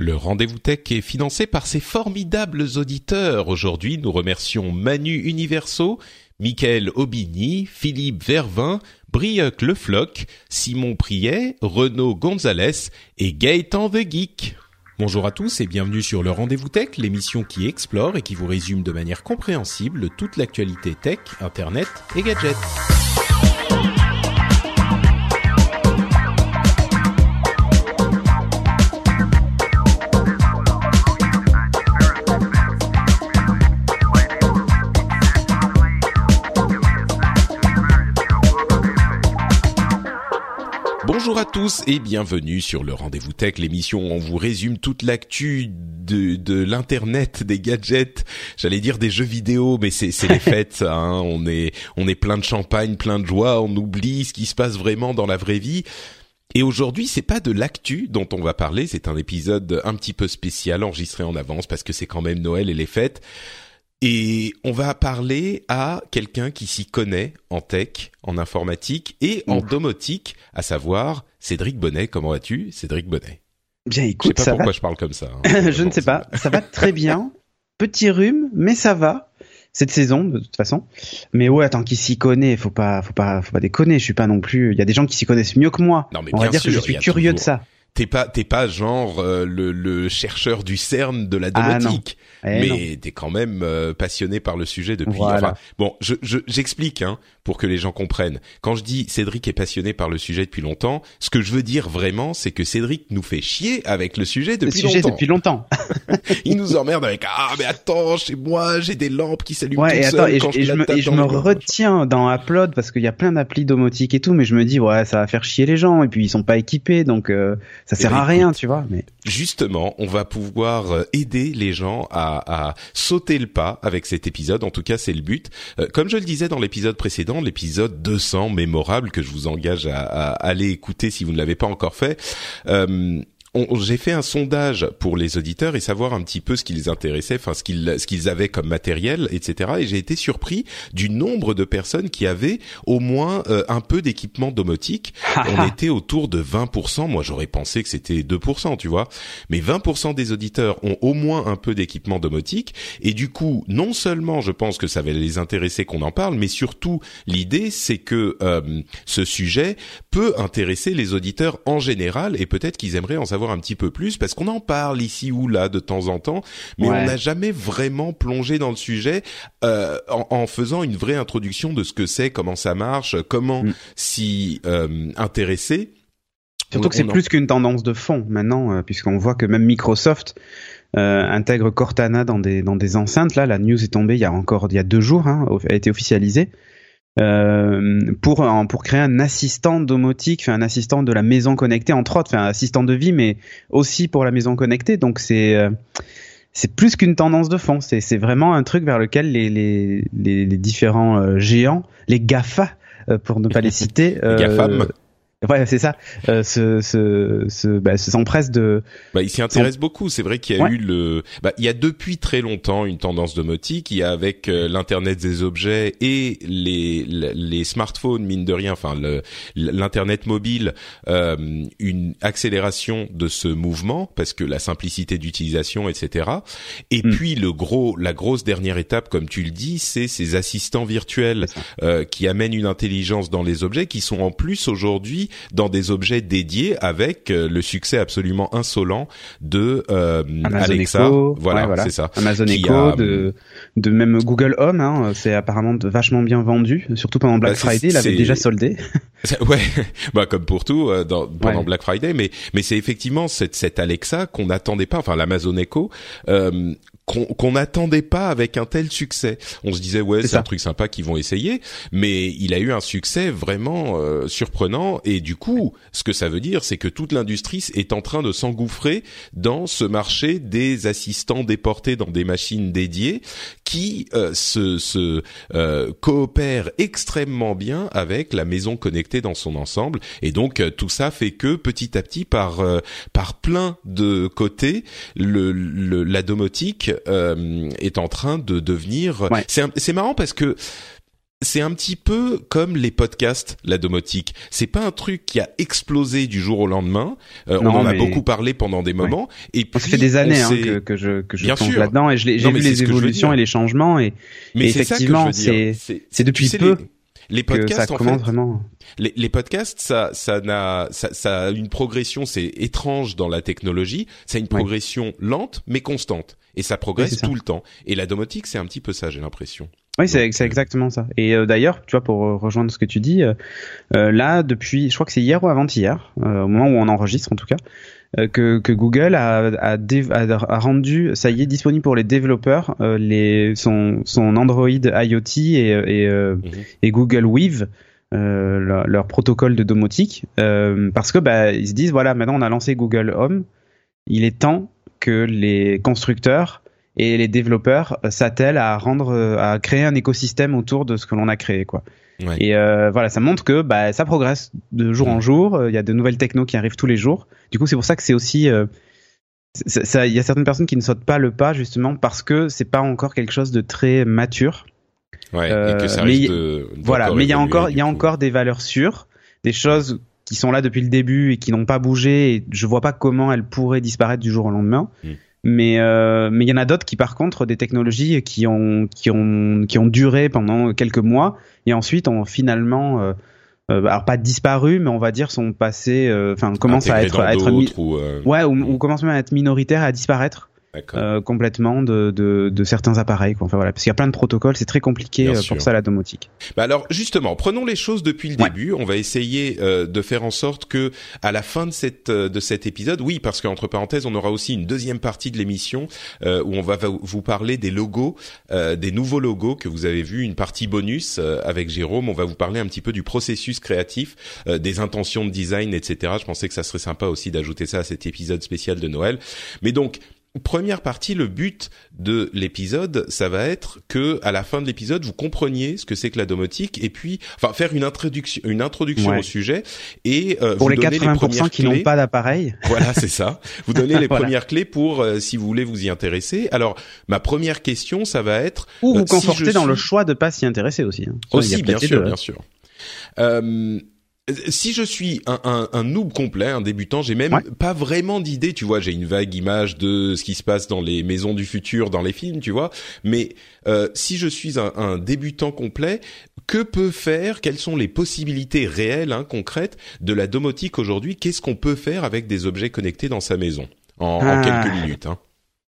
Le rendez-vous tech est financé par ses formidables auditeurs. Aujourd'hui, nous remercions Manu Universo, Michael Aubigny, Philippe Vervin, Brioc Lefloc, Simon Priet, Renaud Gonzalez et Gaëtan The Geek. Bonjour à tous et bienvenue sur le Rendez-vous Tech, l'émission qui explore et qui vous résume de manière compréhensible toute l'actualité tech, internet et gadgets. Bonjour à tous et bienvenue sur le Rendez-vous Tech, l'émission où on vous résume toute l'actu de, de l'internet, des gadgets, j'allais dire des jeux vidéo, mais c'est les fêtes, hein. on est on est plein de champagne, plein de joie, on oublie ce qui se passe vraiment dans la vraie vie. Et aujourd'hui, c'est pas de l'actu dont on va parler, c'est un épisode un petit peu spécial enregistré en avance parce que c'est quand même Noël et les fêtes. Et on va parler à quelqu'un qui s'y connaît en tech, en informatique et en domotique, à savoir Cédric Bonnet. Comment vas-tu, Cédric Bonnet? Bien, Je sais écoute, pas ça pourquoi va. je parle comme ça. hein. je ne sais pas. Ça va très bien. Petit rhume, mais ça va. Cette saison, de toute façon. Mais ouais, tant qu'il s'y connaît, faut pas, faut pas, faut pas déconner. Je suis pas non plus. Il y a des gens qui s'y connaissent mieux que moi. Non, mais On va dire que je suis curieux de ça. T'es pas, t'es pas genre euh, le, le chercheur du CERN de la Ah, domotique, Eh mais t'es quand même euh, passionné par le sujet depuis. Voilà. Enfin, bon, je, je- j'explique hein, pour que les gens comprennent. Quand je dis Cédric est passionné par le sujet depuis longtemps, ce que je veux dire vraiment, c'est que Cédric nous fait chier avec le sujet Le depuis sujet longtemps. depuis longtemps. Il nous emmerde avec ah mais attends chez moi j'ai des lampes qui s'allument Ouais, et attends, et, quand je, et je me, et je me retiens dans Upload parce qu'il y a plein d'applis domotique et tout, mais je me dis ouais, ça va faire chier les gens et puis ils sont pas équipés, donc euh, ça sert ben, à rien, écoute. tu vois. Mais Justement, on va pouvoir euh, aider les gens à, à sauter le pas avec cet épisode. En tout cas, c'est le but. Euh, Comme je le disais dans l'épisode précédent, l'épisode 200 mémorable que je vous engage à, à aller écouter si vous ne l'avez pas encore fait. euh, j'ai fait un sondage pour les auditeurs et savoir un petit peu ce qui les intéressait, enfin ce qu'ils ce qu'ils avaient comme matériel, etc. Et j'ai été surpris du nombre de personnes qui avaient au moins euh, un peu d'équipement domotique. On était autour de 20%. Moi, j'aurais pensé que c'était 2%, tu vois. Mais 20% des auditeurs ont au moins un peu d'équipement domotique. Et du coup, non seulement je pense que ça va les intéresser qu'on en parle, mais surtout l'idée, c'est que euh, ce sujet peut intéresser les auditeurs en général et peut-être qu'ils aimeraient en savoir un petit peu plus parce qu'on en parle ici ou là de temps en temps, mais Ouais. on n'a jamais vraiment plongé dans le sujet euh, en, en faisant une vraie introduction de ce que c'est, comment ça marche, comment Mm. s'y euh, intéresser. Surtout On- que c'est en- plus qu'une tendance de fond maintenant, euh, puisqu'on voit que même Microsoft euh, intègre Cortana dans des dans des enceintes. Là, la news est tombée il y a encore il y a deux jours, hein, a été officialisée euh, pour pour créer un assistant domotique, un assistant de la maison connectée entre autres, un assistant de vie, mais aussi pour la maison connectée. Donc c'est euh, c'est plus qu'une tendance de fond. C'est c'est vraiment un truc vers lequel les les les, les différents euh, géants, les Gafa euh, pour ne pas les citer, GAFAM. Ouais, c'est ça. Euh, se, se, se, bah, se s'empresse de. Bah, il s'y intéresse beaucoup. C'est vrai qu'il y a Ouais. eu le, bah, il y a depuis très longtemps une tendance domotique. Il y a avec euh, l'internet des objets et les les smartphones mine de rien, enfin le l'internet mobile, euh, une accélération de ce mouvement parce que la simplicité d'utilisation, etc. Et Mm. puis le gros, la grosse dernière étape, comme tu le dis, c'est ces assistants virtuels euh, qui amènent une intelligence dans les objets, qui sont en plus aujourd'hui dans des objets dédiés avec euh, le succès absolument insolent de euh, Amazon Alexa. Echo, voilà, ouais, voilà. c'est ça. Amazon Echo, a, de, de même Google Home, hein, c'est apparemment vachement bien vendu, surtout pendant Black Bah, Friday, il avait déjà soldé. Ouais, bah comme pour tout euh, dans, pendant Ouais. Black Friday, mais mais c'est effectivement cette cette Alexa qu'on n'attendait pas, enfin l'Amazon Echo. Euh, qu'on n'attendait pas avec un tel succès. On se disait ouais c'est un truc sympa qu'ils vont essayer, mais il a eu un succès vraiment euh, surprenant. Et du coup ce que ça veut dire c'est que toute l'industrie est en train de s'engouffrer dans ce marché des assistants déportés dans des machines dédiées qui euh, se, se euh, coopèrent extrêmement bien avec la maison connectée dans son ensemble. Et donc tout ça fait que petit à petit par par plein de côtés le, le la domotique euh, est en train de devenir. C'est marrant parce que c'est un petit peu comme les podcasts, la domotique. C'est pas un truc qui a explosé du jour au lendemain. Euh, on en a beaucoup parlé pendant des moments. Et puis, ça fait des années hein, que, que, je que je là-dedans et j'ai vu les évolutions et les changements et, mais effectivement c'est c'est depuis peu. Les, podcasts, ça commence vraiment. Les, les, podcasts, ça, ça n'a, ça, ça, a une progression, c'est étrange dans la technologie. Ça a une progression lente mais constante et ça progresse tout le temps. Et la domotique, c'est un petit peu ça, j'ai l'impression. Oui, c'est euh, exactement ça. Et euh, d'ailleurs, tu vois, pour euh, rejoindre ce que tu dis, là, depuis, je crois que c'est hier ou avant-hier, au moment où on enregistre en tout cas, que, que, Google a, a, a, rendu, ça y est, disponible pour les développeurs, les, son, son Android IoT et, et, mhm. et Google Weave. Leur, leur, protocole de domotique parce que bah, ils se disent voilà maintenant on a lancé Google Home il est temps que les constructeurs et les développeurs s'attellent à rendre, à créer un écosystème autour de ce que l'on a créé, quoi. Et euh, voilà, ça montre que bah, ça progresse de jour en jour. Il y a de nouvelles technos qui arrivent tous les jours. Du coup, c'est pour ça que c'est aussi euh, ça, il y a certaines personnes qui ne sautent pas le pas justement parce que c'est pas encore quelque chose de très mature. Ouais, et que ça euh, risque de, voilà, mais il y a encore, il y a encore des valeurs sûres, des choses qui sont là depuis le début et qui n'ont pas bougé. Et je vois pas comment elles pourraient disparaître du jour au lendemain. Mm. Mais euh, mais il y en a d'autres qui par contre des technologies qui ont qui ont qui ont duré pendant quelques mois et ensuite ont finalement euh, euh alors pas disparu mais on va dire sont passés euh, enfin commencent à être à être ou, ouais ou, ou commencent même à être minoritaires à disparaître euh, complètement de, de, de, certains appareils. Quoi. Enfin voilà, parce qu'il y a plein de protocoles, c'est très compliqué euh, pour ça la domotique. Bah alors justement, prenons les choses depuis le début. On va essayer euh, de faire en sorte que à la fin de cette de cet épisode, oui, parce qu'entre parenthèses, on aura aussi une deuxième partie de l'émission où on va vous parler des logos, des nouveaux logos que vous avez vus, une partie bonus avec Jérôme. On va vous parler un petit peu du processus créatif, des intentions de design, etc. Je pensais que ça serait sympa aussi d'ajouter ça à cet épisode spécial de Noël. Mais donc première partie, le but de l'épisode, ça va être que à la fin de l'épisode, vous compreniez ce que c'est que la domotique et puis, enfin, faire une introduction, une introduction au sujet et euh, pour les 80% qui n'ont pas d'appareil. Voilà, c'est ça. Vous donnez les premières clés pour euh, si vous voulez vous y intéresser. Alors, ma première question, ça va être ou vous euh, conforter dans le choix de pas s'y intéresser aussi. Hein. Aussi, bien sûr, bien sûr. Euh, si je suis un, un, un, noob complet, un débutant, j'ai même pas vraiment d'idée, tu vois, j'ai une vague image de ce qui se passe dans les maisons du futur, dans les films, tu vois, mais euh, si je suis un, un, débutant complet, que peut faire, quelles sont les possibilités réelles, hein, concrètes de la domotique aujourd'hui? Qu'est-ce qu'on peut faire avec des objets connectés dans sa maison? En, en ah. quelques minutes hein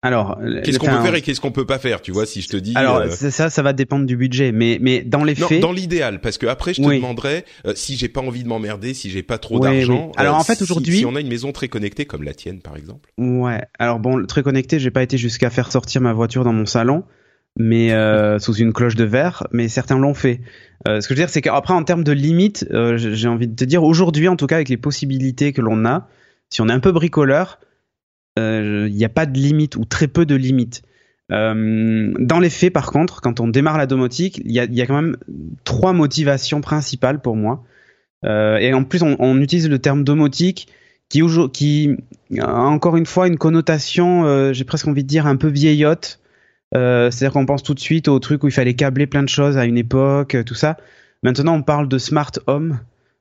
alors, qu'est-ce qu'on peut faire et qu'est-ce qu'on peut pas faire, tu vois, si je te dis. Alors euh, ça, ça va dépendre du budget, mais mais dans les faits. dans l'idéal, parce que après je te demanderai euh, si j'ai pas envie de m'emmerder, si j'ai pas trop d'argent. Alors en euh, fait aujourd'hui, si, on a une maison très connectée comme la tienne par exemple. Ouais. Alors bon, très connectée, j'ai pas été jusqu'à faire sortir ma voiture dans mon salon, mais sous une cloche de verre, mais certains l'ont fait. ce que je veux dire, c'est qu'après en termes de limites, j'ai envie de te dire aujourd'hui, en tout cas avec les possibilités que l'on a, si on est un peu bricoleur il euh, n'y a pas de limite ou très peu de limites. Euh, dans les faits, par contre, quand on démarre la domotique, il y a, quand même trois motivations principales pour moi. Euh, et en plus, on, utilise le terme domotique qui, a encore une fois une connotation, j'ai presque envie de dire, un peu vieillotte. C'est-à-dire qu'on pense tout de suite au truc où il fallait câbler plein de choses à une époque, tout ça. Maintenant, on parle de smart home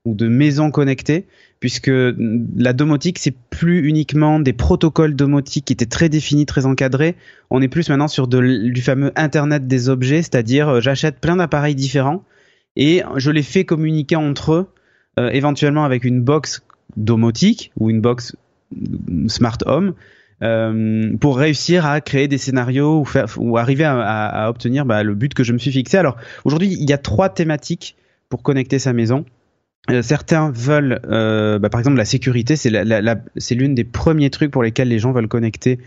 ou de maison connectée puisque la domotique c'est plus uniquement des protocoles domotiques qui étaient très définis, très encadrés. On est plus maintenant sur du fameux Internet des objets, c'est-à-dire euh, j'achète plein d'appareils différents et je les fais communiquer entre eux, euh, éventuellement avec une box domotique ou une box mm, smart home. Euh, pour réussir à créer des scénarios ou arriver à, obtenir bah, le but que je me suis fixé. Alors aujourd'hui, il y a trois thématiques pour connecter sa maison. Euh, certains veulent, euh, bah, par exemple, la sécurité, c'est la, la, c'est l'une des premiers trucs pour lesquels les gens veulent connecter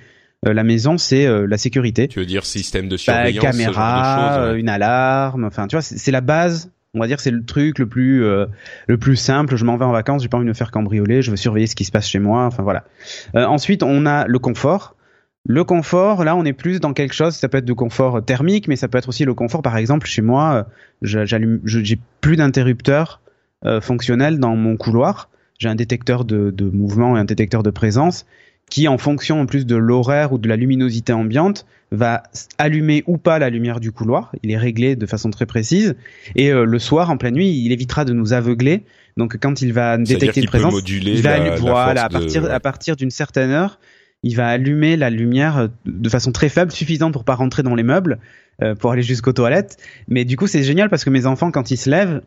la maison, c'est la sécurité. Tu veux dire système de Bah, surveillance, caméra, ce genre de choses, euh, ouais. une alarme. Enfin, tu vois, c'est c'est la base. On va dire c'est le truc le plus euh, le plus simple. Je m'en vais en vacances, j'ai pas envie de me faire cambrioler, je veux surveiller ce qui se passe chez moi. Enfin voilà. Euh, ensuite, on a le confort. Le confort, là, on est plus dans quelque chose. Ça peut être du confort thermique, mais ça peut être aussi le confort. Par exemple, chez moi, euh, j'allume, j'ai plus d'interrupteurs euh, fonctionnels dans mon couloir. J'ai un détecteur de, de mouvement et un détecteur de présence qui, en fonction en plus de l'horaire ou de la luminosité ambiante, va allumer ou pas la lumière du couloir. Il est réglé de façon très précise. Et euh, le soir, en pleine nuit, il évitera de nous aveugler. Donc, quand il va détecter une présence, moduler il va la, allu- la voilà, à de- partir, à partir d'une certaine heure, il va allumer la lumière euh, de façon très faible, suffisante pour pas rentrer dans les meubles, euh, pour aller jusqu'aux toilettes. Mais du coup, c'est génial parce que mes enfants, quand ils se lèvent,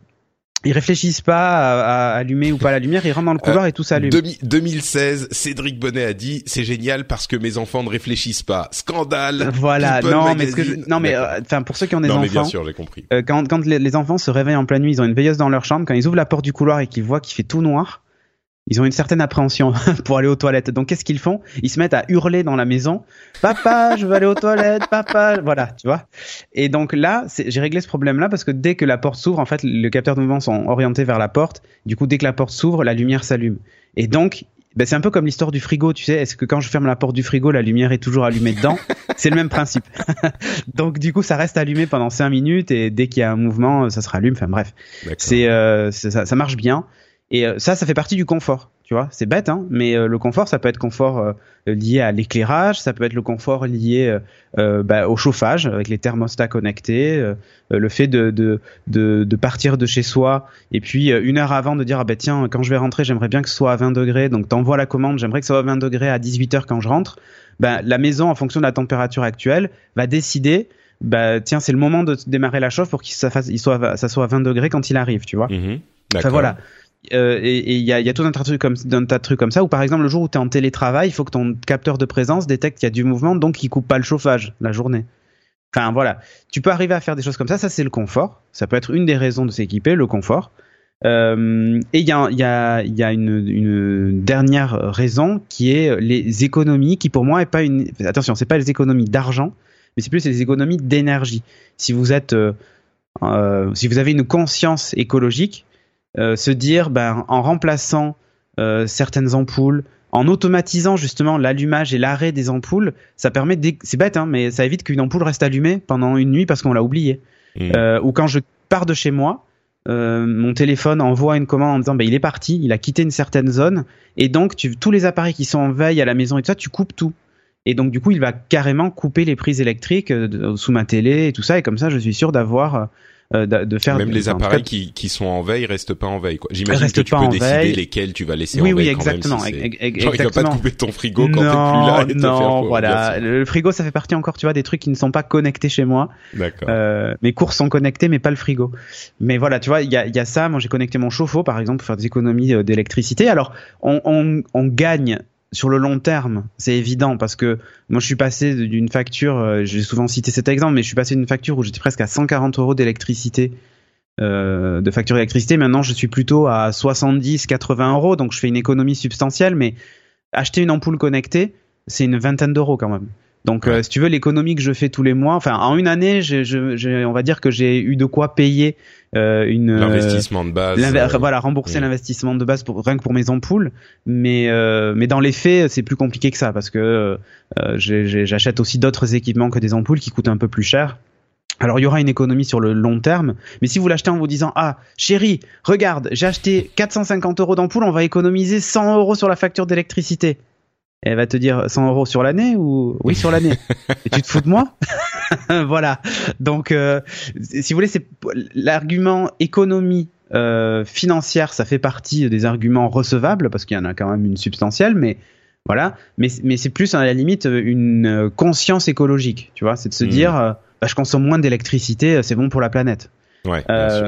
ils réfléchissent pas à, à allumer ou pas la lumière, ils rentrent dans le couloir et tout s'allume. Demi- 2016, Cédric Bonnet a dit c'est génial parce que mes enfants ne réfléchissent pas. Scandale. Voilà, People non, mais que je- non, mais euh, enfin pour ceux qui ont des non mais bien sûr, j'ai compris. euh, quand, quand les, les enfants se réveillent en pleine nuit, ils ont une veilleuse dans leur chambre, quand ils ouvrent la porte du couloir et qu'ils voient qu'il fait tout noir, ils ont une certaine appréhension pour aller aux toilettes. Donc qu'est-ce qu'ils font? Ils se mettent à hurler dans la maison "Papa, je veux aller aux toilettes, papa." Voilà, tu vois. Et donc là, j'ai réglé ce problème-là parce que dès que la porte s'ouvre, en fait, le capteur de mouvement sont orientés vers la porte. Du coup, dès que la porte s'ouvre, la lumière s'allume. Et donc ben, c'est un peu comme l'histoire du frigo, tu sais. Est-ce que quand je ferme la porte du frigo, la lumière est toujours allumée dedans? C'est le même principe. Donc du coup, ça reste allumé pendant 5 minutes et dès qu'il y a un mouvement, ça se rallume. Enfin bref, c'est euh, ça marche bien. Et euh, ça, ça fait partie du confort. Tu vois, c'est bête, hein, mais euh, le confort, ça peut être confort euh, lié à l'éclairage, ça peut être le confort lié bah, au chauffage avec les thermostats connectés, le fait de, de, de, de partir de chez soi et puis une heure avant de dire ah ben tiens quand je vais rentrer j'aimerais bien que ce soit à 20 degrés donc t'envoies la commande j'aimerais que ce soit à 20 degrés à 18 heures quand je rentre ben la maison en fonction de la température actuelle va décider bah tiens c'est le moment de démarrer la chauffe pour qu'il ça fasse il soit ça soit à 20 degrés quand il arrive tu vois Mhm. Enfin voilà. Euh, et il y a, tout un tas de trucs comme ça où par exemple le jour où tu es en télétravail, il faut que ton capteur de présence détecte qu'il y a du mouvement donc il coupe pas le chauffage la journée. Enfin voilà, tu peux arriver à faire des choses comme ça, ça c'est le confort. Ça peut être une des raisons de s'équiper, le confort. Euh, et il y a, une, dernière raison qui est les économies, qui pour moi est pas une. Attention, c'est pas les économies d'argent, mais c'est plus les économies d'énergie. Si vous êtes, euh, si vous avez une conscience écologique, se dire, ben, en remplaçant euh, certaines ampoules, en automatisant justement l'allumage et l'arrêt des ampoules, ça permet, c'est bête, hein, mais ça évite qu'une ampoule reste allumée pendant une nuit parce qu'on l'a oublié. Mhm. Euh, ou quand je pars de chez moi, euh, mon téléphone envoie une commande en disant ben, il est parti, il a quitté une certaine zone, et donc tu, tous les appareils qui sont en veille à la maison et tout ça, tu coupes tout. Et donc du coup, il va carrément couper les prises électriques euh, sous ma télé et tout ça, et comme ça, je suis sûr d'avoir euh, de, faire Même les cas, appareils qui, qui sont en veille restent pas en veille. quoi. J'imagine que tu peux décider veille. lesquels tu vas laisser Oui, en oui, veille quand même, exactement, si c'est- ex- ex- Genre, il va pas te exactement. couper ton frigo quand t'es plus non, là et te non, faire voilà. Le frigo, ça fait partie encore, tu vois, des trucs qui ne sont pas connectés chez moi. D'accord. Euh, mes courses sont connectées, mais pas le frigo. Mais voilà, tu vois, il y a, il y a ça. Moi, j'ai connecté mon chauffe-eau, par exemple, pour faire des économies euh, d'électricité. Alors, on, on, on gagne sur le long terme, c'est évident, parce que moi, je suis passé d'une facture, euh, j'ai souvent cité cet exemple, mais je suis passé d'une facture où j'étais presque à 140 euros d'électricité. euh, de facture d'électricité maintenant je suis plutôt à 70 80 euros donc je fais une économie substantielle mais acheter une ampoule connectée c'est une vingtaine d'euros quand même donc, Ouais. euh, si tu veux, l'économie que je fais tous les mois, enfin, en une année, je, je, je- on va dire que j'ai eu de quoi payer euh, une euh, L'investissement de base. euh, voilà, rembourser oui. l'investissement de base pour rien que pour mes ampoules, mais euh, mais dans les faits, c'est plus compliqué que ça parce que euh, j'achète aussi d'autres équipements que des ampoules qui coûtent un peu plus cher. Alors il y aura une économie sur le long terme, mais si vous l'achetez en vous disant ah chérie regarde j'ai acheté 450 euros d'ampoule, on va économiser 100 euros sur la facture d'électricité. Elle va te dire 100 euros sur l'année ou oui sur l'année. Et tu te fous de moi? Voilà. Donc euh, si vous voulez c'est l'argument économie euh, financière, ça fait partie des arguments recevables parce qu'il y en a quand même une substantielle, mais voilà. Mais mais c'est plus à la limite une conscience écologique, tu vois, c'est de se Mhm. dire euh, bah, je consomme moins d'électricité, c'est bon pour la planète. Ouais,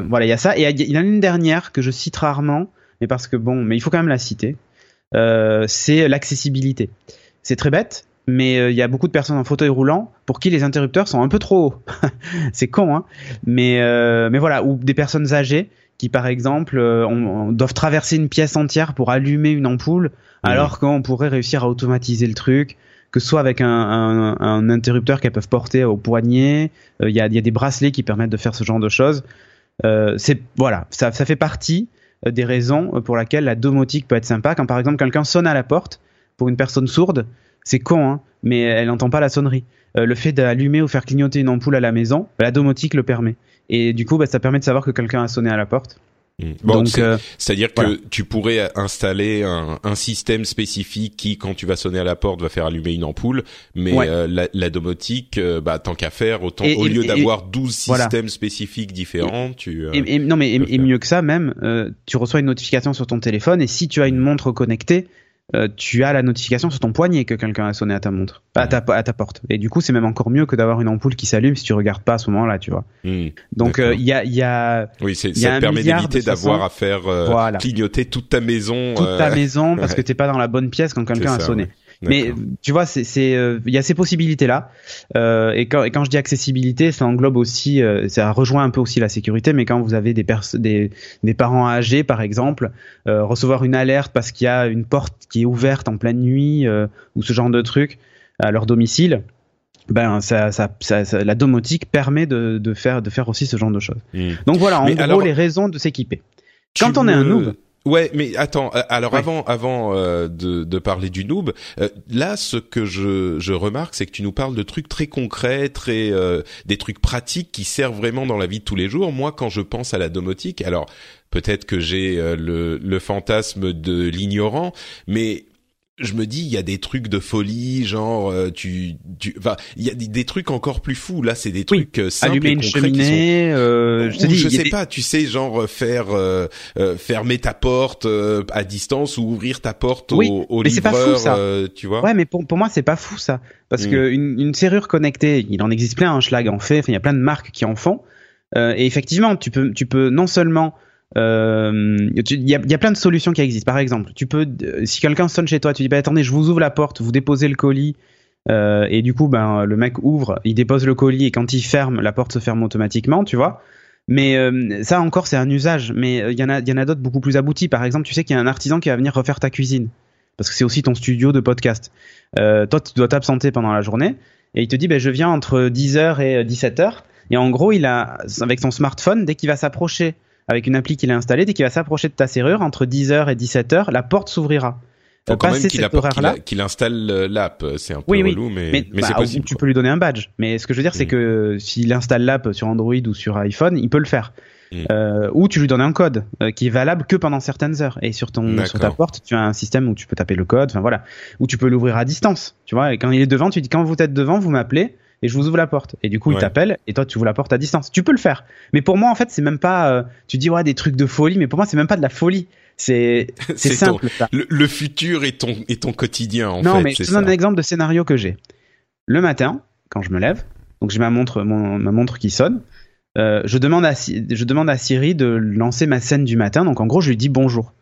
voilà, il y a ça. Et il y en a une dernière que je cite rarement, mais parce que bon, mais il faut quand même la citer. Euh, c'est l'accessibilité. C'est très bête, mais euh, il y a beaucoup de personnes en fauteuil roulant pour qui les interrupteurs sont un peu trop hauts. c'est con, hein. Mais euh, mais voilà, ou des personnes âgées qui par exemple euh, on, doivent traverser une pièce entière pour allumer une ampoule, alors qu'on pourrait réussir à automatiser le truc, que ce soit avec un, un, un interrupteur qu'elles peuvent porter au poignet. Il y, a, y, a, des bracelets qui permettent de faire ce genre de choses. c'est voilà, ça, ça fait partie des raisons pour lesquelles la domotique peut être sympa. Quand par exemple quelqu'un sonne à la porte pour une personne sourde, c'est con, hein, mais elle n'entend pas la sonnerie. Euh, le fait d'allumer ou faire clignoter une ampoule à la maison, la domotique le permet. Et du coup, bah, ça permet de savoir que quelqu'un a sonné à la porte. Mmh. Bon, euh, c'est-à-dire que tu pourrais installer un, un, système spécifique qui, quand tu vas sonner à la porte, va faire allumer une ampoule, mais euh, la, la, domotique, bah, tant qu'à faire, autant au lieu d'avoir 12 systèmes spécifiques différents, tu... et, non, mais et, mieux que ça, même, tu reçois une notification sur ton téléphone, et si tu as une montre connectée, euh, tu as la notification sur ton poignet que quelqu'un a sonné à ta montre, à ta, à ta porte. Et du coup, c'est même encore mieux que d'avoir une ampoule qui s'allume si tu regardes pas à ce moment-là, tu vois. Hmm. Donc euh, il y, a, y a, oui, ça permet d'éviter d'avoir à faire euh, clignoter toute ta maison. Toute ta maison parce que t'es pas dans la bonne pièce quand quelqu'un a sonné. Mais tu vois, c'est il euh, y a ces possibilités là. Euh, et, quand, et quand je dis accessibilité, ça englobe aussi, euh, ça rejoint un peu aussi la sécurité. Mais quand vous avez des des, des parents âgés, par exemple, euh, recevoir une alerte parce qu'il y a une porte qui est ouverte en pleine nuit ou ce genre de truc à leur domicile. Ben, ça, ça, ça, la domotique permet de, de, faire, de faire aussi ce genre de choses. Hmm. Donc voilà, en gros, les raisons de s'équiper. Quand on est un noob, Ouais, mais attends. Euh, alors avant, avant euh, de, de, parler du noob, euh, là, ce que je, je remarque, c'est que tu nous parles de trucs très concrets, très des trucs pratiques qui servent vraiment dans la vie de tous les jours. Moi, quand je pense à la domotique, alors peut-être que j'ai le, le fantasme de l'ignorant, mais je me dis il y a des trucs de folie genre euh, tu tu enfin il y a des, trucs encore plus fous. Là c'est des trucs euh, simples allumer et une cheminée euh, je, dis, je sais pas tu sais genre faire fermer ta porte à distance ou ouvrir ta porte au, au mais livreur pas fou, ça. tu vois. Ouais mais pour pour moi c'est pas fou ça. Parce mm. que une, une serrure connectée il en existe plein un Schlag en fait il y a plein de marques qui en font. Et effectivement tu peux tu peux non seulement euh, il y, a, plein de solutions qui existent. Par exemple, tu peux, si quelqu'un sonne chez toi, tu dis bah attendez, je vous ouvre la porte, vous déposez le colis, euh, et du coup, ben le mec ouvre, il dépose le colis et quand il ferme, la porte se ferme automatiquement, tu vois. Mais euh, ça encore, c'est un usage. Mais il y en a, a d'autres beaucoup plus aboutis. Par exemple, tu sais qu'il y a un artisan qui va venir refaire ta cuisine parce que c'est aussi ton studio de podcast. toi, tu dois t'absenter pendant la journée et il te dit bah, je viens entre 10h et 17h. Et en gros, il a avec son smartphone, dès qu'il va s'approcher avec une appli qu'il a installée, dès qu'il va s'approcher de ta serrure, entre 10h et 17h, la porte s'ouvrira. Faut quand même qu'il installe euh, l'app, euh, c'est un peu relou, mais, mais, c'est bah, possible. Tu peux lui donner un badge, mais ce que je veux dire, c'est mm. que s'il installe l'app sur Android ou sur iPhone, il peut le faire. Mm. Euh, ou tu lui donnes un code euh, qui est valable que pendant certaines heures. Et sur ton sur ta porte, tu as un système où tu peux taper le code, enfin voilà, où tu peux l'ouvrir à distance. Tu vois, et quand il est devant, tu dis quand vous êtes devant, vous m'appelez et je vous ouvre la porte. Et du coup, il t'appelle et toi, tu ouvres la porte à distance. Tu peux le faire. Mais pour moi, en fait, c'est même pas. Euh, tu dis ouais des trucs de folie, mais pour moi, c'est même pas de la folie. C'est c'est simple. Le, futur est ton est ton quotidien en non, fait. Non, mais je te donne un exemple de scénario que j'ai. Le matin, quand je me lève, donc j'ai ma montre ma montre qui sonne. Euh, je demande à je demande à Siri de lancer ma scène du matin. Donc en gros, je lui dis bonjour.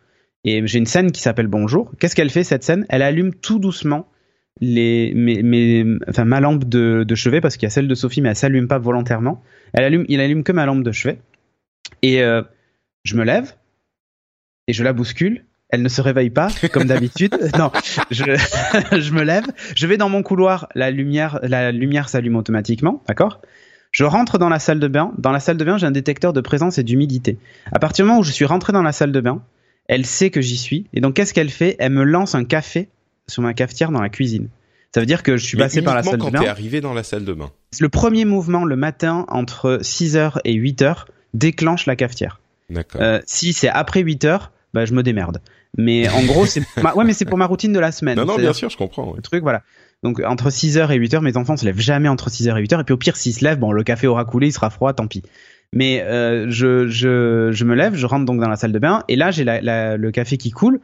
Et j'ai une scène qui s'appelle bonjour. Qu'est-ce qu'elle fait cette scène? Elle allume tout doucement les, mes, mes, enfin, ma lampe de, de chevet, parce qu'il y a celle de Sophie, mais elle s'allume pas volontairement. Elle allume, il allume que ma lampe de chevet. Et euh, je me lève et je la bouscule. Elle ne se réveille pas comme d'habitude. non, je, je me lève, je vais dans mon couloir, la lumière, la lumière s'allume automatiquement, d'accord? Je rentre dans la salle de bain. Dans la salle de bain, j'ai un détecteur de présence et d'humidité. À partir du moment où je suis rentré dans la salle de bain, elle sait que j'y suis. Et donc, qu'est-ce qu'elle fait? Elle me lance un café sur ma cafetière dans la cuisine. Ça veut dire que je suis passé par la salle de bain. arrivé dans la salle de bain. Le premier mouvement le matin entre 6h et 8h déclenche la cafetière. D'accord. Euh, si c'est après 8h, bah, je me démerde. Mais en gros, c'est ouais, mais c'est pour ma routine de la semaine. Non, non, bien sûr, je comprends. Le truc, voilà. Donc entre 6h et 8h, mes enfants se lèvent jamais entre 6h et 8h. Et puis au pire, s'ils se lèvent, bon, le café aura coulé, il sera froid, tant pis. Mais euh, je, je, je me lève, je rentre donc dans la salle de bain, et là j'ai la, le café qui coule.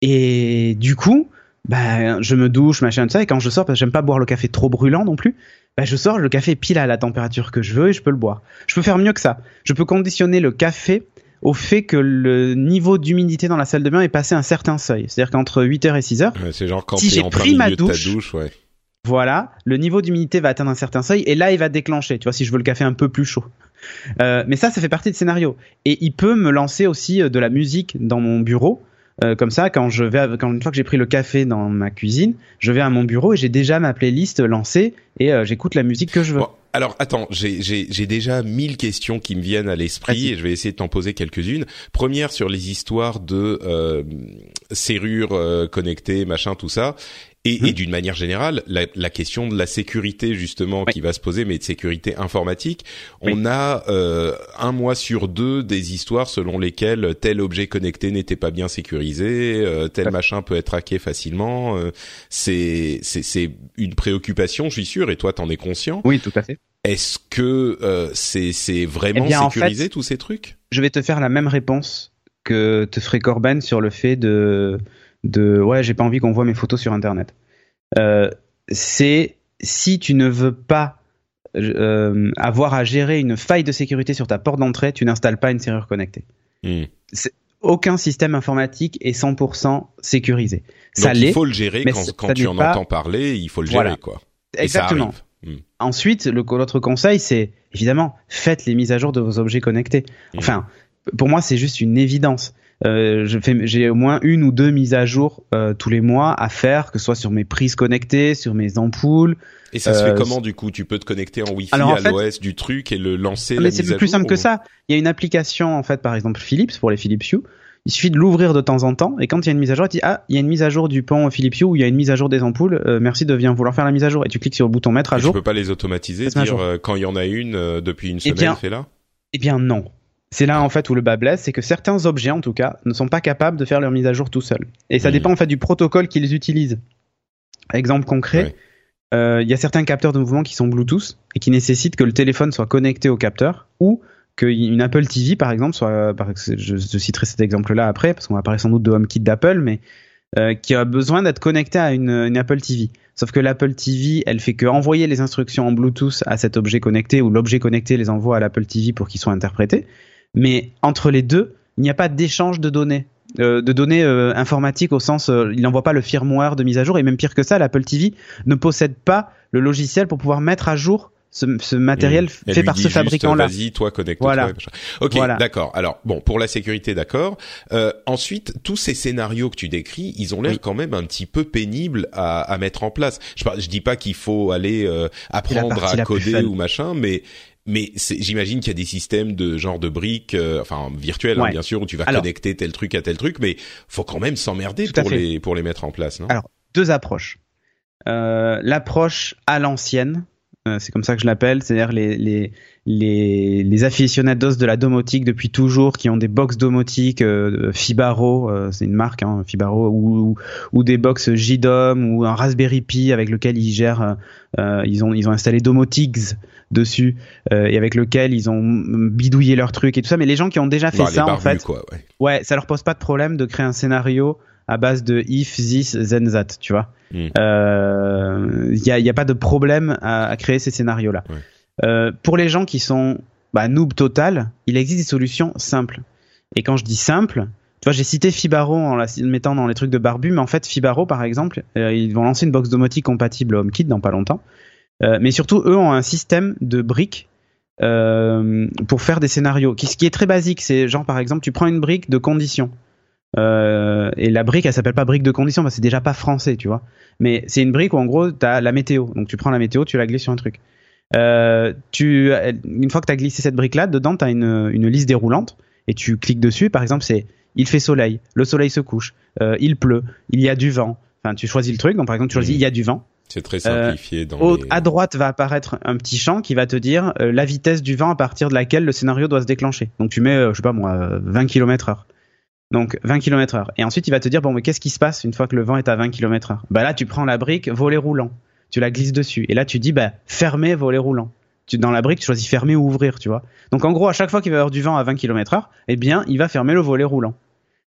Et du coup, ben je me douche, machin de ça, et quand je sors, parce que j'aime pas boire le café trop brûlant non plus, ben je sors, le café pile à la température que je veux et je peux le boire. Je peux faire mieux que ça. Je peux conditionner le café au fait que le niveau d'humidité dans la salle de bain est passé un certain seuil. C'est-à-dire qu'entre 8h et 6h, c'est genre quand si j'ai pris ma douche, douche ouais. voilà, le niveau d'humidité va atteindre un certain seuil et là il va déclencher. Tu vois, si je veux le café un peu plus chaud. Euh, mais ça, ça fait partie du scénario. Et il peut me lancer aussi euh, de la musique dans mon bureau. Euh, comme ça, quand je vais, quand une fois que j'ai pris le café dans ma cuisine, je vais à mon bureau et j'ai déjà ma playlist lancée et j'écoute la musique que je veux. alors attends, j'ai déjà mille questions qui me viennent à l'esprit et je vais essayer de t'en poser quelques-unes. Première sur les histoires de serrures connectées, machin, tout ça. Et, et mhm. d'une manière générale, la, la, question de la sécurité justement qui va se poser, mais de sécurité informatique, on a euh, un mois sur deux des histoires selon lesquelles tel objet connecté n'était pas bien sécurisé, euh, tel machin peut être hacké facilement. Euh, c'est c'est une préoccupation, je suis sûr, et toi t'en es conscient. Oui, tout à fait. Est-ce que euh, c'est c'est vraiment eh sécurisé tous ces trucs? Je vais te faire la même réponse que te ferait Corben sur le fait de de ouais, j'ai pas envie qu'on voit mes photos sur Internet. Euh, c'est si tu ne veux pas euh, avoir à gérer une faille de sécurité sur ta porte d'entrée, tu n'installes pas une serrure connectée. Hmm. Aucun système informatique est 100% sécurisé. Ça Donc il faut le gérer quand, quand tu en entends parler, il faut le gérer quoi. Exactement. Hmm. Ensuite, l'autre conseil, c'est évidemment faites les mises à jour de vos objets connectés. Hmm. Enfin, pour moi, c'est juste une évidence. Euh, je fais, j'ai au moins une ou deux mises à jour euh, tous les mois à faire, que ce soit sur mes prises connectées, sur mes ampoules. Et ça se fait euh, comment du coup? Tu peux te connecter en Wi-Fi à l'OS du truc et le lancer. Ah, mais c'est plus simple que ça. Il y a une application en fait, par exemple Philips pour les Philips Hue. Il suffit de l'ouvrir de temps en temps et quand il y a une mise à jour, il dit ah il y a une mise à jour du pont Philips Hue ou il y a une mise à jour des ampoules. merci de bien vouloir faire la mise à jour et tu cliques sur le bouton mettre à jour. Tu peux pas les automatiser, dire quand il y en a une depuis une eh semaine, fais là. Eh bien non. C'est là en fait où le bas blesse, c'est que certains objets en tout cas ne sont pas capables de faire leur mise à jour tout seuls. Et ça dépend en fait du protocole qu'ils utilisent. Exemple concret, euh, il y a certains capteurs de mouvement qui sont Bluetooth et qui nécessitent que le téléphone soit connecté au capteur ou qu'une Apple TV par exemple soit, je, je citerai cet exemple-là après parce qu'on va parler sans doute de HomeKit d'Apple, mais euh, qui a besoin d'être connecté à une, une, Apple TV. Sauf que l'Apple TV, elle fait que envoyer les instructions en Bluetooth à cet objet connecté ou l'objet connecté les envoie à l'Apple TV pour qu'ils soient interprétés mais entre les deux, il n'y a pas d'échange de données. Euh, de données euh, informatiques au sens euh, il n'envoie pas le firmware de mise à jour et même pire que ça l'Apple TV ne possède pas le logiciel pour pouvoir mettre à jour ce, matériel mmh. fait par ce fabricant-là. Vas-y, toi, connecte-toi. Voilà. Ok, d'accord. Alors, bon, pour la sécurité, d'accord. ensuite, tous ces scénarios que tu décris, ils ont l'air quand même un petit peu pénibles à, à mettre en place. Je, je dis pas qu'il faut aller apprendre à coder ou machin, mais mais j'imagine qu'il y a des systèmes de genre de briques, euh, enfin virtuels hein, bien sûr, où tu vas connecter tel truc à tel truc, mais faut quand même s'emmerder pour les pour les mettre en place, non? Alors deux approches. Euh, L'approche à l'ancienne, euh, c'est comme ça que je l'appelle, c'est-à-dire les, les, les, les aficionados de la domotique depuis toujours qui ont des box domotiques Fibaro, c'est une marque, hein, Fibaro, ou, ou, des box JDOM ou un Raspberry Pi avec lequel ils gèrent, ils ont ils ont installé Domotics dessus et avec lequel ils ont bidouillé leurs trucs et tout ça. Mais les gens qui ont déjà fait ça, en fait, ouais. ouais, ça leur pose pas de problème de créer un scénario à base de if, this, then that, tu vois. Il mm. euh, y, a, y, a, pas de problème à, à créer ces scénarios-là. Euh, pour les gens qui sont bah, noob total, il existe des solutions simples. Et quand je dis simple, tu vois, j'ai cité Fibaro en la mettant dans les trucs de barbu, mais en fait, Fibaro, par exemple, euh, ils vont lancer une box domotique compatible HomeKit dans pas longtemps. Euh, mais surtout, eux ont un système de briques euh, pour faire des scénarios, ce qui est très basique. C'est genre, par exemple, tu prends une brique de conditions. Euh, et la brique, elle s'appelle pas brique de condition, parce que c'est déjà pas français, tu vois. Mais c'est une brique où en gros, tu as la météo. Donc tu prends la météo, tu la glisses sur un truc. Tu, une fois que tu as glissé cette brique-là, dedans, tu as une, une liste déroulante et tu cliques dessus. Par exemple, c'est il fait soleil, le soleil se couche, il pleut, il y a du vent. Enfin, tu choisis le truc. Donc par exemple, tu choisis il y a du vent. C'est très simplifié. dans À droite va apparaître un petit champ qui va te dire la vitesse du vent à partir de laquelle le scénario doit se déclencher. Donc tu mets, je sais pas moi, 20 km heure. Donc 20 km heure. Et ensuite, il va te dire, bon, mais qu'est-ce qui se passe une fois que le vent est à 20 km heure? Bah là, tu prends la brique volet roulant. Tu la glisses dessus. Et là, tu dis, bah, fermer volet roulant. Tu, dans la brique, tu choisis fermer ou ouvrir, tu vois. Donc en gros, à chaque fois qu'il va y avoir du vent à 20 km heure, eh bien, il va fermer le volet roulant.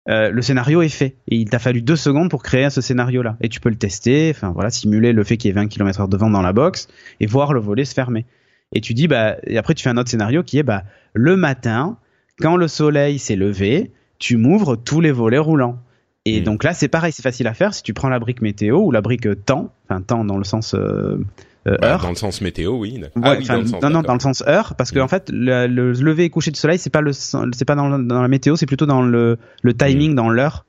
Euh, le scénario est fait. Et il t'a fallu deux secondes pour créer ce scénario-là. Et tu peux le tester, enfin voilà, simuler le fait qu'il y ait 20 km heure de vent dans la box et voir le volet se fermer. Et tu dis, bah, et après tu fais un autre scénario qui est, bah, le matin, quand le soleil s'est levé, tu m'ouvres tous les volets roulants. Et Mm. donc là, c'est pareil, c'est facile à faire. Si tu prends la brique météo ou la brique temps, enfin temps dans le sens euh, euh, Bah, heure. dans le sens météo, oui. Ouais, ah oui, dans le sens. non, non, dans le sens heure, parce que Mm. en fait, le, le lever et coucher du soleil, c'est pas le, c'est pas dans, le- dans la météo, c'est plutôt dans le, le Mm. timing, dans l'heure.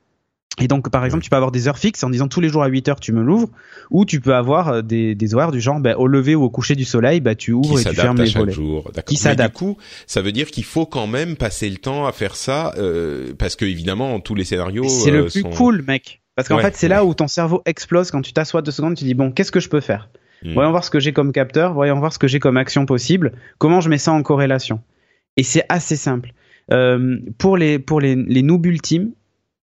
Et donc, par exemple, tu peux avoir des heures fixes en disant tous les jours à 8 heures tu me l'ouvres, ou tu peux avoir euh, des, des horaires du genre, ben, au lever ou au coucher du soleil, ben, tu ouvres et tu fermes à les volets. jour. Qui s'adapte. Du coup, ça veut dire qu'il faut quand même passer le temps à faire ça, euh, parce que évidemment, tous les scénarios. C'est le plus sont- cool, mec. Parce qu'en Ouais, fait, c'est là où ton cerveau explose quand tu t'assois deux secondes, tu dis bon, qu'est-ce que je peux faire? Mm. Voyons voir ce que j'ai comme capteur, voyons voir ce que j'ai comme action possible, comment je mets ça en corrélation. Et c'est assez simple. Euh, pour les pour les, les ultimes,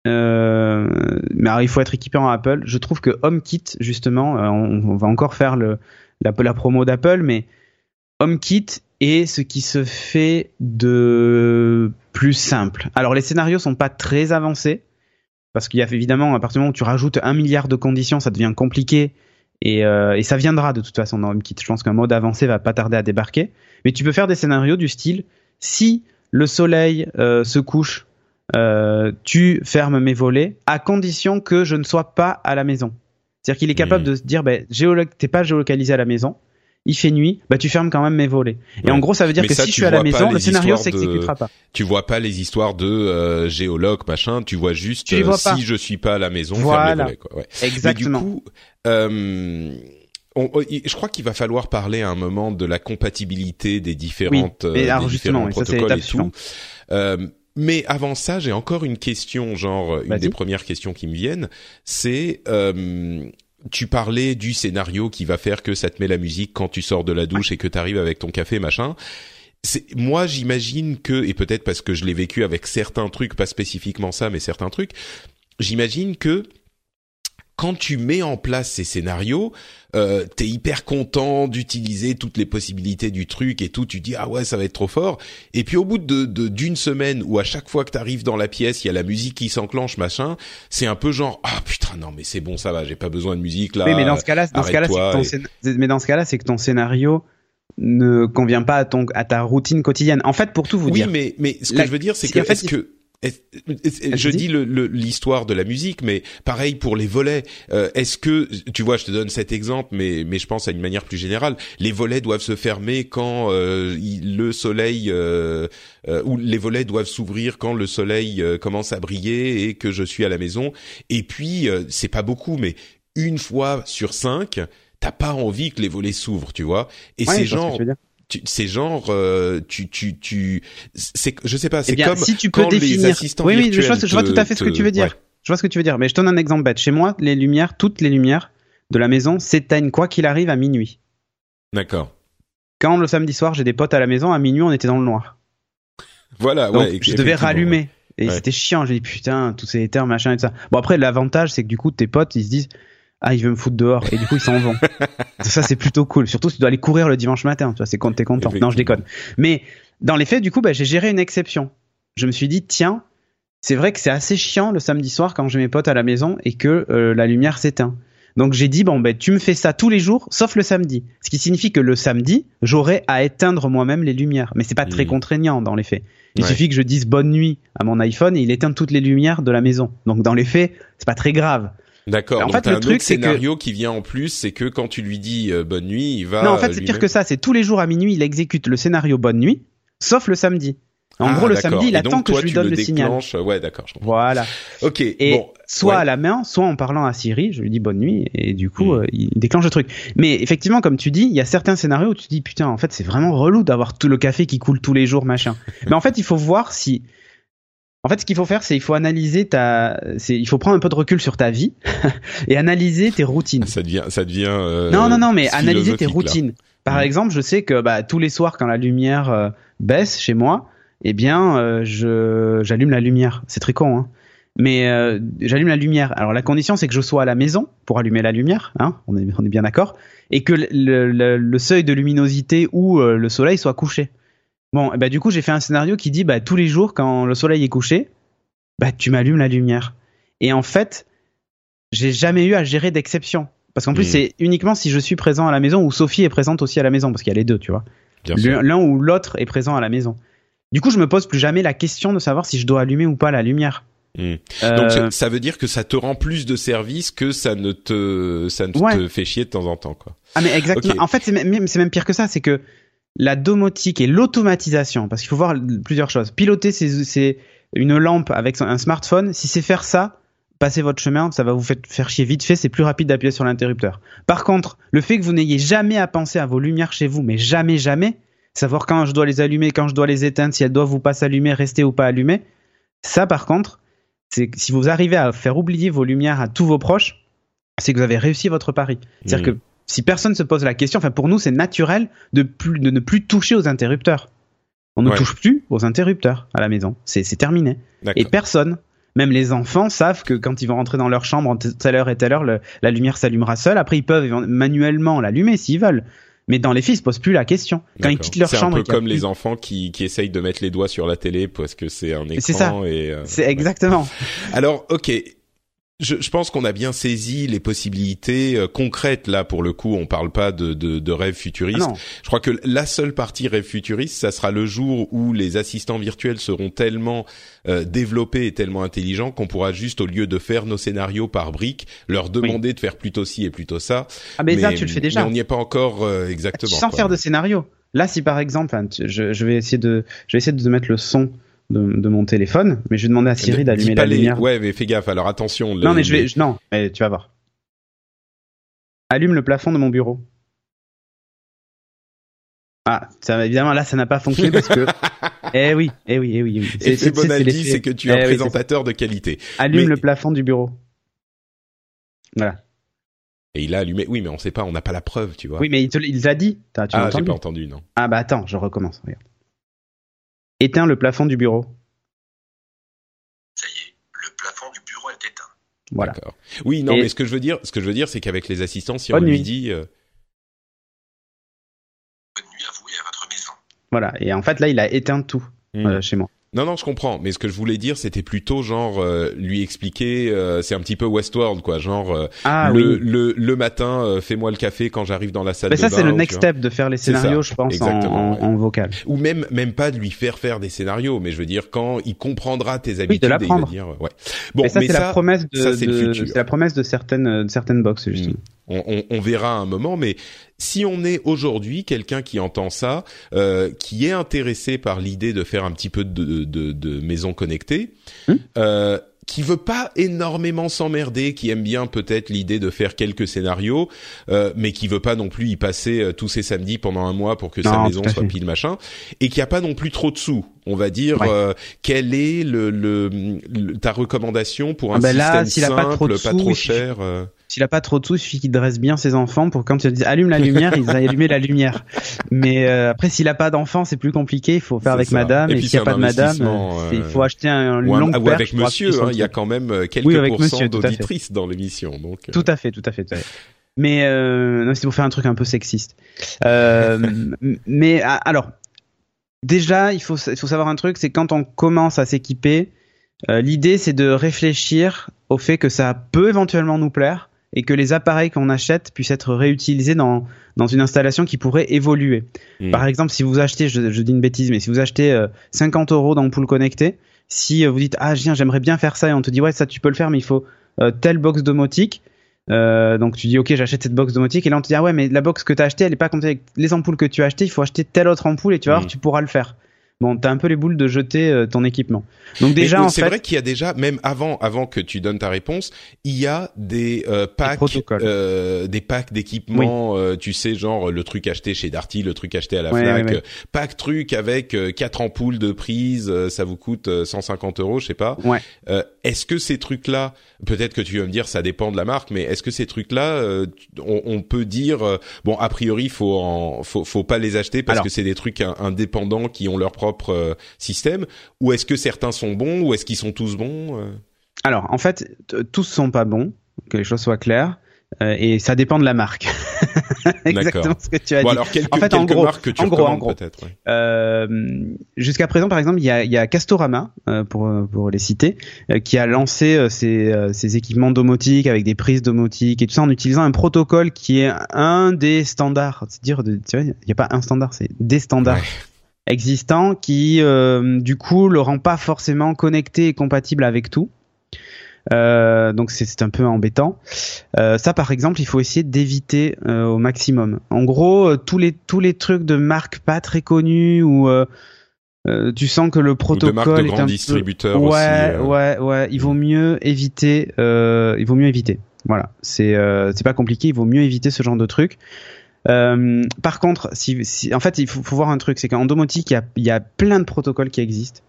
euh, mais alors, il faut être équipé en Apple. Je trouve que HomeKit, justement, euh, on, va encore faire la promo d'Apple, mais HomeKit est ce qui se fait de plus simple. Alors les scénarios sont pas très avancés parce qu'il y a évidemment à partir du moment où tu rajoutes un milliard de conditions, ça devient compliqué et, euh, et ça viendra de toute façon dans HomeKit. Je pense qu'un mode avancé va pas tarder à débarquer, mais tu peux faire des scénarios du style si le soleil euh, se couche, euh, tu fermes mes volets à condition que je ne sois pas à la maison. C'est-à-dire qu'il est capable de se dire, ben, géolo- t'es pas géolocalisé à la maison, il fait nuit, bah tu fermes quand même mes volets. Et Ouais. en gros, ça veut dire Mais que ça, si je suis à la maison, le scénario de- s'exécutera pas. Tu vois pas les histoires de euh, géologue machin. Tu vois juste Tu euh, si je suis pas à la maison, ferme Voilà. les volets. Quoi. Ouais. Exactement. Mais du coup, euh, on- on- je crois qu'il va falloir parler à un moment de la compatibilité des différentes, Oui, euh, alors des justement, différents protocoles et tout. Euh, mais avant ça, j'ai encore une question, genre une des premières questions qui me viennent, c'est euh, tu parlais du scénario qui va faire que ça te met la musique quand tu sors de la douche et que tu arrives avec ton café machin. Moi j'imagine que et peut-être parce que je l'ai vécu avec certains trucs, pas spécifiquement ça, mais certains trucs, j'imagine que quand tu mets en place ces scénarios, euh, t'es hyper content d'utiliser toutes les possibilités du truc et tout. Tu dis ah ouais ça va être trop fort. Et puis au bout de de- d'une semaine où à chaque fois que t'arrives dans la pièce il y a la musique qui s'enclenche machin, c'est un peu genre ah putain non mais c'est bon ça va j'ai pas besoin de musique là. oui, mais dans ce cas-là, dans ce cas-là, c'est que ton arrête-toi scén- mais dans ce cas-là, c'est que ton scénario ne convient pas à ton à ta routine quotidienne. En fait, pour tout vous oui dire, mais mais ce que La- je veux dire c'est si, que en fait, est-ce il- que je dis le- le- l'histoire de la musique, mais pareil pour les volets. Euh, Est-ce que tu vois, je te donne cet exemple, mais mais je pense à une manière plus générale. Les volets doivent se fermer quand euh, il- le soleil euh, euh, ou les volets doivent s'ouvrir quand le soleil euh, commence à briller et que je suis à la maison. Et puis euh, c'est pas beaucoup, mais une fois sur cinq, t'as pas envie que les volets s'ouvrent, tu vois. Et Ouais, c'est je c'est genre euh, tu tu tu c'est je sais pas c'est Eh bien, comme si tu peux quand les définir, assistants oui, oui, je vois, je tout à fait ce que tu veux dire. ouais. Je vois ce que tu veux dire, mais je te donne un exemple bête. Chez moi, les lumières, toutes les lumières de la maison s'éteignent quoi qu'il arrive à minuit. D'accord. Quand le samedi soir, j'ai des potes à la maison, à minuit, on était dans le noir. Voilà, Donc, ouais. je devais rallumer. Et Ouais. c'était chiant. J'ai dit, putain, tous ces éthers, machin et tout ça. Bon, après, l'avantage, c'est que du coup, tes potes, ils se disent, ah, il veut me foutre dehors. Et du coup, ils s'en vont. ça, c'est plutôt cool. Surtout si tu dois aller courir le dimanche matin. Tu vois, c'est quand t'es content. Non, je déconne. Mais, dans les faits, du coup, bah, j'ai géré une exception. Je me suis dit, tiens, c'est vrai que c'est assez chiant le samedi soir quand j'ai mes potes à la maison et que euh, la lumière s'éteint. Donc j'ai dit bon ben tu me fais ça tous les jours sauf le samedi. Ce qui signifie que le samedi j'aurai à éteindre moi-même les lumières. Mais c'est pas très Mhm. contraignant dans les faits. Il Ouais. suffit que je dise bonne nuit à mon iPhone et il éteint toutes les lumières de la maison. Donc dans les faits c'est pas très grave. D'accord. En Donc fait, le un truc, c'est que- scénario qui vient en plus, c'est que quand tu lui dis euh, bonne nuit, il va. non en fait euh, c'est pire que ça. C'est tous les jours à minuit il exécute le scénario bonne nuit sauf le samedi. En Ah, gros le samedi il attend que toi, je lui donne le, signal. déclenches- Ouais, d'accord. Voilà. Ok. Et bon. soit ouais. à la main, soit en parlant à Siri, je lui dis bonne nuit et du coup Mm. euh, il déclenche le truc. Mais effectivement, comme tu dis, il y a certains scénarios où tu dis putain, en fait c'est vraiment relou d'avoir tout le café qui coule tous les jours, machin. Mais en fait, il faut voir si. En fait, ce qu'il faut faire, c'est il faut analyser ta, c'est il faut prendre un peu de recul sur ta vie et analyser tes routines. Ça devient, ça devient. euh, non, non, non, mais analyser tes là. routines. Par Mm. exemple, je sais que bah, tous les soirs, quand la lumière euh, baisse chez moi, eh bien, euh, je j'allume la lumière. C'est très con, hein. Mais euh, j'allume la lumière. Alors la condition, c'est que je sois à la maison pour allumer la lumière. Hein on, est, on est bien d'accord. Et que le, le- le seuil de luminosité où euh, le soleil soit couché. Bon, ben, du coup, j'ai fait un scénario qui dit bah, tous les jours, quand le soleil est couché, bah, tu m'allumes la lumière. Et en fait, j'ai jamais eu à gérer d'exception. Parce qu'en plus, Mm. c'est uniquement si je suis présent à la maison ou Sophie est présente aussi à la maison, parce qu'il y a les deux, tu vois. L'un ou l'autre est présent à la maison. Du coup, je me pose plus jamais la question de savoir si je dois allumer ou pas la lumière. Hmm. Donc ça veut dire que ça te rend plus de services que ça ne te ça ne te fait chier de temps en temps quoi. Ah mais exactement. En fait c'est même c'est même pire que ça, c'est que la domotique et l'automatisation parce qu'il faut voir plusieurs choses. Piloter c'est une lampe avec un smartphone, si c'est faire ça, passez votre chemin, ça va vous faire chier vite fait, c'est plus rapide d'appuyer sur l'interrupteur. Par contre, le fait que vous n'ayez jamais à penser à vos lumières chez vous, mais jamais, jamais, savoir quand je dois les allumer, quand je dois les éteindre, si elles doivent ou pas s'allumer, rester ou pas allumées, ça par contre, c'est si vous arrivez à faire oublier vos lumières à tous vos proches, c'est que vous avez réussi votre pari. C'est-à-dire mmh. que si personne se pose la question, enfin pour nous c'est naturel de, plus, de ne plus toucher aux interrupteurs. On ne touche plus aux interrupteurs à la maison. C'est terminé. Et personne, même les enfants savent que quand ils vont rentrer dans leur chambre, telle heure et telle heure, la lumière s'allumera seule. Après, ils peuvent manuellement l'allumer s'ils veulent. Mais dans les filles, ils se posent plus la question. Quand ils quittent leur chambre, c'est un peu comme les enfants qui, qui essayent de mettre les doigts sur la télé parce que c'est un écran. C'est ça. Euh, c'est exactement. Alors, ok, je, je, pense qu'on a bien saisi les possibilités euh, concrètes là pour le coup. On parle pas de, de, de rêve futuriste. Ah je crois que la seule partie rêve futuriste, ça sera le jour où les assistants virtuels seront tellement euh, développés et tellement intelligents qu'on pourra juste au lieu de faire nos scénarios par briques, leur demander de faire plutôt ci et plutôt ça. Ah mais, ça tu le fais déjà. Mais on n'y est pas encore euh, exactement. Sans faire de scénario. Là, si par exemple, je, je, vais essayer de, je vais essayer de mettre le son de, mon téléphone, mais je vais demander à Siri d'allumer la lumière. Ouais, mais fais gaffe. Alors attention. Non, mais je vais. Non, mais tu vas voir. Allume le plafond de mon bureau. Ah, ça, évidemment là, ça n'a pas fonctionné parce que. eh oui, eh oui, eh oui, eh oui. C'est c'est c'est que tu es un eh présentateur de qualité. Allume le plafond du bureau. Voilà. Et il a allumé. Oui, mais on sait pas, on n'a pas la preuve, tu vois. Oui, mais il te l'a dit. As, tu ah, j'ai pas entendu, non. Ah bah attends, je recommence. Regarde. Éteins le plafond du bureau. Ça y est, le plafond du bureau est éteint. Voilà. Oui, non, mais ce que je veux dire, ce que je veux dire, c'est qu'avec les assistants, si on lui dit. Euh, Bonne nuit à vous et à votre maison. Voilà. Et en fait, là, il a éteint tout hmm. euh, chez moi. Non, non, je comprends. Mais ce que je voulais dire, c'était plutôt genre euh, lui expliquer. Euh, c'est un petit peu Westworld, quoi. Genre euh, ah, le, le, le matin, fais-moi le café quand j'arrive dans la salle. Mais de ça, c'est le next step de faire les scénarios, je pense, en, en, vocal. Ou même même pas de lui faire faire des scénarios, mais je veux dire quand il comprendra tes habitudes, oui, de l'apprendre. dire ouais. Bon, mais ça, c'est la promesse de, c'est la promesse de certaines de certaines box justement. Hmm on, verra un moment, mais si on est aujourd'hui quelqu'un qui entend ça, euh, qui est intéressé par l'idée de faire un petit peu de, de, de maison connectée, hmm. euh, qui veut pas énormément s'emmerder, qui aime bien peut-être l'idée de faire quelques scénarios, euh, mais qui veut pas non plus y passer euh, tous ses samedis pendant un mois pour que sa maison soit pile machin, et qui a pas non plus trop de sous. On va dire euh, quelle est le, le, ta recommandation pour un ah ben système simple, pas trop, pas trop cher. Euh s'il a pas trop de sous, il suffit qu'il dresse bien ses enfants pour quand tu dis allume la lumière, ils allumer la lumière. Mais euh, après, s'il a pas d'enfants, c'est plus compliqué. Il faut faire avec madame. Et, s'il n'y a pas de madame, il faut acheter un long ou avec monsieur. Hein, il y a quand même euh, quelques oui, pourcents d'auditrices dans l'émission. Donc euh. tout à fait, tout à fait. Tout à fait. Mais euh, c'est pour faire un truc un peu sexiste. Euh, mais ah, alors, déjà, il faut, il faut savoir un truc, c'est quand on commence à s'équiper, l'idée c'est de réfléchir au fait que ça peut éventuellement nous plaire, et que les appareils qu'on achète puissent être réutilisés dans, dans une installation qui pourrait évoluer. Hmm. Par exemple, si vous achetez, je, dis une bêtise, mais si vous achetez 50 euh, euros d'ampoule connectée, si euh, vous dites ah j'aimerais bien faire ça et on te dit ouais ça tu peux le faire mais il faut euh, telle box domotique, donc tu dis ok j'achète cette box domotique et là on te dit ah ouais mais la box que tu as achetée elle est pas comptée avec les ampoules que tu as achetées, il faut acheter telle autre ampoule et tu vas voir hmm. tu pourras le faire bon, t'as un peu les boules de jeter euh, ton équipement. Donc déjà, c'est vrai qu'il y a déjà, même avant, avant que tu donnes ta réponse, il y a des euh, packs, euh, des packs d'équipement. Euh, tu sais, genre le truc acheté chez Darty, le truc acheté à la Fnac, pack truc avec quatre ampoules de prise, ça vous coûte 150 euros, je sais pas. Ouais. Est-ce que ces trucs-là, peut-être que tu vas me dire, ça dépend de la marque, mais est-ce que ces trucs-là, on, on, peut dire, bon, a priori, faut en, faut, faut pas les acheter parce que c'est des trucs indépendants qui ont leur propre euh, système Ou est-ce que certains sont bons Ou est-ce qu'ils sont tous bons euh? Alors, en fait, tous sont pas bons, que les choses soient claires. Euh, et ça dépend de la marque. Exactement ce que tu as dit. Alors quelques, en fait, en gros, marques que tu en gros, en gros. peut-être. Euh, Jusqu'à présent, par exemple, il y a, il y a Castorama euh, pour pour les citer, qui a lancé ses, ses équipements domotiques avec des prises domotiques et tout ça en utilisant un protocole qui est un des standards. C'est dire, de, il n'y a pas un standard, c'est des standards existant qui euh, du coup le rend pas forcément connecté et compatible avec tout. Euh, donc c'est un peu embêtant. Euh, ça par exemple, il faut essayer d'éviter euh, au maximum. En gros, euh, tous les tous les trucs de marques pas très connues ou euh, euh, tu sens que le de protocole marques de est un peu... aussi. ouais, euh. ouais, ouais. Il vaut mieux éviter. euh, il vaut mieux éviter. Voilà, c'est euh, c'est pas compliqué. Il vaut mieux éviter ce genre de trucs. Euh, par contre, si, si- en fait, il faut, faut voir un truc, c'est qu'en domotique, il y a, il y a plein de protocoles qui existent.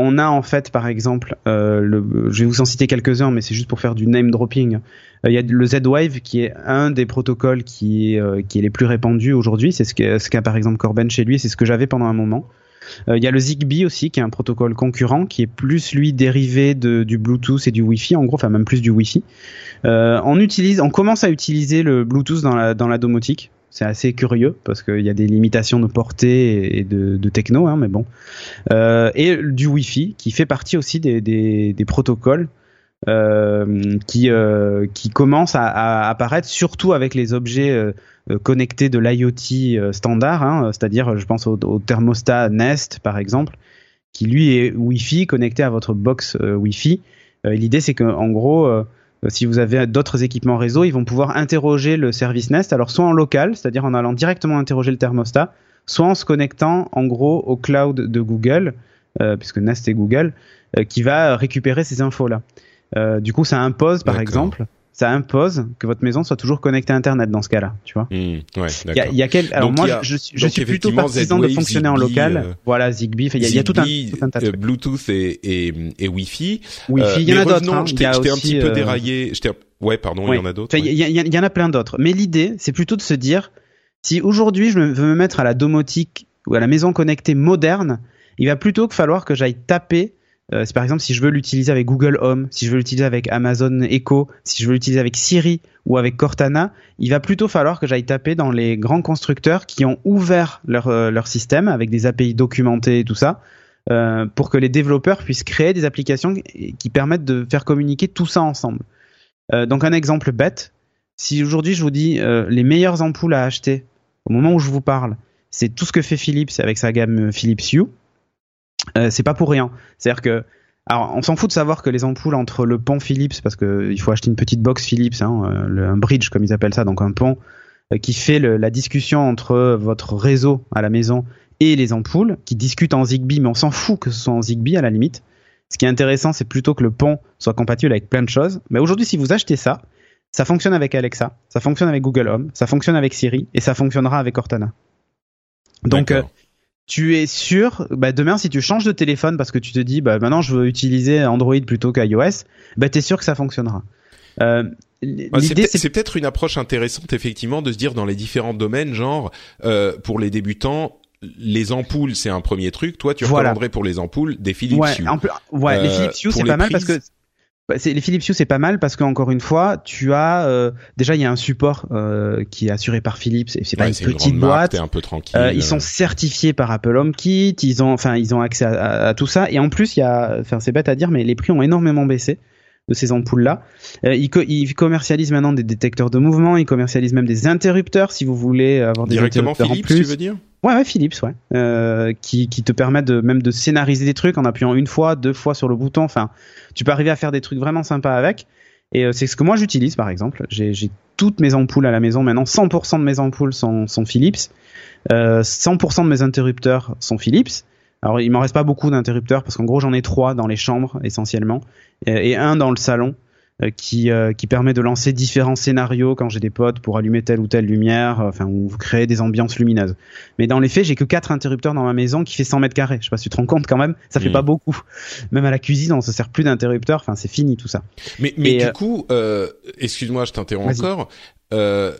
On a en fait, par exemple, euh, je vais vous en citer quelques-uns, mais c'est juste pour faire du name dropping. Euh, il y a le Z-Wave qui est un des protocoles qui est, euh, est les plus répandus aujourd'hui. C'est ce qu'a par exemple Corben chez lui, c'est ce que j'avais pendant un moment. Il y a le Zigbee aussi, qui est un protocole concurrent, qui est plus lui dérivé du Bluetooth et du Wi-Fi, en gros, enfin même plus du Wi-Fi. On commence à utiliser le Bluetooth dans la domotique. C'est assez curieux parce qu'il y a des limitations de portée et de, techno, hein, mais bon. Euh, et du Wi-Fi qui fait partie aussi des, protocoles euh, qui euh, qui commencent à, apparaître surtout avec les objets connectés de l'IoT standard, hein, c'est-à-dire je pense au, au thermostat Nest par exemple, qui lui est Wi-Fi connecté à votre box Wi-Fi. L'idée c'est que en gros si vous avez d'autres équipements réseau, ils vont pouvoir interroger le service Nest, alors soit en local, c'est-à-dire en allant directement interroger le thermostat, soit en se connectant en gros au cloud de Google, euh, puisque Nest est Google, euh, qui va récupérer ces infos-là. Euh, du coup, ça impose, par exemple, ça impose que votre maison soit toujours connectée à Internet dans ce cas-là, tu vois. Hmm, ouais, Il y a, y a quel... Alors Donc, moi, a- je, suis- je donc, suis plutôt partisan de fonctionner en local. euh, voilà, Zigbee, il y a, il y a tout un, tout un tas de euh, trucs. Bluetooth et, et, et Wi-Fi. Wi-Fi, Euh, il y en a d'autres. hein. Je t'ai un petit peu déraillé. Ouais, pardon, il Ouais. y en a d'autres. Il ouais. y, y en a plein d'autres. Mais l'idée, c'est plutôt de se dire, si aujourd'hui je veux me mettre à la domotique ou à la maison connectée moderne, il va plutôt que falloir que j'aille taper. Euh, c'est par exemple si je veux l'utiliser avec Google Home, si je veux l'utiliser avec Amazon Echo, si je veux l'utiliser avec Siri ou avec Cortana, il va plutôt falloir que j'aille taper dans les grands constructeurs qui ont ouvert leur, euh, leur système avec des API documentés et tout ça, euh, pour que les développeurs puissent créer des applications qui permettent de faire communiquer tout ça ensemble. Donc un exemple bête, si aujourd'hui je vous dis les meilleures ampoules à acheter au moment où je vous parle, c'est tout ce que fait Philips avec sa gamme Philips Hue, euh, c'est pas pour rien. C'est-à-dire que alors, on s'en fout de savoir que les ampoules entre le pont Philips, parce que il faut acheter une petite box Philips, hein, euh, le- un bridge comme ils appellent ça, donc un pont euh, qui fait le- la discussion entre votre réseau à la maison et les ampoules, qui discutent en Zigbee, mais on s'en fout que ce soit en Zigbee à la limite. Ce qui est intéressant, c'est plutôt que le pont soit compatible avec plein de choses. Mais aujourd'hui, si vous achetez ça, ça fonctionne avec Alexa, ça fonctionne avec Google Home, ça fonctionne avec Siri et ça fonctionnera avec Cortana. Donc, euh. Tu es sûr, bah, demain, si tu changes de téléphone parce que tu te dis, bah, maintenant je veux utiliser Android plutôt qu'iOS, bah, tu es sûr que ça fonctionnera. Euh, Bah, c'est peut-être- une approche intéressante effectivement de se dire dans les différents domaines, genre euh, pour les débutants, les ampoules c'est un premier truc. Toi, tu Voilà. recommanderais pour les ampoules des Philips ouais, Hue. ouais, les Euh, Philips Hue c'est pas mal parce que les Philips Hue c'est pas mal parce qu'encore une fois tu as euh, déjà il y a un support euh, qui est assuré par Philips et c'est pas Ouais, une petite boîte un peu tranquille. Euh, ils sont certifiés par Apple HomeKit, ils ont, enfin, ils ont accès à, à- à tout ça. Et en plus, il y a, enfin, c'est bête à dire, mais les prix ont énormément baissé de ces ampoules-là. Euh, ils, co- ils commercialisent maintenant des détecteurs de mouvement, ils commercialisent même des interrupteurs si vous voulez avoir des directement interrupteurs Philips, en plus. tu veux dire? Ouais, ouais, Philips, ouais. Euh, qui, qui te permettent de, même de scénariser des trucs en appuyant une fois, deux fois sur le bouton. Enfin, tu peux arriver à faire des trucs vraiment sympas avec. Et euh, c'est ce que moi j'utilise, par exemple. J'ai j'ai toutes mes ampoules à la maison maintenant. 100% de mes ampoules sont, sont Philips. Euh, 100% de mes interrupteurs sont Philips. Alors, il m'en reste pas beaucoup d'interrupteurs parce qu'en gros, j'en ai trois dans les chambres essentiellement et, et un dans le salon euh, qui euh, qui permet de lancer différents scénarios quand j'ai des potes pour allumer telle ou telle lumière, euh, enfin ou créer des ambiances lumineuses. Mais dans les faits, j'ai que quatre interrupteurs dans ma maison qui fait 100 mètres carrés. Je sais pas si tu te rends compte quand même, ça fait Mhm. pas beaucoup. Même à la cuisine, on se sert plus d'interrupteurs. Enfin, c'est fini tout ça. Mais, mais Et, du coup, excuse-moi, je t'interromps encore. Euh,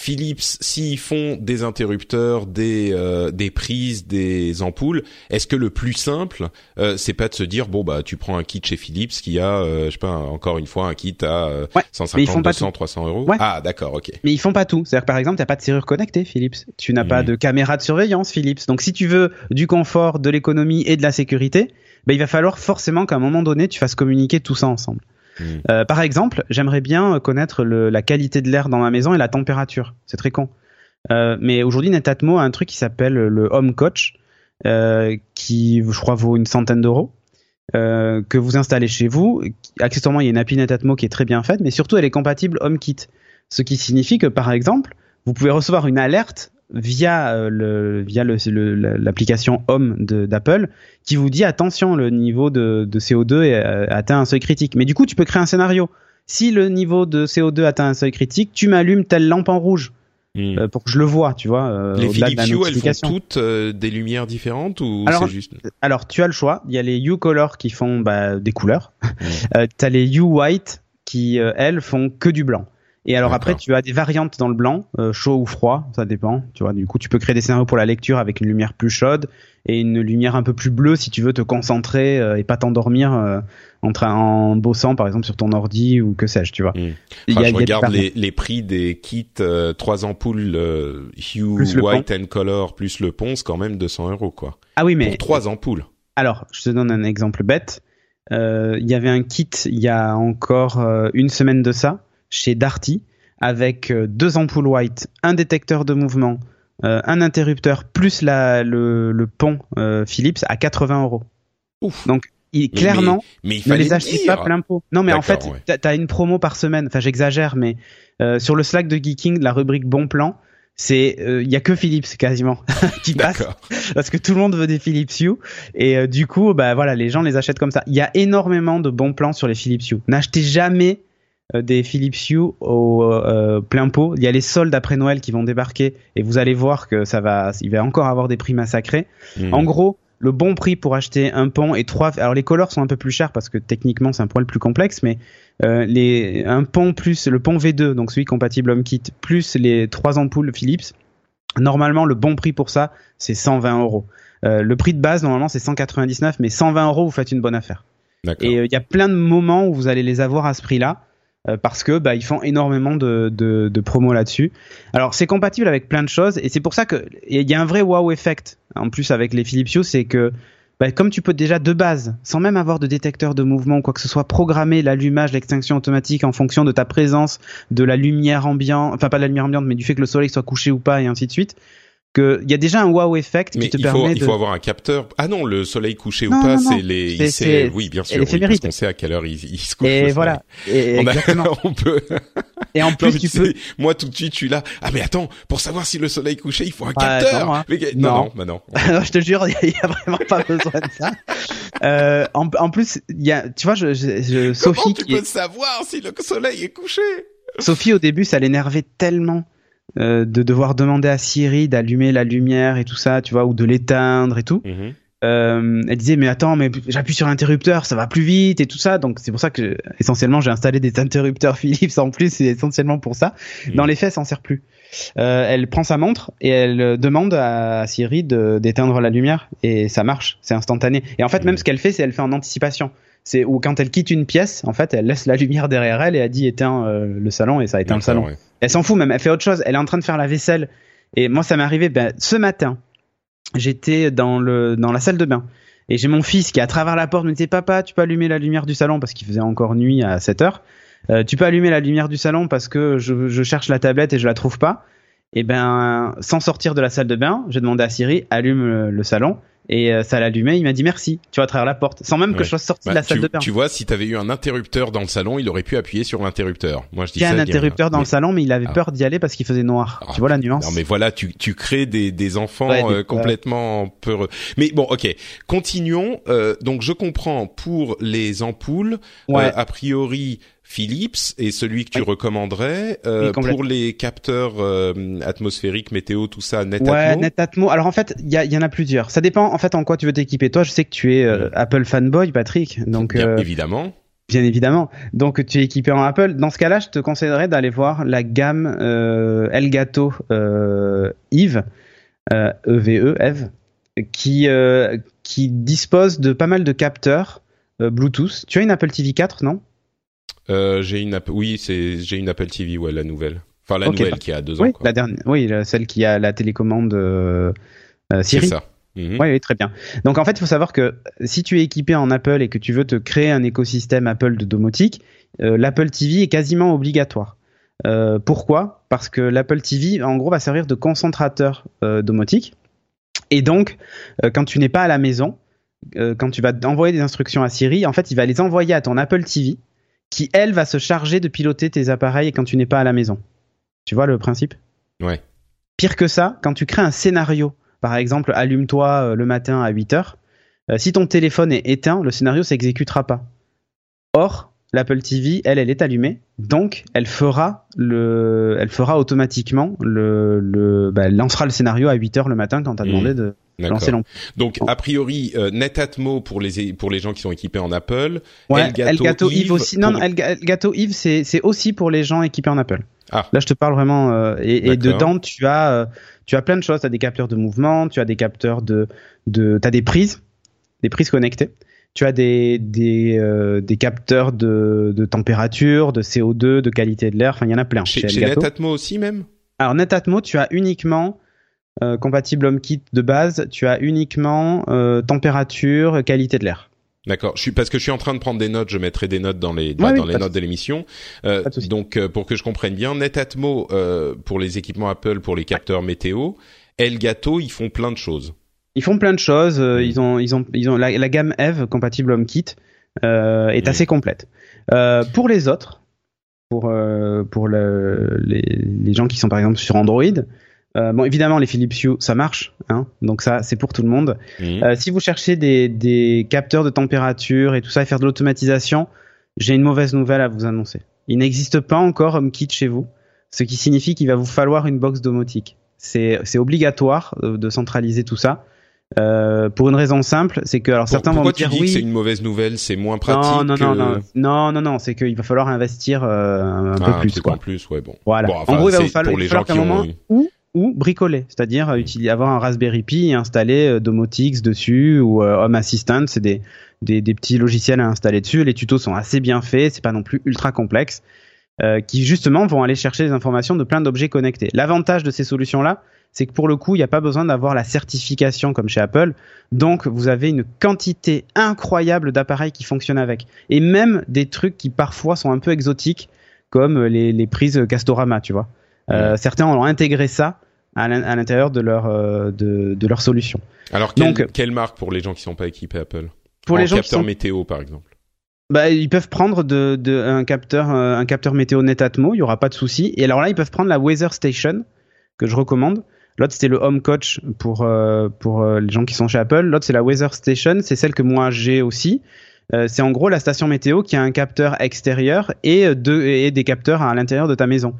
Philips, s'ils font des interrupteurs, des euh, des prises, des ampoules, est-ce que le plus simple, euh, c'est pas de se dire bon bah tu prends un kit chez Philips qui a, euh, je sais pas, encore une fois un kit à euh, Ouais, mais ils 150, font pas 200, tout. 300 euros? Ouais. Ah d'accord, ok. Mais ils font pas tout. C'est-à-dire par exemple, t'as pas de serrure connectée, Philips. Tu n'as pas Mhm. de caméra de surveillance, Philips. Donc si tu veux du confort, de l'économie et de la sécurité, ben, il va falloir forcément qu'à un moment donné, tu fasses communiquer tout ça ensemble. Mhm. Euh, par exemple, j'aimerais bien connaître la qualité de l'air dans ma maison et la température. C'est très con. Euh, mais aujourd'hui, Netatmo a un truc qui s'appelle le Home Coach, euh, qui, je crois, vaut une centaine d'euros. que vous installez chez vous. Accessoirement, il y a une appli Netatmo qui est très bien faite, mais surtout elle est compatible HomeKit. Ce qui signifie que par exemple, vous pouvez recevoir une alerte via euh, le via le- le- l'application Home d'Apple qui vous dit attention le niveau de, de CO2 est, euh, atteint un seuil critique. Mais du coup, tu peux créer un scénario. Si le niveau de CO2 atteint un seuil critique, tu m'allumes telle lampe en rouge Hmm. euh, pour que je le vois, tu vois. euh, les Philips Hue, elles font toutes euh, des lumières différentes ou Alors, c'est juste Alors, tu as le choix. Il y a les Hue Color qui font bah, des couleurs. Mm. Euh, tu as les Hue White qui, euh, elles, font que du blanc. Et alors après, tu as des variantes dans le blanc, euh, chaud ou froid, ça dépend. Tu vois, du coup, tu peux créer des scénarios pour la lecture avec une lumière plus chaude et une lumière un peu plus bleue si tu veux te concentrer euh, et pas t'endormir euh, en, train- en bossant, par exemple, sur ton ordi ou que sais-je, tu vois. Mm. Y Enfin, a- y je a regarde les, les prix des kits trois ampoules Hue Plus White and Color plus le pont, c'est quand même 200 euros quoi. Ah oui, mais Pour trois ampoules. Alors, je te donne un exemple bête. Il y avait un kit il y a encore une semaine de ça chez Darty avec euh, deux ampoules white, un détecteur de mouvement, euh, un interrupteur plus la, le, le pont euh, Philips à 80 euros. Ouf. Donc, il, clairement, Mais il ne fallait les achetez pas plein pot. Non, mais en fait, ouais. t'as- t'as une promo par semaine. Enfin, j'exagère, mais euh, sur le Slack de Geeking, la rubrique Bon Plan, c'est euh, il y a que Philips quasiment qui passe parce que tout le monde veut des Philips Hue et euh, du coup bah voilà les gens les achètent comme ça il y a énormément de bons plans sur les Philips Hue n'achetez jamais euh, des Philips Hue au euh, plein pot. Il y a les soldes après Noël qui vont débarquer et vous allez voir que ça va il va encore avoir des prix massacrés. Mm. en gros le bon prix pour acheter un pont et trois alors les colors sont un peu plus chers parce que techniquement c'est un poil plus complexe mais euh, les un pont plus le pont V2 donc celui compatible HomeKit plus les trois ampoules Philips normalement le bon prix pour ça c'est 120 euros. Euh, le prix de base normalement c'est 199 mais 120 euros vous faites une bonne affaire. Et euh, il y a plein de moments où vous allez les avoir à ce prix-là euh, parce que bah, ils font énormément de, de, de promos là-dessus. Alors c'est compatible avec plein de choses et c'est pour ça que il y a un vrai wow effect en plus avec les Philips Hue, c'est que bah, comme tu peux déjà de base, sans même avoir de détecteur de mouvement ou quoi que ce soit, programmer l'allumage, l'extinction automatique en fonction de ta présence, de la lumière ambiante, enfin pas de la lumière ambiante, mais du fait que le soleil soit couché ou pas et ainsi de suite, que il y a déjà un wow effect Mais qui te il faut, permet il de faut avoir un capteur. Ah non, le soleil couché Non, ou pas, c'est les. C'est- il oui, bien sûr, oui, parce qu'on sait à quelle heure il, il se couche. et voilà. Et, On, a- exactement. on peut. Et en plus tu peux moi tout de suite, je suis là. Ah mais attends, pour savoir si le soleil est couché, il faut un Ah, capteur. non, hein. Non, Non. bah non. Non, je te jure, il y, a vraiment pas besoin de ça. Euh, en, en plus, il y a, tu vois, je, je- je- Sophie, Comment tu qui peux est- savoir si le soleil est couché? Sophie au début, ça l'énervait tellement euh, de devoir demander à Siri d'allumer la lumière et tout ça, tu vois, ou de l'éteindre et tout. Mhm. Euh, elle disait mais attends, mais j'appuie sur l'interrupteur, ça va plus vite et tout ça. Donc c'est pour ça que essentiellement j'ai installé des interrupteurs Philips en plus, c'est essentiellement pour ça. Mhm. Dans les faits, ça en sert plus. Euh, elle prend sa montre et elle demande à Siri d'éteindre la lumière et ça marche, c'est instantané. Et en fait, même Mhm. ce qu'elle fait, c'est elle fait en anticipation. C'est ou quand elle quitte une pièce, en fait, elle laisse la lumière derrière elle et elle dit éteins euh, le salon et ça éteint le salon. ouais. Elle s'en fout même, elle fait autre chose. Elle est en train de faire la vaisselle. Et moi, ça m'est arrivé ben, ce matin. J'étais dans le dans la salle de bain et j'ai mon fils qui à travers la porte me disait papa, tu peux allumer la lumière du salon? Parce qu'il faisait encore nuit à 7 heures. Euh, tu peux allumer la lumière du salon parce que je, je cherche la tablette et je la trouve pas. Et ben, sans sortir de la salle de bain, j'ai demandé à Siri allume le, le salon et euh, ça l'allumait. Il m'a dit merci. Tu vois à travers la porte, sans même que je sois sorti Bah, de la salle tu, de bain. tu vois, si t'avais eu un interrupteur dans le salon, il aurait pu appuyer sur l'interrupteur. Moi, je dis Il y a ça. un interrupteur dans le salon, mais il avait Ah. peur d'y aller parce qu'il faisait noir. Ah, tu vois la nuance Non mais voilà, tu, tu crées des, des enfants Ouais, des- euh, complètement peureux. Mais bon, ok, continuons. Euh, donc je comprends pour les ampoules, Ouais. euh, a priori Philips est celui que tu Oui. recommanderais. Euh, Oui, pour les capteurs euh, atmosphériques, météo, tout ça, Netatmo. Ouais, Netatmo. Alors en fait, il y, en a plusieurs. Ça dépend en fait en quoi tu veux t'équiper. Toi, je sais que tu es euh, Mm. Apple fanboy, Patrick. Donc Bien évidemment. bien évidemment. Donc tu es équipé en Apple. Dans ce cas-là, je te conseillerais d'aller voir la gamme Elgato euh, Eve, euh, EVE, Eve, qui qui dispose de pas mal de capteurs Bluetooth. Tu as une Apple TV 4, non? Euh, j'ai une oui, c'est j'ai une Apple TV, ouais, la nouvelle. Enfin la nouvelle qui a deux ans. Oui, quoi. la dernière. Oui, celle qui a la télécommande euh, euh, C'est Siri. ça. Mhm. Oui, oui, très bien. Donc en fait, il faut savoir que si tu es équipé en Apple et que tu veux te créer un écosystème Apple de domotique, euh, l'Apple TV est quasiment obligatoire. Euh, pourquoi? Parce que l'Apple TV, en gros, va servir de concentrateur euh, domotique. Et donc, quand tu n'es pas à la maison, quand tu vas envoyer des instructions à Siri, en fait, il va les envoyer à ton Apple TV, qui elle va se charger de piloter tes appareils quand tu n'es pas à la maison. Tu vois le principe? Ouais. Pire que ça, quand tu crées un scénario, par exemple, allume-toi euh, le matin à 8 heures, euh, si ton téléphone est éteint, le scénario s'exécutera pas. Or, l'Apple TV, elle, elle est allumée, donc elle fera le, elle fera automatiquement le, le bah, elle lancera le scénario à 8 heures le matin quand t'as Mmh. demandé de Donc a priori euh, Netatmo pour les pour les gens qui sont équipés en Apple, Ouais, Elgato, Eve aussi. Non, pour- non, Elga- Elgato Eve, c'est c'est aussi pour les gens équipés en Apple. Ah. Là, je te parle vraiment. euh, et, dedans, tu as euh, tu as plein de choses. Tu as des capteurs de mouvement, tu as des capteurs de de t'as des prises, des prises connectées. Tu as des des des capteurs de de température, de CO2, de qualité de l'air. Enfin, il y en a plein. Chez, chez chez Elgato. Netatmo aussi même? Alors Netatmo, tu as uniquement euh, compatible HomeKit de base. Tu as uniquement euh, température, qualité de l'air. D'accord. Je suis parce que je suis en train de prendre des notes. Je mettrai des notes dans les Ouais, oui, dans les de notes de l'émission. Euh, donc euh, pour que je comprenne bien, Netatmo euh, pour les équipements Apple pour les capteurs météo, Elgato ils font plein de choses. Ils font plein de choses. Ils ont, ils ont, ils ont la, la gamme Eve compatible HomeKit est assez complète. Pour les autres, pour pour le, les, les gens qui sont par exemple sur Android, euh, bon évidemment les Philips Hue ça marche, hein, donc ça c'est pour tout le monde. Euh, si vous cherchez des, des capteurs de température et tout ça et faire de l'automatisation, j'ai une mauvaise nouvelle à vous annoncer. Il n'existe pas encore HomeKit chez vous, ce qui signifie qu'il va vous falloir une box domotique. C'est c'est obligatoire de centraliser tout ça. Euh, pour une raison simple, c'est que alors Pour- certains vont me dire oui. que c'est une mauvaise nouvelle C'est moins pratique. non, non, non, non, non, non, non, c'est qu'il va falloir investir euh, un Ah, peu un plus. truc quoi. en plus, ouais bon. Voilà. Bon, enfin, en gros, il va vous falloir, pour les gens un moment ont- ou bricoler, c'est-à-dire euh, avoir un Raspberry Pi et installer euh, Domotix dessus ou euh, Home Assistant, c'est des, des des petits logiciels à installer dessus. Les tutos sont assez bien faits, c'est pas non plus ultra complexe, qui justement vont aller chercher les informations de plein d'objets connectés. L'avantage de ces solutions-là, c'est que pour le coup, il n'y a pas besoin d'avoir la certification comme chez Apple. Donc, vous avez une quantité incroyable d'appareils qui fonctionnent avec. Et même des trucs qui parfois sont un peu exotiques, comme les, les prises Castorama, tu vois. Euh, Certains ont intégré ça à l'in- à l'intérieur de leur, euh, de, de leur solution. Alors quelle, Donc- quelle marque pour les gens qui sont pas équipés Apple Pour En les gens qui capteur sont météo par exemple. Bah, ils peuvent prendre de, de, un capteur, euh, un capteur météo Netatmo, il y aura pas de souci. Et alors là, ils peuvent prendre la Weather Station que je recommande. L'autre c'était le Home Coach pour euh, pour euh, les gens qui sont chez Apple. L'autre c'est la Weather Station, c'est celle que moi j'ai aussi. Euh, c'est en gros la station météo qui a un capteur extérieur et euh, deux et des capteurs à l'intérieur de ta maison.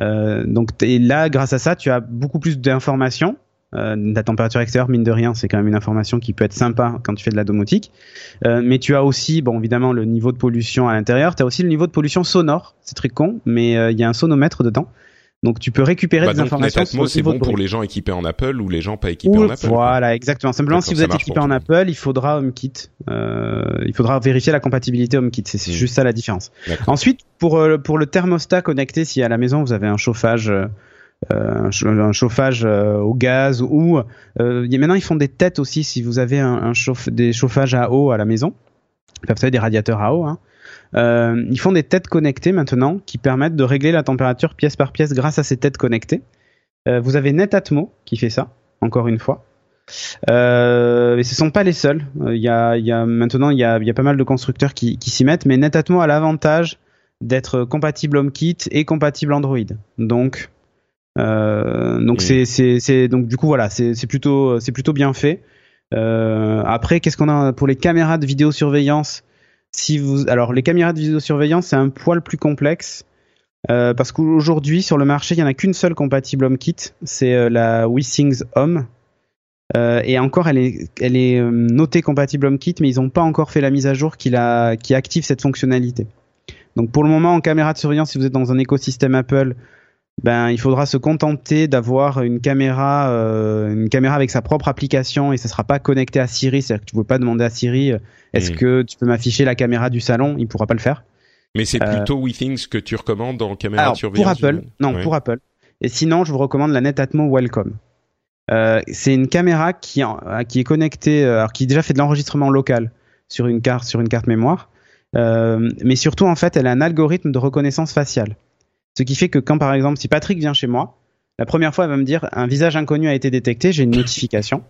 Euh, donc t'es- là, grâce à ça, tu as beaucoup plus d'informations. Euh, la température extérieure, mine de rien, c'est quand même une information qui peut être sympa quand tu fais de la domotique. Euh, mais tu as aussi, bon, évidemment, le niveau de pollution à l'intérieur. Tu as aussi le niveau de pollution sonore. C'est très con, mais euh, il y a un sonomètre dedans. Donc tu peux récupérer Bah, des donc informations Netatmo c'est bon pour les gens équipés en Apple ou les gens pas équipés Ou- en Apple. Voilà, exactement. Simplement, si vous êtes équipé en. Apple, il faudra HomeKit. Euh, il faudra vérifier la compatibilité HomeKit. C'est c'est Mm. juste ça la différence. Ensuite, pour euh, pour le thermostat connecté, si à la maison vous avez un chauffage, euh, un, cha- un chauffage euh, au gaz ou maintenant ils font des têtes aussi si vous avez un, un chauffe, des chauffages à eau à la maison. Ils peuvent faire des radiateurs à eau. Hein. Euh, ils font des têtes connectées maintenant qui permettent de régler la température pièce par pièce grâce à ces têtes connectées. Euh, vous avez Netatmo qui fait ça, encore une fois. Euh, et ce sont pas les seuls. Euh, y, a, il y a maintenant il y a, il y a pas mal de constructeurs qui, qui s'y mettent, mais Netatmo a l'avantage d'être compatible HomeKit et compatible Android. Donc euh, donc c'est donc du coup voilà c'est c'est plutôt c'est plutôt bien fait. Euh, après qu'est-ce qu'on a pour les caméras de vidéosurveillance? Alors les caméras de vidéosurveillance c'est un poil plus complexe. Euh, parce qu'aujourd'hui sur le marché il y en a qu'une seule compatible HomeKit, c'est euh, la WeSings Home. Euh, et encore, elle est, notée compatible HomeKit, mais ils n'ont pas encore fait la mise à jour qui, qui active cette fonctionnalité. Donc pour le moment, en caméra de surveillance, si vous êtes dans un écosystème Apple, ben il faudra se contenter d'avoir une caméra, euh, une caméra avec sa propre application et ça sera pas connecté à Siri. C'est-à-dire que tu ne peux pas demander à Siri, euh, est-ce que tu peux m'afficher la caméra du salon? Il pourra pas le faire. Mais c'est Euh, plutôt WeThings que tu recommandes en caméra Alors, de pour surveillance. Apple, non, Ouais. pour Apple. Et sinon, je vous recommande la Netatmo Welcome. Euh, c'est une caméra qui, est connectée, alors qui déjà fait de l'enregistrement local sur une carte, sur une carte mémoire. Euh, mais surtout, en fait, elle a un algorithme de reconnaissance faciale. Ce qui fait que quand, par exemple, si Patrick vient chez moi, la première fois, elle va me dire un visage inconnu a été détecté, j'ai une notification.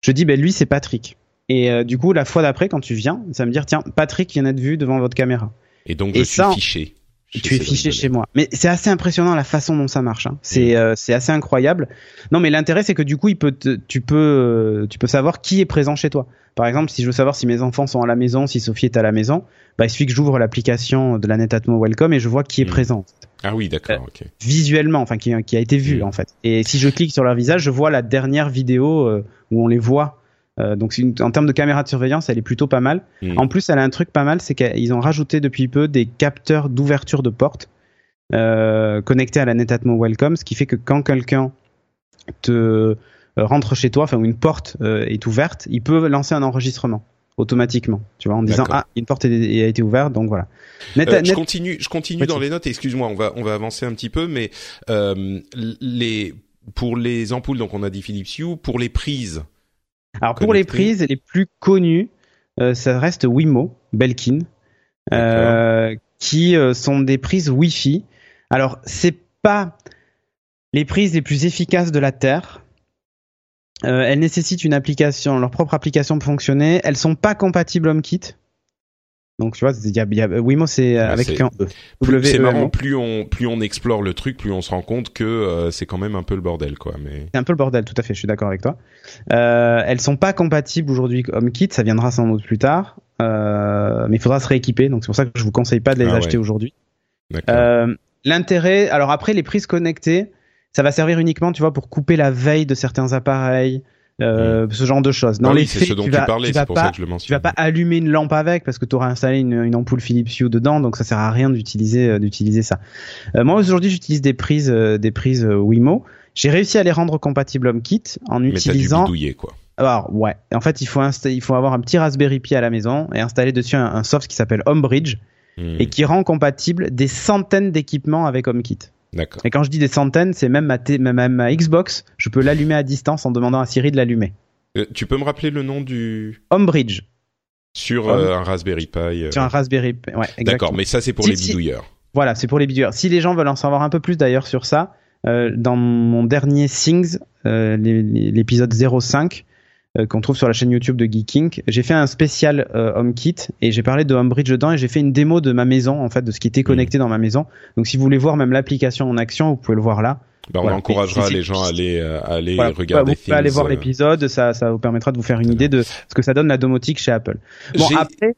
Je dis, ben lui, c'est Patrick. Et euh, du coup, la fois d'après, quand tu viens, ça va me dire tiens, Patrick vient d'être vu devant votre caméra. Et donc Et je ça, suis fiché. Tu es fiché chez moi. Mais c'est assez impressionnant la façon dont ça marche. hein. C'est euh, c'est assez incroyable. Non, mais l'intérêt c'est que du coup, il peut te- tu peux euh, tu peux savoir qui est présent chez toi. Par exemple, si je veux savoir si mes enfants sont à la maison, si Sophie est à la maison, bah il suffit que j'ouvre l'application de la Netatmo Welcome et je vois qui est Mm. présent Ah oui, Euh, d'accord, ok. visuellement, enfin qui, qui a été vu Mm. en fait. Et si je clique sur leur visage, je vois la dernière vidéo euh, où on les voit. Euh, donc une- en termes de caméra de surveillance, elle est plutôt pas mal. Mm. En plus, elle a un truc pas mal, c'est qu'ils ont rajouté depuis peu des capteurs d'ouverture de porte euh, connectés à la Netatmo Welcome, ce qui fait que quand quelqu'un te euh, rentre chez toi, enfin une porte euh, est ouverte, il peut lancer un enregistrement automatiquement, tu vois, en disant ah une porte est- a été ouverte, donc voilà. Net- Euh, je continue, je continue Oui, dans les notes. Excuse-moi, on va on va avancer un petit peu, mais les pour les ampoules, donc on a dit Philips Hue. Pour les prises, Alors pour les prises les plus connues, euh, ça reste Wimo, Belkin, euh, qui euh, sont des prises Wi-Fi. Alors c'est pas les prises les plus efficaces de la terre. Elles nécessitent une application, leur propre application pour fonctionner. Elles sont pas compatibles HomeKit. Donc tu vois, il y a, il y a- Wimo c'est avec c'est- E. plus- c'est W-E-M-O. marrant. Plus on plus on explore le truc, plus on se rend compte que euh, c'est quand même un peu le bordel, quoi. Mais C'est un peu le bordel, tout à fait, je suis d'accord avec toi. Euh, elles sont pas compatibles aujourd'hui HomeKit, ça viendra sans doute plus tard, euh, mais il faudra se rééquiper, donc c'est pour ça que je vous conseille pas de les Ah acheter ouais. aujourd'hui. Euh, L'intérêt, alors après les prises connectées, ça va servir uniquement, tu vois, pour couper la veille de certains appareils, euh, ce genre de choses. Dans Ah oui, les faits, ce dont tu tu vas, parlais, tu vas c'est pour pas, ça que je le tu mentionne. vas pas allumer une lampe avec parce que tu auras installé une, une ampoule Philips Hue dedans, donc ça sert à rien d'utiliser euh, d'utiliser ça. Euh, moi aujourd'hui, j'utilise des prises euh, des prises Wimo. J'ai réussi à les rendre compatibles HomeKit en Mais t'as dû utilisant quoi. alors ouais, en fait il faut il faut avoir un petit Raspberry Pi à la maison et installer dessus un, un soft qui s'appelle Homebridge Hmm, et qui rend compatible des centaines d'équipements avec HomeKit. D'accord. Et quand je dis des centaines, c'est même ma, t- même ma- Xbox, je peux l'allumer à distance en demandant à Siri de l'allumer. Euh, tu peux me rappeler le nom du Homebridge sur euh, un Raspberry Pi euh, sur un Raspberry Pi. Ouais, exactement. D'accord, mais ça c'est pour Si, les si. bidouilleurs. Voilà, c'est pour les bidouilleurs. Si les gens veulent en savoir un peu plus d'ailleurs sur ça, euh, dans mon dernier Things, euh, l'épisode 05, euh, qu'on trouve sur la chaîne YouTube de Geeking, j'ai fait un spécial euh, HomeKit et j'ai parlé de Homebridge dedans et j'ai fait une démo de ma maison, en fait, de ce qui était connecté dans ma maison. Donc si vous voulez voir même l'application en action, vous pouvez le voir là. Bah, on Voilà. encouragera les gens à aller, euh, à aller Voilà. regarder. vous pouvez aller voir euh, l'épisode, ça, ça vous permettra de vous faire une idée de ce que ça donne la domotique chez Apple. Bon, après,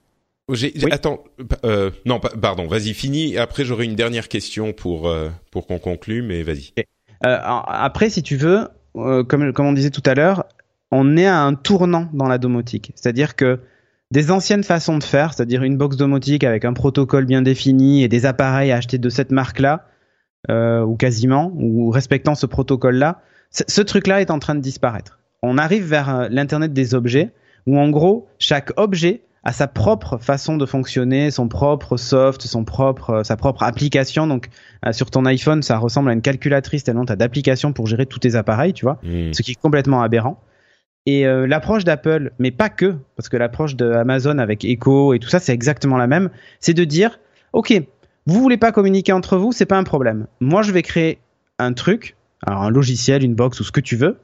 Oui. Attends, euh, non, pa- pardon, vas-y, finis. Après, j'aurai une dernière question pour euh, pour qu'on conclue, mais vas-y. Euh, après, si tu veux, euh, comme, comme on disait tout à l'heure, on est à un tournant dans la domotique. C'est-à-dire que des anciennes façons de faire, c'est-à-dire une box domotique avec un protocole bien défini et des appareils à acheter de cette marque-là, euh, ou quasiment, ou respectant ce protocole-là, ce, truc-là est en train de disparaître. On arrive vers euh, l'Internet des objets, où en gros, chaque objet a sa propre façon de fonctionner, son propre soft, son propre, euh, sa propre application. Donc, euh, sur ton iPhone, ça ressemble à une calculatrice tellement tu as d'applications pour gérer tous tes appareils, tu vois, Hmm. ce qui est complètement aberrant. Et euh, l'approche d'Apple, mais pas que, parce que l'approche d'Amazon avec Echo et tout ça, c'est exactement la même, c'est de dire, ok, vous voulez pas communiquer entre vous, c'est pas un problème. Moi, je vais créer un truc, alors un logiciel, une box ou ce que tu veux,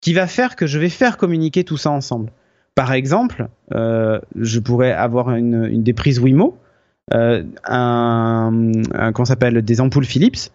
qui va faire que je vais faire communiquer tout ça ensemble. Par exemple, euh, je pourrais avoir une, des prises Wimo, euh, un, qu'on s'appelle des ampoules Philips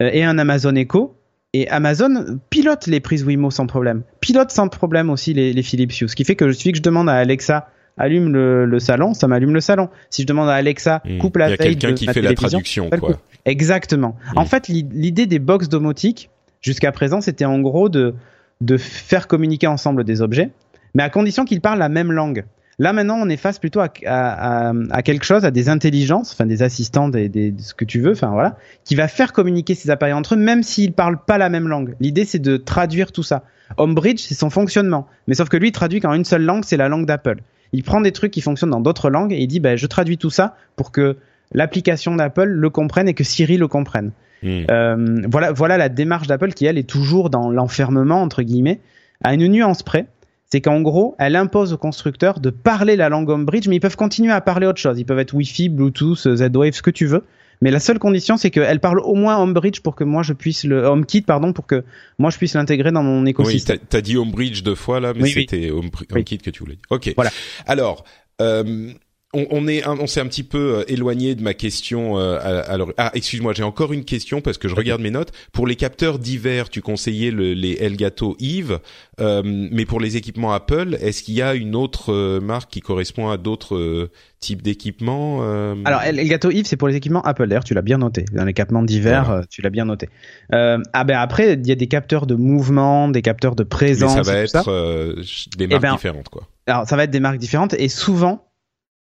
et un Amazon Echo. Et Amazon pilote les prises Wimo sans problème. Pilote sans problème aussi les, les Philips Hue. Ce qui fait que je suffit que je demande à Alexa allume le, le salon, ça m'allume le salon. Si je demande à Alexa coupe la Il y a veille quelqu'un qui fait la traduction, quoi. Exactement. En fait, l'i- l'idée des box domotiques, jusqu'à présent, c'était en gros de, de faire communiquer ensemble des objets, mais à condition qu'ils parlent la même langue. Là, maintenant, on est face plutôt à, à, à- à quelque chose, à des intelligences, enfin des assistants, des, des- ce que tu veux, enfin voilà, qui va faire communiquer ces appareils entre eux, même s'ils parlent pas la même langue. L'idée, c'est de traduire tout ça. Homebridge, c'est son fonctionnement. Mais sauf que lui, il traduit qu'en une seule langue, c'est la langue d'Apple. Il prend des trucs qui fonctionnent dans d'autres langues et il dit, ben, je traduis tout ça pour que l'application d'Apple le comprenne et que Siri le comprenne. Hmm. Euh, voilà, voilà la démarche d'Apple qui elle est toujours dans l'enfermement entre guillemets, à une nuance près. C'est qu'en gros, elle impose aux constructeurs de parler la langue Homebridge, mais ils peuvent continuer à parler autre chose. Ils peuvent être Wi-Fi, Bluetooth, Z-Wave, ce que tu veux. Mais la seule condition, c'est qu'elle parle au moins Homebridge pour que moi je puisse le HomeKit, pardon, pour que moi je puisse l'intégrer dans mon écosystème. Oui, t'as dit Homebridge deux fois là, mais c'était HomeKit que tu voulais. Ok. Voilà. Alors. Euh, on, on, est, on s'est un petit peu euh, éloigné de ma question. Euh, alors, ah, excuse-moi, j'ai encore une question parce que je regarde mes notes. Pour les capteurs divers, tu conseillais le, les Elgato Eve, euh, mais pour les équipements Apple, est-ce qu'il y a une autre euh, marque qui correspond à d'autres types d'équipements Alors, Elgato Eve, c'est pour les équipements Apple. D'ailleurs, tu l'as bien noté. Dans les capteurs divers, tu l'as bien noté. ah ben après, il y a des capteurs de mouvement, des capteurs de présence. Mais ça va être des eh marques ben, différentes, quoi. Alors, ça va être des marques différentes et souvent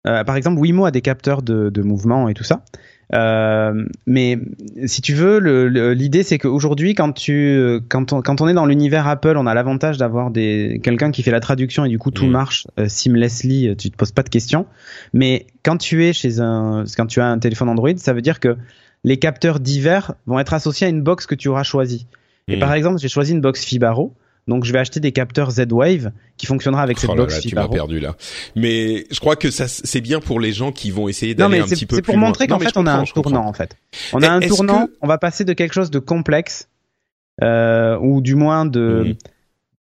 euh, par exemple, Wimo a des capteurs de, de mouvement et tout ça. Euh, mais si tu veux, l'idée c'est qu'aujourd'hui, quand tu, quand on, quand on est dans l'univers Apple, on a l'avantage d'avoir des quelqu'un qui fait la traduction et du coup tout marche euh, seamlessly, tu te poses pas de questions. Mais quand tu es chez un, quand tu as un téléphone Android, ça veut dire que les capteurs divers vont être associés à une box que tu auras choisie. Et par exemple, j'ai choisi une box Fibaro. Donc je vais acheter des capteurs Z-Wave qui fonctionnera avec cette oh box là, Tu m'as perdu là. Mais je crois que ça c'est bien pour les gens qui vont essayer d'aller un petit peu C'est pour montrer qu'en fait on a un tournant en fait. On a un tournant, on va passer de quelque chose de complexe euh, ou du moins de mhm.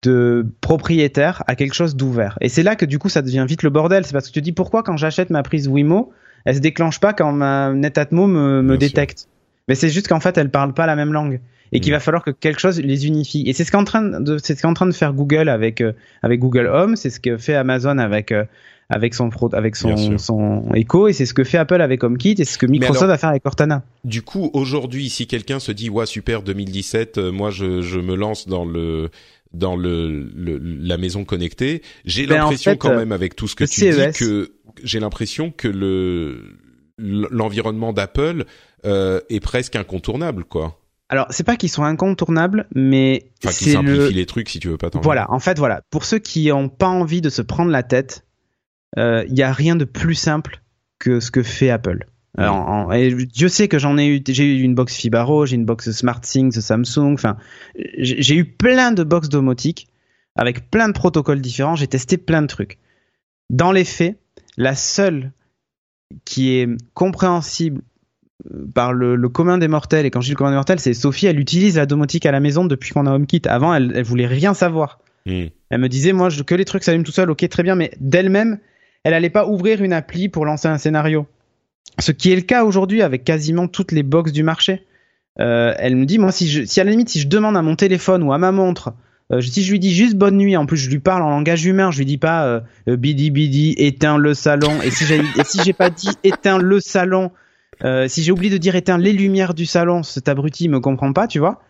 de propriétaire à quelque chose d'ouvert. Et c'est là que du coup ça devient vite le bordel, c'est parce que tu te dis pourquoi quand j'achète ma prise Wimo, elle se déclenche pas quand ma Netatmo me, me détecte? Mais c'est juste qu'en fait elle parle pas la même langue et qu'il mm. va falloir que quelque chose les unifie. Et c'est ce qu'en train de c'est ce qu'en train de faire Google avec euh, avec Google Home, c'est ce que fait Amazon avec euh, avec son avec son son Echo et c'est ce que fait Apple avec HomeKit et c'est ce que Microsoft va faire avec Cortana. Du coup, aujourd'hui, si quelqu'un se dit ouais super 2017, euh, moi je je me lance dans le dans le, la maison connectée, j'ai ben, l'impression quand même avec tout ce que tu dis e que j'ai l'impression que le l'environnement d'Apple euh, est presque incontournable quoi. Alors, c'est pas qu'ils sont incontournables, mais enfin, qui simplifient les trucs si tu veux pas t'en. Voilà, en fait, voilà. Pour ceux qui ont pas envie de se prendre la tête, il euh, y a rien de plus simple que ce que fait Apple. Alors, et Dieu sait que j'en ai eu, j'ai eu une box Fibaro, j'ai une box SmartThings Samsung. Enfin, j'ai eu plein de box domotiques avec plein de protocoles différents. J'ai testé plein de trucs. Dans les faits, la seule qui est compréhensible par le, commun des mortels, et quand je dis le commun des mortels, c'est Sophie, elle utilise la domotique à la maison depuis qu'on a HomeKit. Avant, elle, elle voulait rien savoir. Hmm. Elle me disait, moi, je, que les trucs s'allument tout seul, ok, très bien, mais d'elle-même, elle allait pas ouvrir une appli pour lancer un scénario. Ce qui est le cas aujourd'hui avec quasiment toutes les box du marché. Euh, elle me dit, moi, si, je, si à la limite, si je demande à mon téléphone ou à ma montre, euh, si je lui dis juste bonne nuit, en plus je lui parle en langage humain, je lui dis pas euh, bidi bidi, éteins le salon. Et si j'ai si pas dit éteins le salon, euh, si j'ai oublié de dire éteins les lumières du salon, cet abruti me comprend pas, tu vois.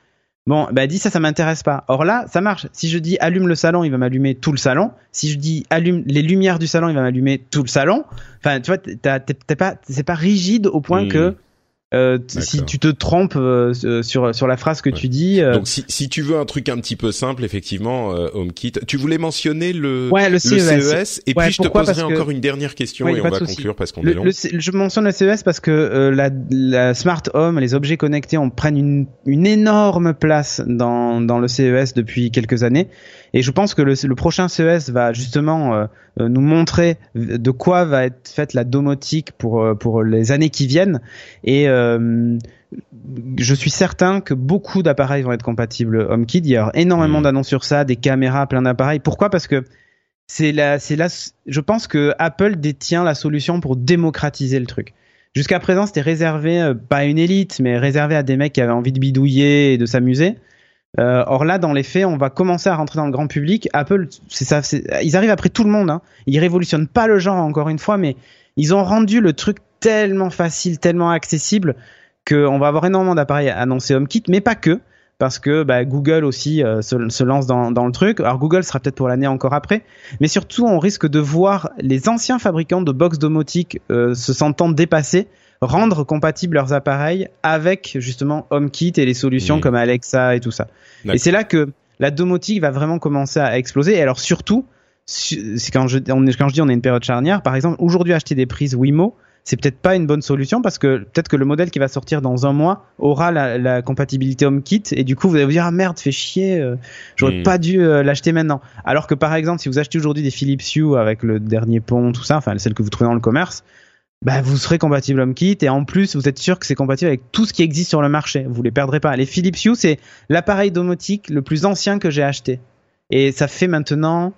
Bon, bah dis ça, ça m'intéresse pas. Or là, ça marche. Si je dis allume le salon, il va m'allumer tout le salon. Si je dis allume les lumières du salon, il va m'allumer tout le salon. Enfin, tu vois, t'es pas, c'est pas rigide au point hmm. que euh, si tu te trompes euh, sur sur la phrase que tu dis. Euh, Donc si si tu veux un truc un petit peu simple, effectivement, euh, HomeKit. Tu voulais mentionner le le CES, e et puis je te poserai encore une dernière question et on va conclure parce qu'on est long. je mentionne le CES parce que la, la smart home, les objets connectés, on prennent une une énorme place dans dans le CES depuis quelques années. Et je pense que le, le prochain CES va justement euh, euh, nous montrer de quoi va être faite la domotique pour euh, pour les années qui viennent. Et je suis certain que beaucoup d'appareils vont être compatibles HomeKit. Il y a énormément mmh. d'annonces sur ça, des caméras, plein d'appareils. Pourquoi? Parce que c'est là, c'est là. Je pense que Apple détient la solution pour démocratiser le truc. Jusqu'à présent, c'était réservé pas à une élite, mais réservé à des mecs qui avaient envie de bidouiller et de s'amuser. Euh, or là, dans les faits, on va commencer à rentrer dans le grand public. Apple, ils arrivent après tout le monde. Hein. Ils révolutionnent pas le genre encore une fois, mais ils ont rendu le truc tellement facile, tellement accessible qu'on va avoir énormément d'appareils annoncés HomeKit, mais pas que, parce que bah, Google aussi euh, se, lance dans, dans, le truc. Alors Google sera peut-être pour l'année encore après, mais surtout on risque de voir les anciens fabricants de box domotique euh, se sentant dépassés rendre compatibles leurs appareils avec justement HomeKit et les solutions mmh. comme Alexa et tout ça. Et c'est là que la domotique va vraiment commencer à exploser. Et alors surtout, c'est quand je, on, quand je dis on est une période charnière, par exemple, aujourd'hui acheter des prises Wimo, c'est peut-être pas une bonne solution parce que peut-être que le modèle qui va sortir dans un mois aura la, la compatibilité HomeKit et du coup vous allez vous dire ah merde fait chier euh, j'aurais mmh. pas dû euh, l'acheter maintenant alors que par exemple si vous achetez aujourd'hui des Philips Hue avec le dernier pont tout ça enfin celle que vous trouvez dans le commerce bah, vous serez compatible HomeKit et en plus vous êtes sûr que c'est compatible avec tout ce qui existe sur le marché. Vous les perdrez pas. Les Philips Hue c'est l'appareil domotique le plus ancien que j'ai acheté et ça fait maintenant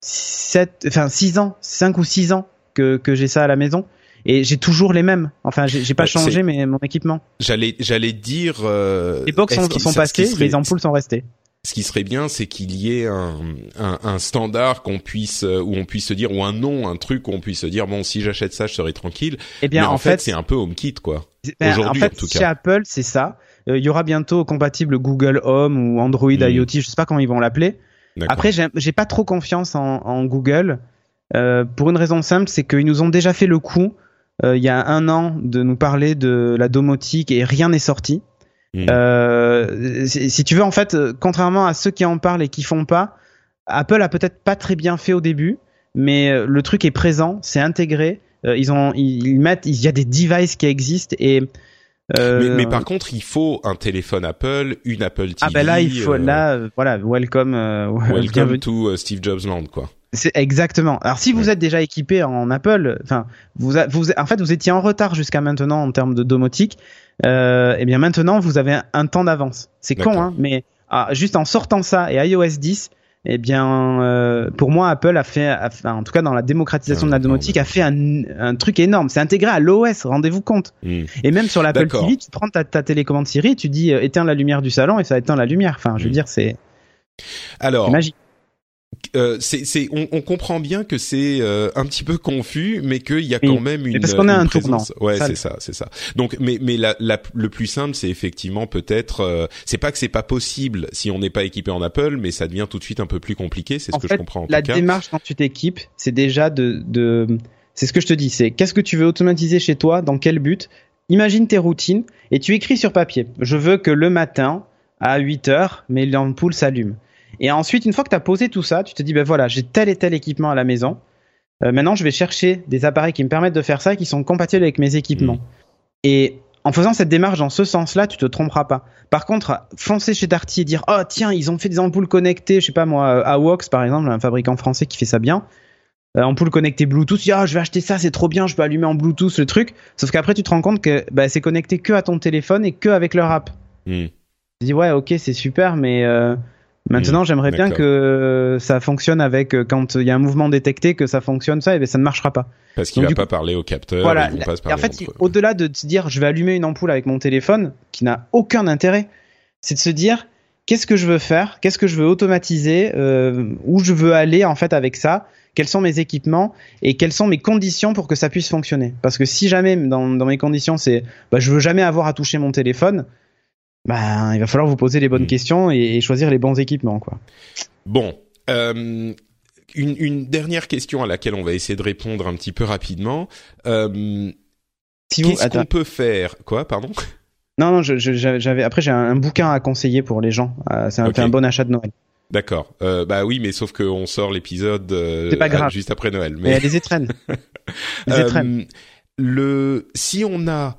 7, enfin 6 ans, 5 ou 6 ans que, que j'ai ça à la maison et j'ai toujours les mêmes. Enfin, j'ai pas changé mais mon équipement. J'allais j'allais dire. Euh, les box sont, sont passées, les ampoules sont restées ce qui serait bien, c'est qu'il y ait un, un, un standard qu'on puisse euh, où on puisse se dire ou un nom, un truc où on puisse se dire bon si j'achète ça, je serai tranquille. Eh bien, Mais en, fait, c'est un peu HomeKit quoi. Ben, Aujourd'hui, en, fait, en tout chez cas. Apple, c'est ça. Euh, Il y aura bientôt compatible Google Home ou Android Mm. IoT, je sais pas comment ils vont l'appeler. Après, j'ai j'ai pas trop confiance en, en Google euh, pour une raison simple, c'est qu'ils nous ont déjà fait le coup euh, il y a un an de nous parler de la domotique et rien n'est sorti. Mm. Euh, si, si tu veux, en fait, euh, contrairement à ceux qui en parlent et qui font pas, Apple a peut-être pas très bien fait au début, mais euh, le truc est présent, c'est intégré. Ils ont, ils, ils mettent, il y a des devices qui existent et. euh, mais, mais par contre, il faut un téléphone Apple, une Apple TV. ah ben là, il faut, euh, là, voilà, welcome, euh, Welcome bienvenue. to Steve Jobs Land quoi. C'est exactement. Alors si vous êtes déjà équipé en Apple, enfin vous, a- vous en fait vous étiez en retard jusqu'à maintenant en termes de domotique. Euh, et bien maintenant vous avez un, un temps d'avance. C'est con hein, mais ah, juste en sortant ça et iOS 10, eh bien euh, pour moi Apple a fait, a fait- en tout cas dans la démocratisation de la Ah, domotique, a fait un, un truc énorme. C'est intégré à l'OS, rendez-vous compte. Mm. Et même sur l'Apple. TV, tu prends ta, ta télécommande Siri, tu dis euh, éteins la lumière du salon et ça éteint la lumière. Enfin, je veux Mm. dire c'est Alors, c'est magique. Euh, c'est, c'est, on, on comprend bien que c'est euh, un petit peu confus, mais qu'il y a Oui. quand même une. Mais parce qu'on a une un présence. Ouais, Ça, c'est ça, c'est ça. Donc, mais mais la, la- le plus simple, c'est effectivement peut-être. euh, c'est pas que c'est pas possible si on n'est pas équipé en Apple, mais ça devient tout de suite un peu plus compliqué. C'est ce en que fait, je comprends en la tout cas. démarche quand tu t'équipes, c'est déjà de, de c'est ce que je te dis, c'est qu'est-ce que tu veux automatiser chez toi, dans quel but? Imagine tes routines et tu écris sur papier. Je veux que le matin, à 8 heures, mes lampes s'allument. Et ensuite, une fois que tu as posé tout ça, tu te dis, ben voilà, j'ai tel et tel équipement à la maison. Euh, maintenant, je vais chercher des appareils qui me permettent de faire ça et qui sont compatibles avec mes équipements. Mhm. Et en faisant cette démarche dans ce sens-là, tu te tromperas pas. Par contre, foncer chez Darty et dire oh tiens ils ont fait des ampoules connectées, je sais pas moi, Awox par exemple, un fabricant français qui fait ça bien, euh, ampoule connectée Bluetooth, ah je vais acheter ça, c'est trop bien, je peux allumer en Bluetooth le truc. Sauf qu'après tu te rends compte que bah, c'est connecté que à ton téléphone et que avec leur app. Mm. Tu dis ouais ok c'est super, mais euh, maintenant Mhm, j'aimerais bien que ça fonctionne avec euh, quand il y a un mouvement détecté que ça fonctionne ça et ben ça ne marchera pas. Parce qu'il va pas parler au capteur. Voilà. se en fait, au-delà de se dire je vais allumer une ampoule avec mon téléphone, qui n'a aucun intérêt, c'est de se dire qu'est-ce que je veux faire, qu'est-ce que je veux automatiser, euh, où je veux aller en fait avec ça, quels sont mes équipements et quelles sont mes conditions pour que ça puisse fonctionner. Parce que si jamais dans, dans mes conditions c'est bah, je veux jamais avoir à toucher mon téléphone, bah, il va falloir vous poser les bonnes Mm. questions et, et choisir les bons équipements quoi. Bon, euh, une, une dernière question à laquelle on va essayer de répondre un petit peu rapidement. Euh, Si Qu'est-ce qu'on peut faire Quoi, pardon non non, j'avais après j'ai un, un bouquin à conseiller pour les gens. Euh, c'est un, bon achat de Noël. D'accord. Euh, bah oui, mais sauf qu'on sort l'épisode euh, juste après Noël. Mais il y Mais a des étrennes. Euh, étrennes. le si on a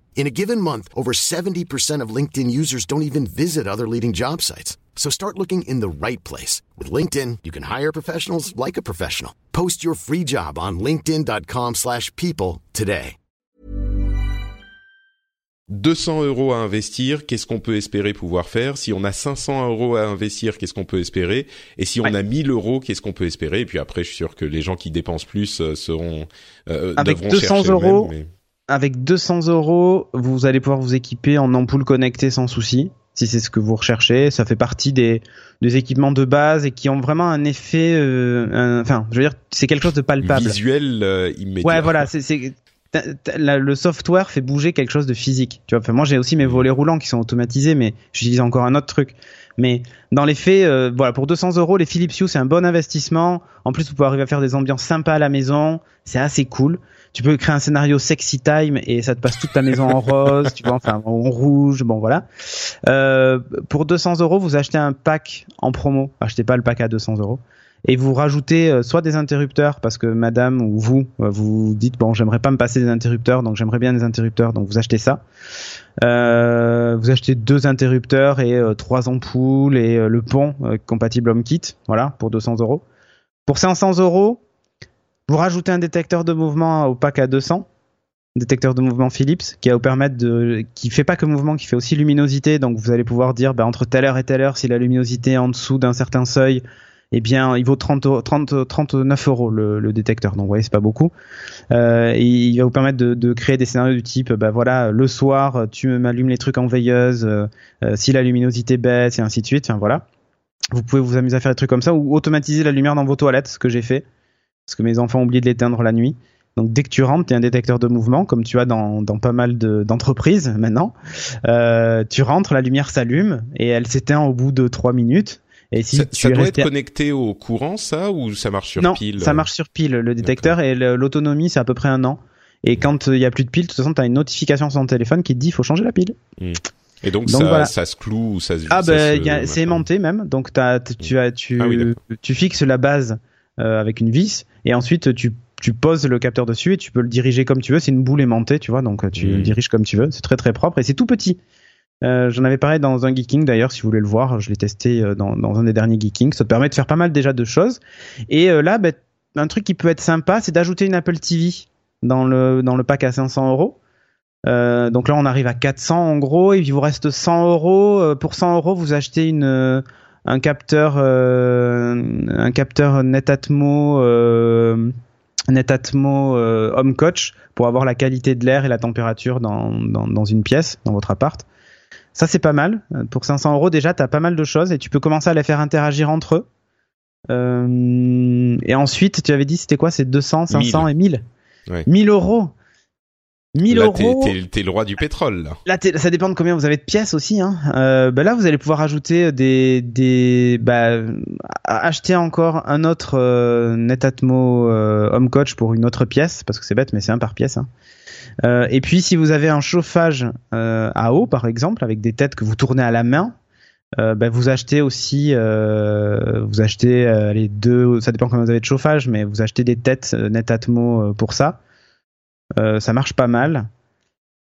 In a given month, over 70% of LinkedIn users don't even visit other leading job sites. So start looking in the right place. With LinkedIn, you can hire professionals like a professional. Post your free job on linkedin.com/people slash people today. 200 euros à investir, qu'est-ce qu'on peut espérer pouvoir faire? Si on a 500 euros à investir, qu'est-ce qu'on peut espérer? Et si on Ouais. a 1000 euros, qu'est-ce qu'on peut espérer? Et puis après, je suis sûr que les gens qui dépensent plus euh, seront euh, Avec devront 200 chercher euros, mais- Avec 200 euros, vous allez pouvoir vous équiper en ampoule connectée sans souci, si c'est ce que vous recherchez. Ça fait partie des, des équipements de base et qui ont vraiment un effet, euh, un- enfin, je veux dire, c'est quelque chose de palpable. visuel euh, immédiat. Ouais, voilà, c'est le software fait bouger quelque chose de physique. Tu vois, enfin, moi j'ai aussi mes volets roulants qui sont automatisés, mais j'utilise encore un autre truc. Mais dans les faits, euh, voilà, pour 200 euros, les Philips Hue c'est un bon investissement. En plus, vous pouvez arriver à faire des ambiances sympas à la maison. C'est assez cool. Tu peux créer un scénario sexy time et ça te passe toute ta maison en rose, tu vois, enfin en rouge, bon voilà. Euh, pour 200 euros, vous achetez un pack en promo. Achetez pas le pack à 200 euros et vous rajoutez euh, soit des interrupteurs parce que madame ou vous euh, vous dites bon j'aimerais pas me passer des interrupteurs donc j'aimerais bien des interrupteurs donc vous achetez ça Euh, vous achetez deux interrupteurs et euh, trois ampoules et euh, le pont euh, compatible HomeKit voilà pour 200 euros pour 500 euros vous rajoutez un détecteur de mouvement au pack à 200 détecteur de mouvement Philips qui va vous permettre de qui fait pas que mouvement qui fait aussi luminosité donc vous allez pouvoir dire bah, entre telle heure et telle heure si la luminosité est en dessous d'un certain seuil eh bien, il vaut 30, euros- 30, 39 euros le, détecteur. Donc, vous voyez, c'est pas beaucoup. Euh, il va vous permettre de, de créer des scénarios du type, bah voilà, le soir, tu m'allumes les trucs en veilleuse, euh, euh, si la luminosité baisse, et ainsi de suite. Enfin, voilà. Vous pouvez vous amuser à faire des trucs comme ça ou automatiser la lumière dans vos toilettes, ce que j'ai fait. Parce que mes enfants ont oublié de l'éteindre la nuit. Donc, dès que tu rentres, tu as un détecteur de mouvement, comme tu as dans, dans pas mal de- d'entreprises maintenant. Euh, tu rentres, la lumière s'allume et elle s'éteint au bout de 3 minutes. Et si ça, tu ça doit resté être connecté au courant, ça, ou ça marche sur non, pile ça euh marche sur pile le détecteur et l'autonomie c'est à peu près un an. Et quand il y a plus de pile, de toute façon, tu as une notification sur ton téléphone qui te dit il faut changer la pile. Et donc, Donc, ça, voilà. ça se cloue ou ça se. Ah ben se- c'est aimanté même. Donc tu as tu Ah oui, tu fixes la base euh, avec une vis et ensuite tu tu poses le capteur dessus et tu peux le diriger comme tu veux. C'est une boule aimantée, tu vois, donc euh, tu le diriges comme tu veux. C'est très très propre et c'est tout petit. Euh, J'en avais parlé dans un Geeking d'ailleurs, si vous voulez le voir, je l'ai testé euh, dans, dans un des derniers Geeking. Ça te permet de faire pas mal déjà de choses. Et euh, là, ben, un truc qui peut être sympa, c'est d'ajouter une Apple TV dans le dans le pack à 500 euros. Euh, donc là, on arrive à 400 en gros, et il vous reste 100 euros. Pour 100 euros, vous achetez une un capteur euh, un capteur Netatmo euh, Netatmo euh, Home Coach pour avoir la qualité de l'air et la température dans, dans dans une pièce dans votre appart. Ça c'est pas mal. Pour 500 euros déjà, t'as pas mal de choses et tu peux commencer à les faire interagir entre eux. Euh, et ensuite, tu avais dit c'était quoi C'est 200, 500 et 1000. Ouais. 1000 euros. 1000 Là, euros. t'es, le roi du pétrole, là. Là, ça dépend de combien vous avez de pièces aussi. Hein. Euh, bah là, vous allez pouvoir ajouter des, des, bah, acheter encore un autre euh, Netatmo euh, Home Coach pour une autre pièce, parce que c'est bête, mais c'est un par pièce. Hein. Euh, et puis, si vous avez un chauffage euh, à eau, par exemple, avec des têtes que vous tournez à la main, euh, bah, vous achetez aussi, euh, vous achetez euh, les deux, ça dépend combien vous avez de chauffage, mais vous achetez des têtes euh, Netatmo euh, pour ça. Euh, ça marche pas mal.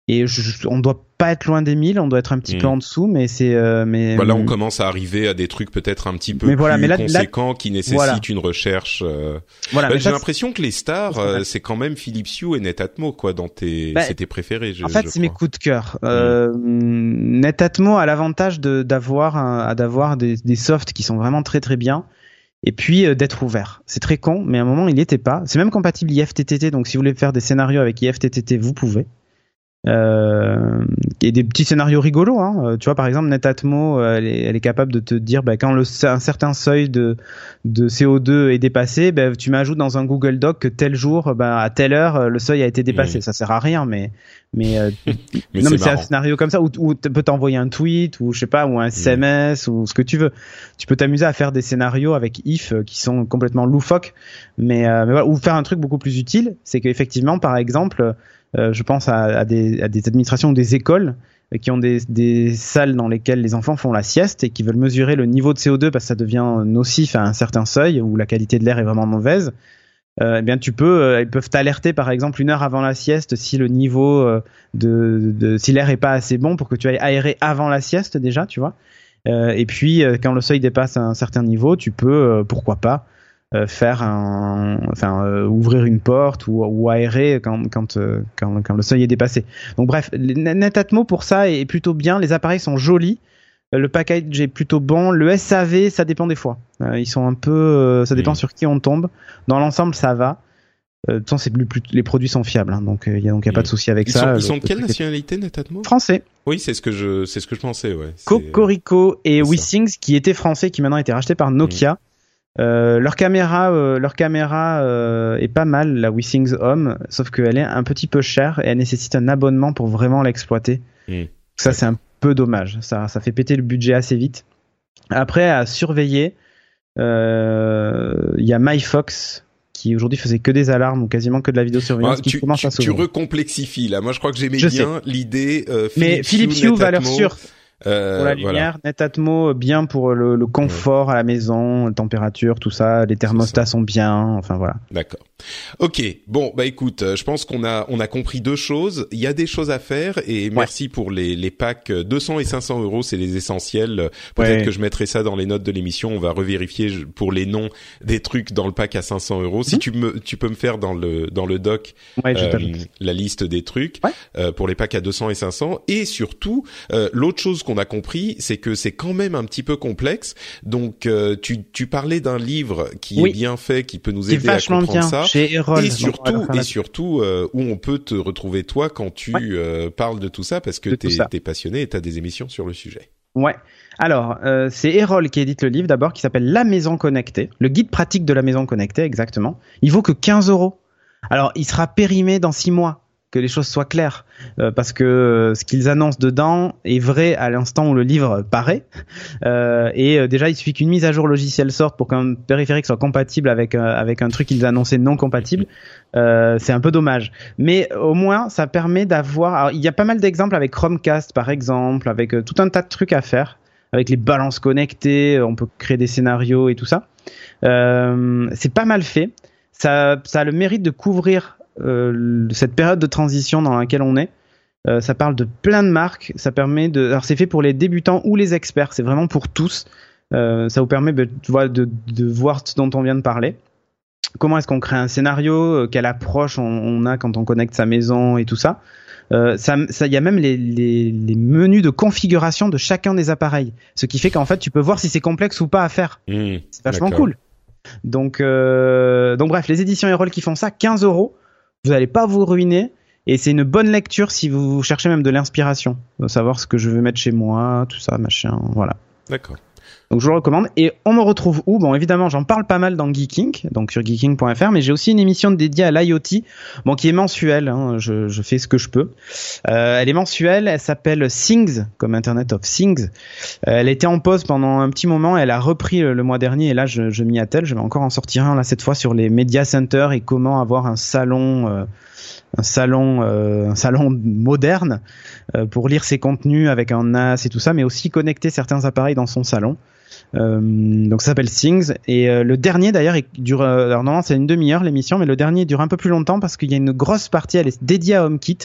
Et je, on doit pas être loin des 1000, on doit être un petit Mm. peu en dessous, mais c'est. Euh, mais Bah, là, on commence à arriver à des trucs peut-être un petit peu Mais voilà, plus mais là- là- conséquents qui nécessitent Voilà. une recherche. euh. voilà, Bah, j'ai l'impression que les stars, c'est euh, quand même Philips Hue et Netatmo, quoi, dans tes, Bah, c'est tes préférés. Je, En fait, c'est mes coups de cœur. Euh, Netatmo a l'avantage de d'avoir d'avoir des, des softs qui sont vraiment très très bien. Et puis euh, d'être ouvert. C'est très con, mais à un moment il n'y était pas. C'est même compatible IFTTT, donc si vous voulez faire des scénarios avec IFTTT, vous pouvez. Euh, et des petits scénarios rigolos. Hein. Euh, Tu vois, par exemple, Netatmo, euh, elle est, elle est capable de te dire bah, quand le, un certain seuil de, de CO2 est dépassé, bah, tu m'ajoutes dans un Google Doc que tel jour, bah, à telle heure, euh, le seuil a été dépassé. Mmh. Ça sert à rien, mais mais, euh, Mais non, c'est mais c'est un scénario comme ça où, où tu peux t'envoyer un tweet ou je sais pas ou Mmh. un SMS ou ce que tu veux. Tu peux t'amuser à faire des scénarios avec if qui sont complètement loufoques, mais, euh, mais voilà, ou faire un truc beaucoup plus utile, c'est qu'effectivement, par exemple, je pense à, des, administrations ou des écoles euh, qui ont des, salles dans lesquelles les enfants font la sieste et qui veulent mesurer le niveau de CO2 parce que ça devient nocif à un certain seuil où la qualité de l'air est vraiment mauvaise. Euh, eh bien, tu peux, euh, ils peuvent t'alerter par exemple une heure avant la sieste si le niveau euh, de, si l'air est pas assez bon pour que tu ailles aérer avant la sieste déjà, tu vois. Euh, et puis, euh, quand le seuil dépasse un certain niveau, tu peux, euh, pourquoi pas, euh, faire un, enfin, euh, ouvrir une porte ou, ou aérer quand, quand, euh, quand, quand le seuil est dépassé. Donc bref, Netatmo pour ça est plutôt bien. Les appareils sont jolis. Euh, Le package est plutôt bon. Le SAV, ça dépend des fois. Euh, ils sont un peu, euh, ça dépend sur qui on tombe. Dans l'ensemble, ça va. Euh, De toute façon, c'est plus, plus- les produits sont fiables, hein, donc il y a donc y a pas de souci avec Ils ça. sont, Le- ils sont le de quelle nationalité, Netatmo? Français. Oui, c'est ce que je, c'est ce que je pensais, ouais. Cocorico et. Wissings qui étaient français qui maintenant a été racheté par Nokia. Euh, leur caméra, euh, leur caméra euh, est pas mal, la Wissings Home, sauf qu'elle est un petit peu chère et elle nécessite un abonnement pour vraiment l'exploiter. Ça c'est un peu dommage, ça, ça fait péter le budget assez vite. Après à surveiller, il y a MyFox qui aujourd'hui faisait que des alarmes ou quasiment que de la vidéosurveillance Ah, qui tu, commence tu, à tu recomplexifies là. Moi, je crois que j'aimais bien l'idée. Mais Philips Hue, valeur sûre. Euh, pour la voilà. lumière, Netatmo bien pour le, le confort à la maison, la température, tout ça, les thermostats sont bien, enfin voilà. D'accord. Ok. Bon, bah écoute, euh, je pense qu'on a on a compris deux choses. Il y a des choses à faire et merci pour les les packs euh, 200 et 500 euros, c'est les essentiels. Euh, Peut-être Ouais. que je mettrai ça dans les notes de l'émission. On va revérifier pour les noms des trucs dans le pack à 500 euros. Si Mhm. tu me tu peux me faire dans le dans le doc Ouais, je euh, la liste des trucs Ouais. euh, pour les packs à 200 et 500 et surtout euh, l'autre chose qu'on a compris c'est que c'est quand même un petit peu complexe donc euh, tu tu parlais d'un livre qui Oui. est bien fait qui peut nous aider à comprendre bien ça chez Erol. et surtout et euh, où on peut te retrouver toi quand tu Ouais. euh, parles de tout ça parce que t'es t'es passionné et t'as des émissions sur le sujet Ouais. Alors, euh, c'est Erol qui édite le livre d'abord, qui s'appelle La Maison Connectée, le guide pratique de la maison connectée, exactement. Il vaut que 15 euros. Alors, il sera périmé dans 6 mois, que les choses soient claires, euh, parce que euh, ce qu'ils annoncent dedans est vrai à l'instant où le livre paraît. Euh, et déjà, il suffit qu'une mise à jour logicielle sorte pour qu'un périphérique soit compatible avec avec un truc qu'ils annonçaient non compatible. C'est un peu dommage. Mais au moins, ça permet d'avoir. Il y a pas mal d'exemples avec Chromecast, par exemple, avec tout un tas de trucs à faire, avec les balances connectées. On peut créer des scénarios et tout ça. C'est pas mal fait. Ça, ça a le mérite de couvrir cette période de transition dans laquelle on est. Euh, ça parle de plein de marques. Ça permet de. Alors c'est fait pour les débutants ou les experts. C'est vraiment pour tous. Euh, ça vous permet ben, de, de voir ce dont on vient de parler. Comment est-ce qu'on crée un scénario? Euh, Quelle approche on, on a quand on connecte sa maison et tout ça? Euh, ça, ça, il y a même les, les, les menus de configuration de chacun des appareils, ce qui fait qu'en fait tu peux voir si c'est complexe ou pas à faire. Mmh, C'est vachement cool. Donc, euh, donc bref, les éditions Erol qui font ça, 15 euros. Vous n'allez pas vous ruiner. Et c'est une bonne lecture si vous cherchez même de l'inspiration. De savoir ce que je veux mettre chez moi, tout ça, machin, voilà. d'accord Donc je vous le recommande. Et on me retrouve où? Bon, évidemment, j'en parle pas mal dans Geeking, donc sur geeking.fr, mais j'ai aussi une émission dédiée à l'IoT, bon, qui est mensuelle. hein, je, fais ce que je peux. Euh, elle est mensuelle. Elle s'appelle Things, comme Internet of Things. Euh, elle était en pause pendant un petit moment. Elle a repris le, mois dernier, et là, je, m'y attelle. Je vais encore en sortir un là cette fois sur les media centers et comment avoir un salon. euh, un salon, euh, un salon moderne euh, pour lire ses contenus avec un NAS et tout ça, mais aussi connecter certains appareils dans son salon. Euh, donc ça s'appelle Things et le dernier d'ailleurs il dure alors normalement c'est une demi-heure l'émission mais le dernier dure un peu plus longtemps parce qu'il y a une grosse partie elle est dédiée à HomeKit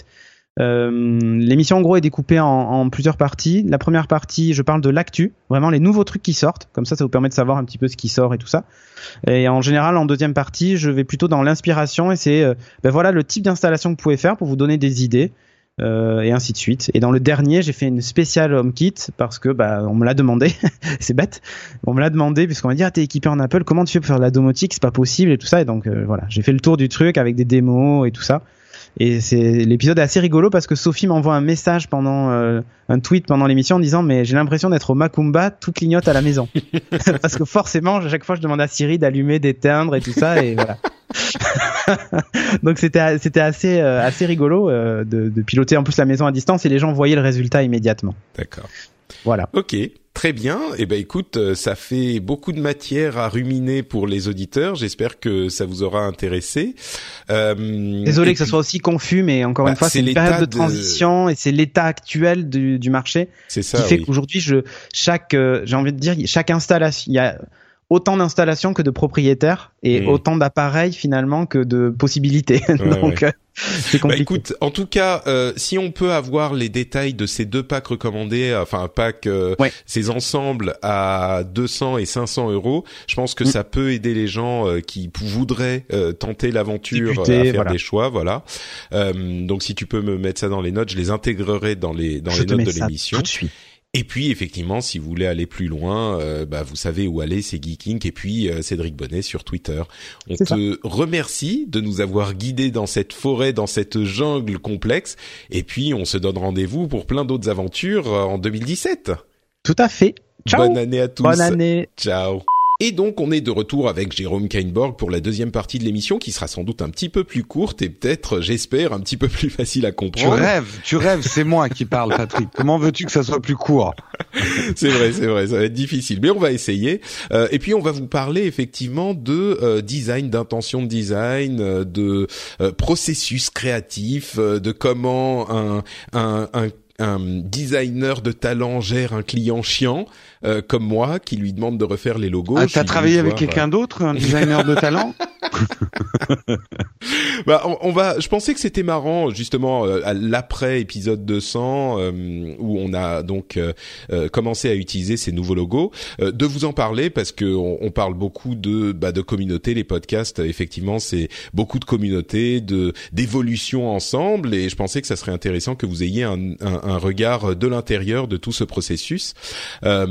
l'émission en gros est découpée en, en plusieurs parties. La première partie je parle de l'actu vraiment les nouveaux trucs qui sortent. Comme ça ça vous permet de savoir un petit peu ce qui sort et tout ça. Et en général en deuxième partie je vais plutôt dans l'inspiration et c'est euh, ben voilà le type d'installation que vous pouvez faire pour vous donner des idées euh, et ainsi de suite. Et dans le dernier, j'ai fait une spéciale HomeKit parce que bah on me l'a demandé, c'est bête, on me l'a demandé puisqu'on m'a dit ah t'es équipé en Apple, comment tu fais pour faire de la domotique, c'est pas possible et tout ça. Et donc euh, voilà, j'ai fait le tour du truc avec des démos et tout ça. Et c'est l'épisode est assez rigolo parce que Sophie m'envoie un message pendant euh, un tweet pendant l'émission en disant mais j'ai l'impression d'être au Macumba, tout clignote à la maison. parce que forcément, à chaque fois je demande à Siri d'allumer, d'éteindre et tout ça et voilà. Donc c'était c'était assez euh, assez rigolo euh, de, de piloter en plus la maison à distance et les gens voyaient le résultat immédiatement. d'accord Voilà. Ok, très bien. Eh ben écoute, euh, ça fait beaucoup de matière à ruminer pour les auditeurs. J'espère que ça vous aura intéressé. Euh, Désolé que ça puis, soit aussi confus, mais encore Bah, une fois, c'est une période de de- transition et c'est l'état actuel du, du marché C'est qui ça. fait oui. qu'aujourd'hui, je chaque, euh, j'ai envie de dire, chaque installation, il y a autant d'installations que de propriétaires et autant d'appareils finalement que de possibilités. Donc euh, c'est Bah, compliqué. écoute, en tout cas, euh, si on peut avoir les détails de ces deux packs recommandés, enfin un pack, euh, Ouais. ces ensembles à 200 et 500 euros, je pense que Mm. ça peut aider les gens euh, qui voudraient euh, tenter l'aventure, euh, à faire voilà. des choix, voilà. Euh, donc si tu peux me mettre ça dans les notes, je les intégrerai dans les dans Je les te notes mets de l'émission. Et puis effectivement, si vous voulez aller plus loin, euh, bah, vous savez où aller, c'est Geeking et puis euh, Cédric Bonnet sur Twitter. On te remercie de nous avoir guidés dans cette forêt, dans cette jungle complexe. Et puis on se donne rendez-vous pour plein d'autres aventures euh, en 2017. Tout à fait. Ciao. Bonne année à tous. Bonne année. Ciao. Et donc on est de retour avec Jérôme Kainborg pour la deuxième partie de l'émission qui sera sans doute un petit peu plus courte et peut-être, j'espère, un petit peu plus facile à Tu comprendre. rêves, tu rêves, c'est moi qui parle, Patrick. Comment veux-tu que ça soit plus court? C'est vrai, c'est vrai, ça va être difficile, mais on va essayer. Euh, et puis on va vous parler effectivement de euh, design, d'intention de design, euh, de euh, processus créatif, euh, de comment un, un, un un designer de talent gère un client chiant euh, comme moi qui lui demande de refaire les logos. ah, T'as travaillé avec quelqu'un d'autre, un designer de talent Bah, on, on va. Je pensais que c'était marrant justement euh, à l'après épisode 200 euh, où on a donc euh, euh, commencé à utiliser ces nouveaux logos, euh, de vous en parler parce que on, on parle beaucoup de bah, de communauté. Les podcasts, effectivement, c'est beaucoup de communauté, de d'évolution ensemble, et je pensais que ça serait intéressant que vous ayez un, un, un regard de l'intérieur de tout ce processus. Euh,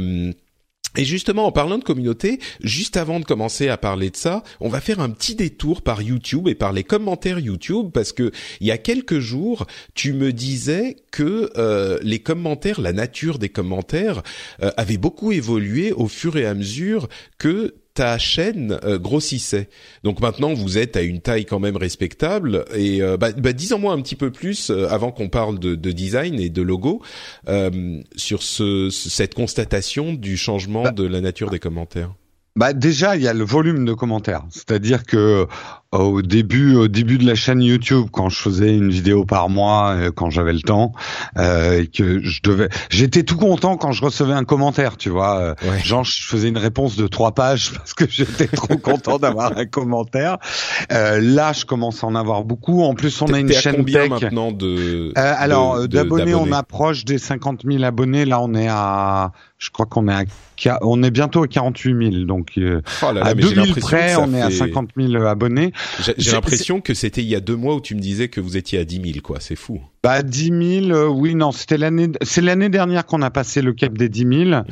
et justement, en parlant de communauté, juste avant de commencer à parler de ça, on va faire un petit détour par YouTube et par les commentaires YouTube parce que il y a quelques jours, tu me disais que euh, les commentaires, la nature des commentaires, euh, avait beaucoup évolué au fur et à mesure que ta chaîne euh, grossissait. Donc maintenant, vous êtes à une taille quand même respectable. Et euh, bah, bah, dis-en-moi un petit peu plus euh, avant qu'on parle de, de design et de logo euh, sur ce, ce- cette constatation du changement Bah, de la nature des commentaires. Bah déjà, il y a le volume de commentaires. C'est-à-dire que au début, au début de la chaîne YouTube, quand je faisais une vidéo par mois, euh, quand j'avais le temps, euh, et que je devais, j'étais tout content quand je recevais un commentaire, tu vois. euh, Ouais. Genre, je faisais une réponse de trois pages parce que j'étais trop content d'avoir un commentaire. Euh, là, je commence à en avoir beaucoup. En plus, on a une chaîne combien tech. maintenant de Euh, alors, euh, d'abonnés, on approche des 50 000 abonnés. Là, on est à, je crois qu'on est à, on est bientôt à 48 000. Donc, Oh là là, à mais j'ai 2000 l'impression que près, on est à fait- 50 000 abonnés. J'ai l'impression que c'était il y a deux mois où tu me disais que vous étiez à 10 000, quoi. C'est fou. Bah 10 000, euh, oui, non, c'était l'année, c'est l'année dernière qu'on a passé le cap des 10 000. Mm.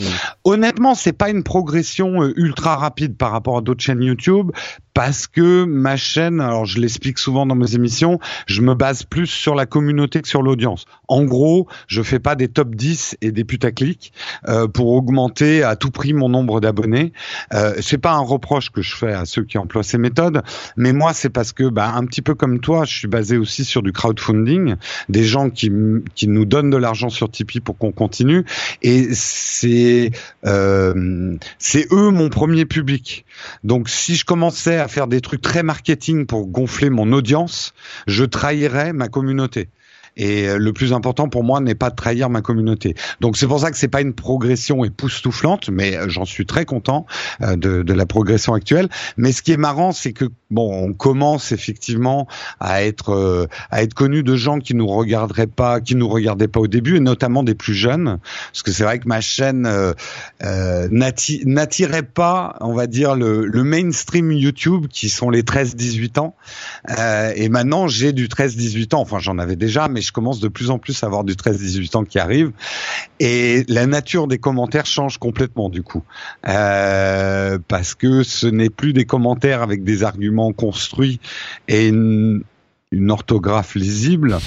Honnêtement, c'est pas une progression euh, ultra rapide par rapport à d'autres chaînes YouTube, parce que ma chaîne, alors je l'explique souvent dans mes émissions, je me base plus sur la communauté que sur l'audience. En gros, je fais pas des top 10 et des putaclics euh, pour augmenter à tout prix mon nombre d'abonnés. Euh, c'est pas un reproche que je fais à ceux qui emploient ces méthodes, mais moi c'est parce que, bah, un petit peu comme toi, je suis basé aussi sur du crowdfunding, des gens qui qui nous donnent de l'argent sur Tipeee pour qu'on continue, et c'est euh, c'est eux mon premier public. Donc si je commençais à faire des trucs très marketing pour gonfler mon audience, je trahirais ma communauté. Et euh, le plus important pour moi n'est pas de trahir ma communauté. Donc c'est pour ça que c'est pas une progression époustouflante, mais euh, j'en suis très content euh, de, de la progression actuelle. Mais ce qui est marrant, c'est que bon, on commence effectivement à être euh, à être connu de gens qui nous regarderaient pas, qui nous regardaient pas au début, et notamment des plus jeunes, parce que c'est vrai que ma chaîne euh, euh, n'atti- n'attirait pas, on va dire le, le mainstream YouTube, qui sont les 13-18 ans. Et maintenant, j'ai du 13-18 ans. Enfin, j'en avais déjà, mais je commence de plus en plus à avoir du 13-18 ans qui arrive. Et la nature des commentaires change complètement du coup, euh, parce que ce n'est plus des commentaires avec des arguments construits et une, une orthographe lisible.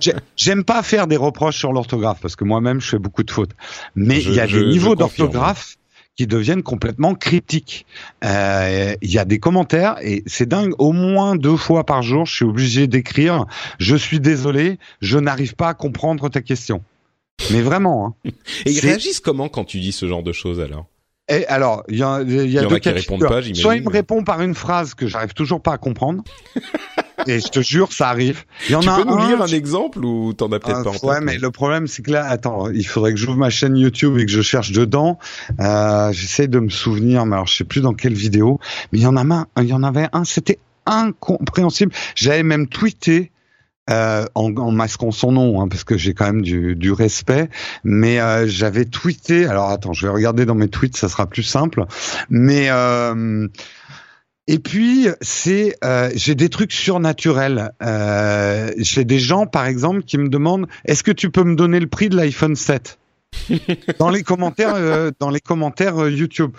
J'ai- J'aime pas faire des reproches sur l'orthographe parce que moi-même je fais beaucoup de fautes, mais il y a je- des niveaux d'orthographe qui deviennent complètement cryptiques. Euh, Il y a des commentaires et c'est dingue. Au moins deux fois par jour, je suis obligé d'écrire. Je suis désolé, je n'arrive pas à comprendre ta question. Mais vraiment. Hein. Et ils réagissent comment quand tu dis ce genre de choses alors? Et alors, il y a, y a Il y en a qui répondent pas, j'imagine. Soit il me répond par une phrase que j'arrive toujours pas à comprendre. et je te jure, ça arrive. Il y en tu peux nous lire un exemple ou t'en as peut-être ah, pas en tête Ouais, mais le problème c'est que là, attends, il faudrait que j'ouvre ma chaîne YouTube et que je cherche dedans. Euh, J'essaie de me souvenir, mais alors je sais plus dans quelle vidéo. Mais il y en a un, il y en avait un, c'était incompréhensible. J'avais même tweeté euh, en, en, masquant son nom, hein, parce que j'ai quand même du, du respect. Mais euh, j'avais tweeté. Alors attends, je vais regarder dans mes tweets, ça sera plus simple. Mais euh, et puis c'est euh, j'ai des trucs surnaturels. Euh, j'ai des gens par exemple qui me demandent est-ce que tu peux me donner le prix de l'iPhone 7 dans les commentaires euh, dans les commentaires euh, YouTube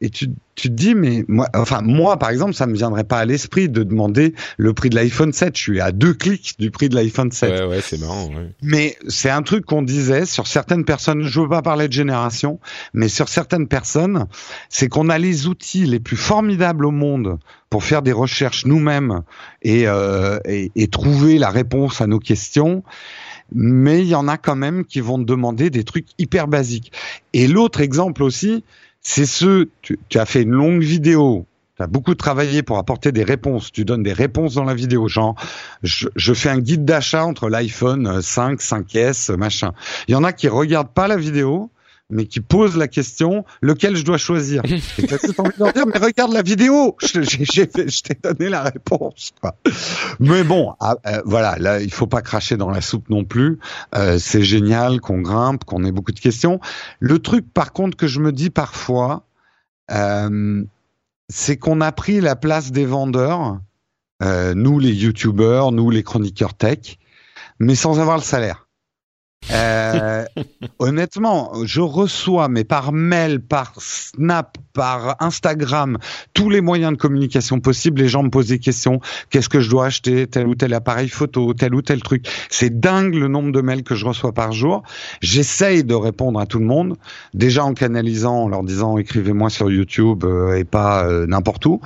et tu, tu te dis mais moi enfin moi par exemple ça me viendrait pas à l'esprit de demander le prix de l'iPhone 7 je suis à deux clics du prix de l'iPhone 7 ouais ouais c'est marrant ouais. mais c'est un truc qu'on disait sur certaines personnes. Je veux pas parler de génération mais sur certaines personnes c'est qu'on a les outils les plus formidables au monde pour faire des recherches nous-mêmes et, euh, et, et trouver la réponse à nos questions. Mais il y en a quand même qui vont te demander des trucs hyper basiques. Et l'autre exemple aussi c'est ce, tu, tu, as fait une longue vidéo, tu as beaucoup travaillé pour apporter des réponses, tu donnes des réponses dans la vidéo, genre, je, je fais un guide d'achat entre l'iPhone 5, 5S, machin. Il y en a qui regardent pas la vidéo, mais qui posent la question, lequel je dois choisir. Et t'as tout envie de leur dire, mais regarde la vidéo, je, je t'ai donné la réponse. Quoi. Mais bon, ah, euh, voilà, là, il faut pas cracher dans la soupe non plus. Euh, c'est génial qu'on grimpe, qu'on ait beaucoup de questions. Le truc, par contre, que je me dis parfois, euh, c'est qu'on a pris la place des vendeurs, nous les youtubeurs, nous les chroniqueurs tech, mais sans avoir le salaire. Euh, honnêtement, je reçois, mais par mail, par Snap, par Instagram, tous les moyens de communication possibles, les gens me posent des questions. Qu'est-ce que je dois acheter? Tel ou tel appareil photo, tel ou tel truc. C'est dingue le nombre de mails que je reçois par jour. J'essaye de répondre à tout le monde, déjà en canalisant, en leur disant écrivez-moi sur YouTube euh, et pas euh, n'importe où.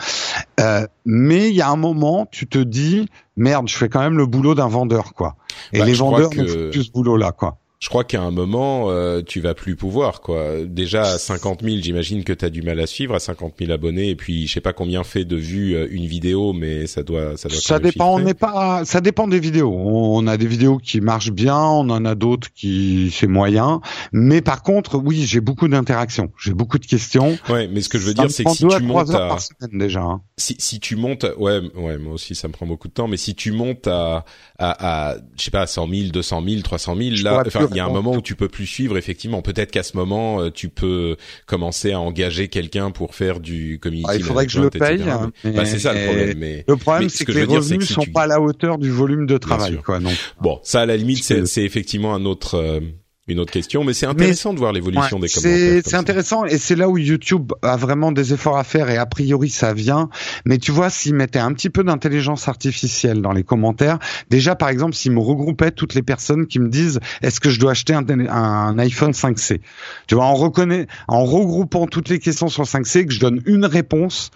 Euh, mais il y a un moment, tu te dis merde, je fais quand même le boulot d'un vendeur, quoi. Et Bah, les vendeurs que- ne font plus ce boulot-là, quoi. Je crois qu'à un moment, euh, tu vas plus pouvoir quoi. Déjà à 50 000, j'imagine que t'as du mal à suivre à 50 000 abonnés et puis je sais pas combien fait de vues euh, une vidéo, mais ça doit ça doit. Ça dépend, on n'est pas, ça dépend des vidéos. On a des vidéos qui marchent bien, on en a d'autres qui c'est moyen. Mais par contre, oui, j'ai beaucoup d'interactions, j'ai beaucoup de questions. Ouais, mais ce que je veux Ça dire, c'est que si à tu montes à déjà. hein. si si tu montes, ouais, ouais, moi aussi ça me prend beaucoup de temps, mais si tu montes à à, à je sais pas, 100 000, 200 000, 300 000, Je là, il y a un moment où tu peux plus suivre. Effectivement, peut-être qu'à ce moment, euh, tu peux commencer à engager quelqu'un pour faire du community Ah, il faudrait que je le paye. hein, Bah, c'est ça le problème. Mais Le problème, c'est ce que, les dire, que revenus si sont tu- pas à la hauteur du volume de travail, quoi. Bon, ça à la limite, c'est effectivement un autre euh, une autre question, mais c'est intéressant de voir l'évolution Ouais, des commentaires. comme C'est intéressant et c'est là où YouTube a vraiment des efforts à faire et a priori ça vient. Mais tu vois, s'ils mettaient un petit peu d'intelligence artificielle dans les commentaires, déjà par exemple, s'ils me regroupaient toutes les personnes qui me disent est-ce que je dois acheter un, un iPhone 5C Tu vois, en reconnaît, en regroupant toutes les questions sur 5C, que je donne une réponse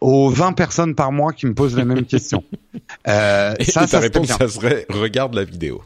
aux 20 personnes par mois qui me posent la même question. Euh, Et ça, ta ça serait réponse, bien. ça serait regarde la vidéo.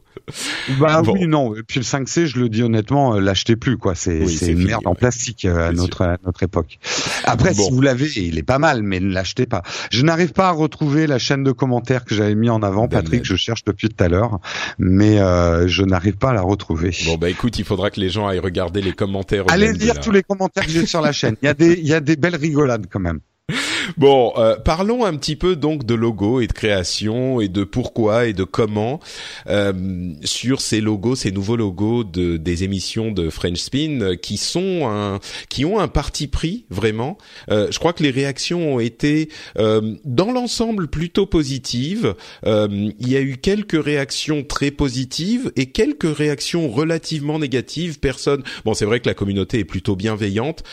Bah Bon. oui, non. Et puis le 5C, je le dis honnêtement, euh, l'achetez plus, quoi. C'est Oui, une merde en plastique euh, à notre, à notre époque. Après, Bon. si vous l'avez, il est pas mal, mais ne l'achetez pas. Je n'arrive pas à retrouver la chaîne de commentaires que j'avais mis en avant, Patrick. Je cherche depuis tout à l'heure, mais euh, je n'arrive pas à la retrouver. Bon bah écoute, il faudra que les gens aillent regarder les commentaires. Allez lire tous les commentaires que j'ai sur la chaîne. Il y a des, il y a des belles rigolades quand même. Bon, euh, parlons un petit peu donc de logos et de création et de pourquoi et de comment euh, sur ces logos, ces nouveaux logos de des émissions de French Spin euh, qui sont un qui ont un parti pris vraiment. Euh, je crois que les réactions ont été euh, dans l'ensemble plutôt positives. Euh, il y a eu quelques réactions très positives et quelques réactions relativement négatives. Personne, bon c'est vrai que la communauté est plutôt bienveillante.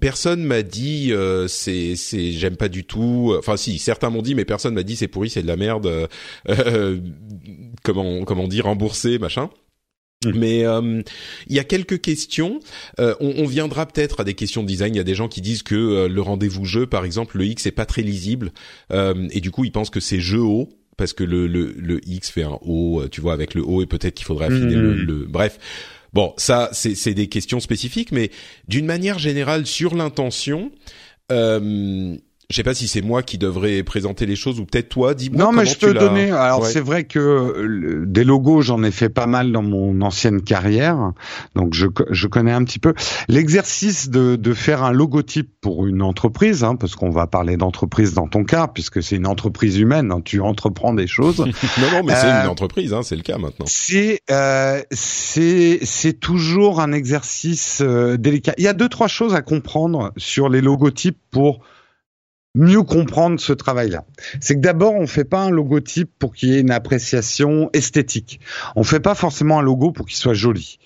Personne m'a dit euh, c'est j'aime pas du tout. Enfin si certains m'ont dit mais personne m'a dit c'est pourri c'est de la merde. euh, euh, comment comment dire remboursé machin. Mm. Mais euh, il y a quelques questions. Euh, on, on viendra peut-être à des questions de design. Il y a des gens qui disent que euh, le rendez-vous jeu, par exemple, le X est pas très lisible euh, et du coup ils pensent que c'est jeu haut parce que le, le, le X fait un O, tu vois, avec le O et peut-être qu'il faudrait affiner Mhm. le, le. Bref. Bon, ça c'est c'est des questions spécifiques, mais d'une manière générale sur l'intention. Euh, je sais pas si c'est moi qui devrais présenter les choses ou peut-être toi. Dis-moi. Non, mais je peux donner. Alors Ouais. c'est vrai que euh, des logos, j'en ai fait pas mal dans mon ancienne carrière, donc je, je connais un petit peu l'exercice de, de faire un logotype pour une entreprise, hein, parce qu'on va parler d'entreprise dans ton cas, puisque c'est une entreprise humaine. hein, tu entreprends des choses. non, non, mais c'est Euh, une entreprise, hein, c'est le cas maintenant. C'est euh, c'est c'est toujours un exercice euh, délicat. Il y a deux trois choses à comprendre sur les logotypes pour mieux comprendre ce travail-là. C'est que d'abord, on fait pas un logotype pour qu'il y ait une appréciation esthétique. On fait pas forcément un logo pour qu'il soit joli,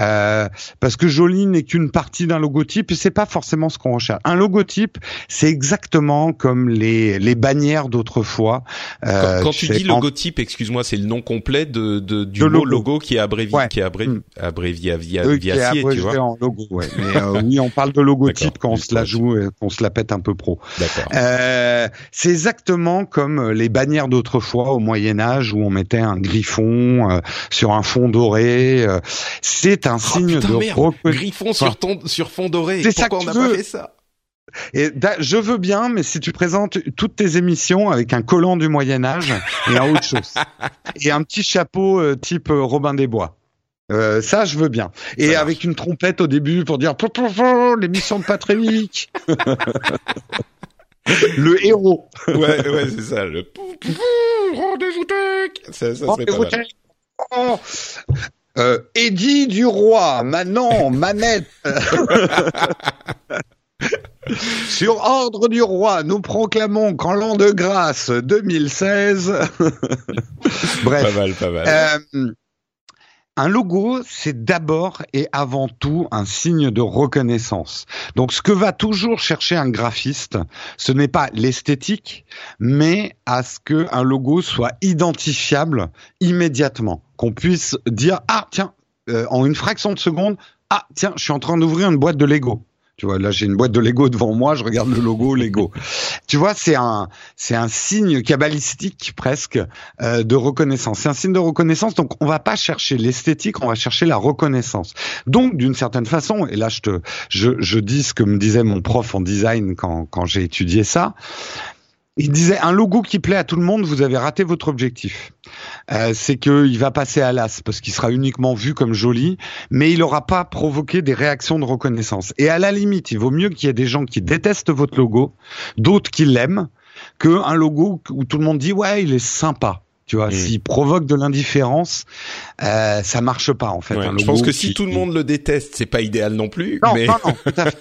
euh, parce que joli n'est qu'une partie d'un logotype et c'est pas forcément ce qu'on recherche. Un logotype, c'est exactement comme les les bannières d'autrefois. Quand, Euh, quand tu dis logotype, excuse-moi, c'est le nom complet de, de du De mot logo. logo qui est abrévié, Ouais. qui est abré, Mm. abrévié via, Euh, qui est via tu vois. en logo, ouais. Mais euh, oui, on parle de logotype quand on se la joue, qu'on se la pète un peu pro. D'accord. Euh, c'est exactement comme euh, les bannières d'autrefois au Moyen Âge où on mettait un griffon euh, sur un fond doré. euh, c'est un Oh, signe putain, de merde. Griffon sur ton sur fond doré. C'est ça Pourquoi on n'a pas fait ça? Et je veux bien, mais si tu présentes toutes tes émissions avec un collant du Moyen Âge et un autre chose et un petit chapeau euh, type euh, Robin des Bois. Euh, ça, je veux bien. Et avec une trompette au début pour dire l'émission de Patrick. Le héros. Ouais, ouais, c'est ça. Le rendez-vous tech. Ça, ça serait pas mal. Euh, Eddie du Roi, Manon, Manette. Sur ordre du roi, nous proclamons qu'en l'an de grâce 2016. Bref. Pas mal, pas mal. Euh, un logo, c'est d'abord et avant tout un signe de reconnaissance. Donc, ce que va toujours chercher un graphiste, ce n'est pas l'esthétique, mais à ce que un logo soit identifiable immédiatement, qu'on puisse dire ah tiens, euh, en une fraction de seconde, ah tiens, je suis en train d'ouvrir une boîte de Lego. Tu vois, là j'ai une boîte de Lego devant moi, je regarde le logo Lego. tu vois, c'est un c'est un signe cabalistique presque euh, de reconnaissance. C'est un signe de reconnaissance, donc on va pas chercher l'esthétique, on va chercher la reconnaissance. Donc d'une certaine façon, et là je te je, je dis ce que me disait mon prof en design quand quand j'ai étudié ça. Il disait un logo qui plaît à tout le monde, vous avez raté votre objectif. Euh, c'est que il va passer à l'as parce qu'il sera uniquement vu comme joli, mais il n'aura pas provoqué des réactions de reconnaissance. Et à la limite, il vaut mieux qu'il y ait des gens qui détestent votre logo, d'autres qui l'aiment, qu'un logo où tout le monde dit ouais il est sympa. Tu vois, Mm. s'il provoque de l'indifférence, euh, ça marche pas en fait. Ouais, un je pense que si qui- tout le monde le déteste, c'est pas idéal non plus. non, mais non, non, tout à fait.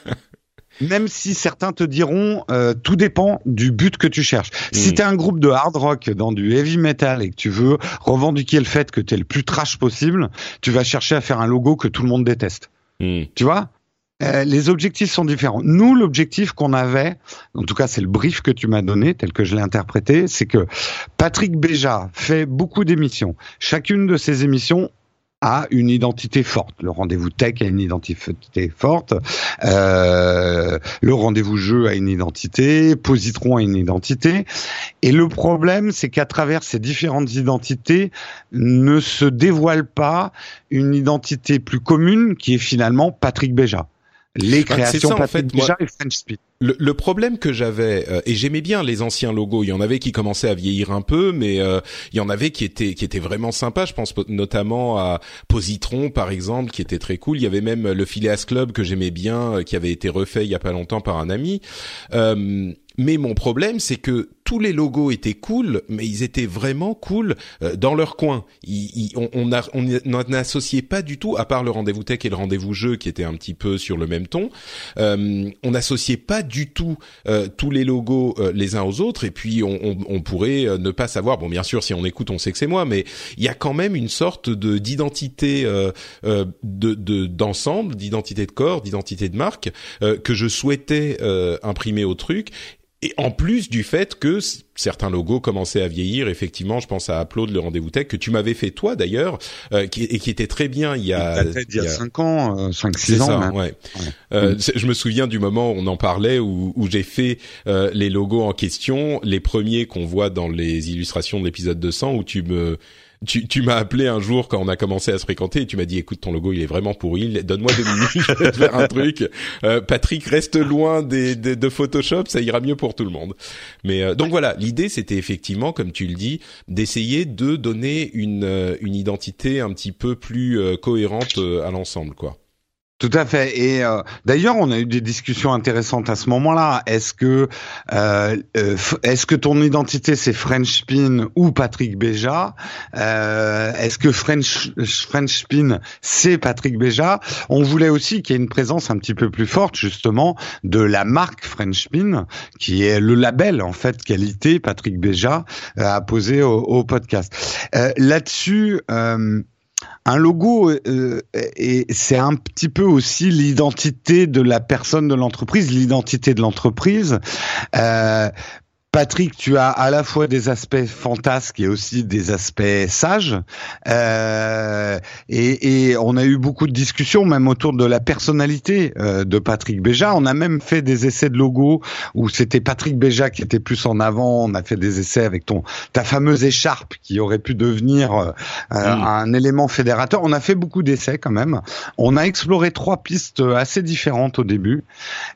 Même si certains te diront, euh, tout dépend du but que tu cherches. Si Mm. t'es un groupe de hard rock dans du heavy metal et que tu veux revendiquer le fait que t'es le plus trash possible, tu vas chercher à faire un logo que tout le monde déteste. Hmm. Tu vois? Euh, les objectifs sont différents. Nous, l'objectif qu'on avait, en tout cas c'est le brief que tu m'as donné, tel que je l'ai interprété, c'est que Patrick Béja fait beaucoup d'émissions. Chacune de ces émissions a une identité forte. Le rendez-vous tech a une identité forte. Euh, le rendez-vous jeu a une identité. Positron a une identité. Et le problème, c'est qu'à travers ces différentes identités, ne se dévoile pas une identité plus commune qui est finalement Patrick Béja. Les Bah, créations ça, en fait, moi-. Le, le problème que j'avais euh, et j'aimais bien les anciens logos. Il y en avait qui commençaient à vieillir un peu, mais euh, il y en avait qui étaient qui étaient vraiment sympas. Je pense notamment à Positron par exemple, qui était très cool. Il y avait même le Phileas Club que j'aimais bien, euh, qui avait été refait il y a pas longtemps par un ami. Euh, mais mon problème, c'est que tous les logos étaient cool, mais ils étaient vraiment cool euh, dans leur coin. Ils- ils- on on a- on n'associait pas du tout, à part le rendez-vous tech et le rendez-vous jeu, qui étaient un petit peu sur le même ton. Euh, on n'associait pas du tout euh, tous les logos euh, les uns aux autres, et puis on, on, on pourrait euh, ne pas savoir. Bon, bien sûr, si on écoute, on sait que c'est moi, mais il y a quand même une sorte de d'identité euh, de de- d'ensemble, d'identité de corps, d'identité de marque que je souhaitais imprimer au truc. Et en plus du fait que certains logos commençaient à vieillir, effectivement, je pense à Upload, le rendez-vous tech, que tu m'avais fait toi d'ailleurs, euh, qui, et qui était très bien il y a... Il y a 5 ans, 5-6 C'est ans. ça, même. ouais. Euh, Je me souviens du moment où on en parlait, où, où j'ai fait euh, les logos en question, les premiers qu'on voit dans les illustrations de l'épisode 200, où tu me tu, tu m'as appelé un jour quand on a commencé à se fréquenter et tu m'as dit écoute ton logo il est vraiment pourri, donne-moi deux minutes, je vais te faire un truc. Euh, Patrick reste loin des, de Photoshop, ça ira mieux pour tout le monde. Mais euh, donc voilà, l'idée c'était effectivement comme tu le dis d'essayer de donner une euh, une identité un petit peu plus cohérente à l'ensemble quoi. Tout à fait. Et euh, d'ailleurs, on a eu des discussions intéressantes à ce moment-là. Est-ce que euh, euh est-ce que ton identité c'est French Spin ou Patrick Béja? Est-ce que French French Spin c'est Patrick Béja? On voulait aussi qu'il y ait une présence un petit peu plus forte justement de la marque French Spin, qui est le label en fait qualité Patrick Béja a posé au podcast. Là-dessus un logo, euh, et c'est un petit peu aussi l'identité de la personne de l'entreprise, l'identité de l'entreprise. Euh, Patrick, tu as à la fois des aspects fantasques et aussi des aspects sages. Euh, et, et, on a eu beaucoup de discussions, même autour de la personnalité euh, de Patrick Béja. On a même fait des essais de logo où c'était Patrick Béja qui était plus en avant. On a fait des essais avec ton ta fameuse écharpe qui aurait pu devenir euh, un élément fédérateur. On a fait beaucoup d'essais quand même. On a exploré trois pistes assez différentes au début.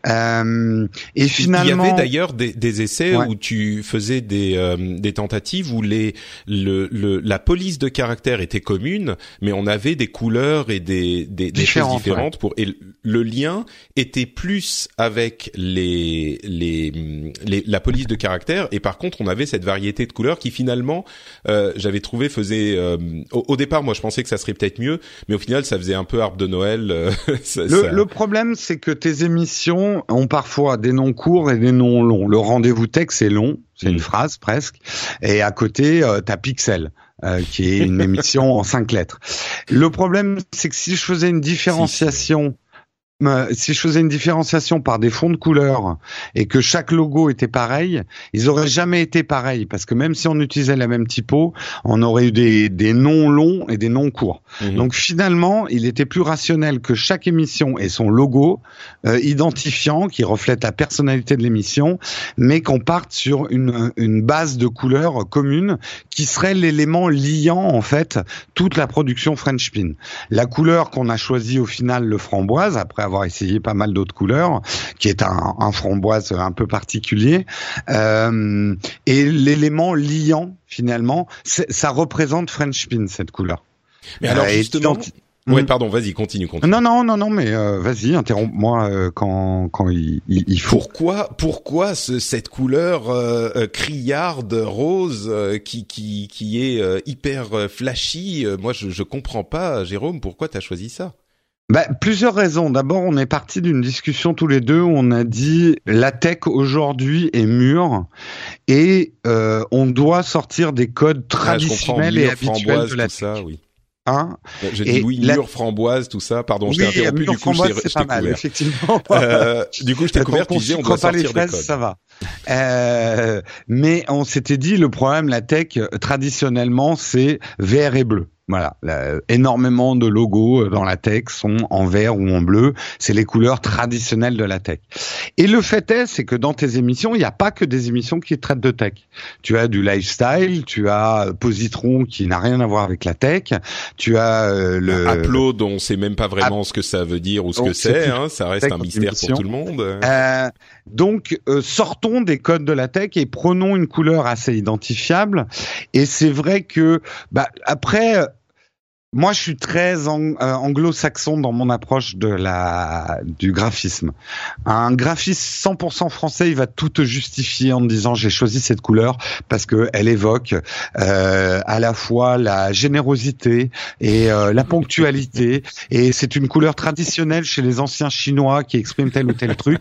Euh, et finalement, il y avait d'ailleurs des, des essais où tu faisais des, euh, des tentatives où les le, le, la police de caractère était commune, mais on avait des couleurs et des, des, des choses différentes pour et le lien était plus avec les, les, les la police de caractère et par contre on avait cette variété de couleurs qui finalement euh, j'avais trouvé faisait euh, au, départ moi je pensais que ça serait peut-être mieux, mais au final ça faisait un peu arbre de Noël. Euh, ça, le, le problème c'est que tes émissions ont parfois des noms courts et des noms longs. Le rendez-vous texte est long, c'est une mm. phrase presque, et à côté, euh, t'as Pixel. Euh, qui est une émission en cinq lettres. Le problème, c'est que si je faisais une différenciation si je faisais une différenciation par des fonds de couleurs et que chaque logo était pareil, ils auraient jamais été pareils parce que même si on utilisait la même typo, on aurait eu des, des noms longs et des noms courts. Mhm. Donc finalement, il était plus rationnel que chaque émission ait son logo euh, identifiant qui reflète la personnalité de l'émission, mais qu'on parte sur une, une base de couleurs commune qui serait l'élément liant en fait toute la production French Pin. La couleur qu'on a choisie au final, le framboise, après avoir essayé pas mal d'autres couleurs, qui est un, un, framboise un peu particulier. Euh, et l'élément liant, finalement, ça représente French Pin, cette couleur. Mais alors, euh, justement... Oui, hmm. pardon, vas-y, continue, continue. Non, non, non, non, mais euh, vas-y, interromps-moi euh, quand quand il, il, faut. Pourquoi, pourquoi ce, cette couleur euh, criarde rose qui qui qui est hyper flashy Moi, je je comprends pas, Jérôme, pourquoi t'as choisi ça? Bah, plusieurs raisons. D'abord, on est parti d'une discussion tous les deux où on a dit la tech aujourd'hui est mûre et euh, on doit sortir des codes traditionnels et habituels de la tech. Ça, oui. Hein? J'ai dit oui, mûre, framboise, tout ça. Pardon, je t'ai interrompu. Du coup, je t'ai couvert. Effectivement. euh, du coup, je t'ai couvert. Tu disais, on doit sortir fraises, des codes. Ça va. Euh, mais on s'était dit, le problème, la tech, traditionnellement, c'est vert et bleu. Voilà, énormément de logos euh, dans la tech sont en vert ou en bleu. C'est les couleurs traditionnelles de la tech. Et le fait est, c'est que dans tes émissions, il n'y a pas que des émissions qui traitent de tech. Tu as du lifestyle, tu as euh, Positron qui n'a rien à voir avec la tech, tu as euh, le Upload, on sait même pas vraiment ce que ça veut dire ou ce que c'est. Hein, ça reste un mystère pour tout le monde. Euh, donc, sortons des codes de la tech et prenons une couleur assez identifiable. Et c'est vrai que, bah, après moi, je suis très euh, anglo-saxon dans mon approche de la du graphisme. Un graphiste 100% français, il va tout te justifier en te disant j'ai choisi cette couleur parce que elle évoque euh, à la fois la générosité et euh, la ponctualité et c'est une couleur traditionnelle chez les anciens chinois qui expriment tel ou tel truc.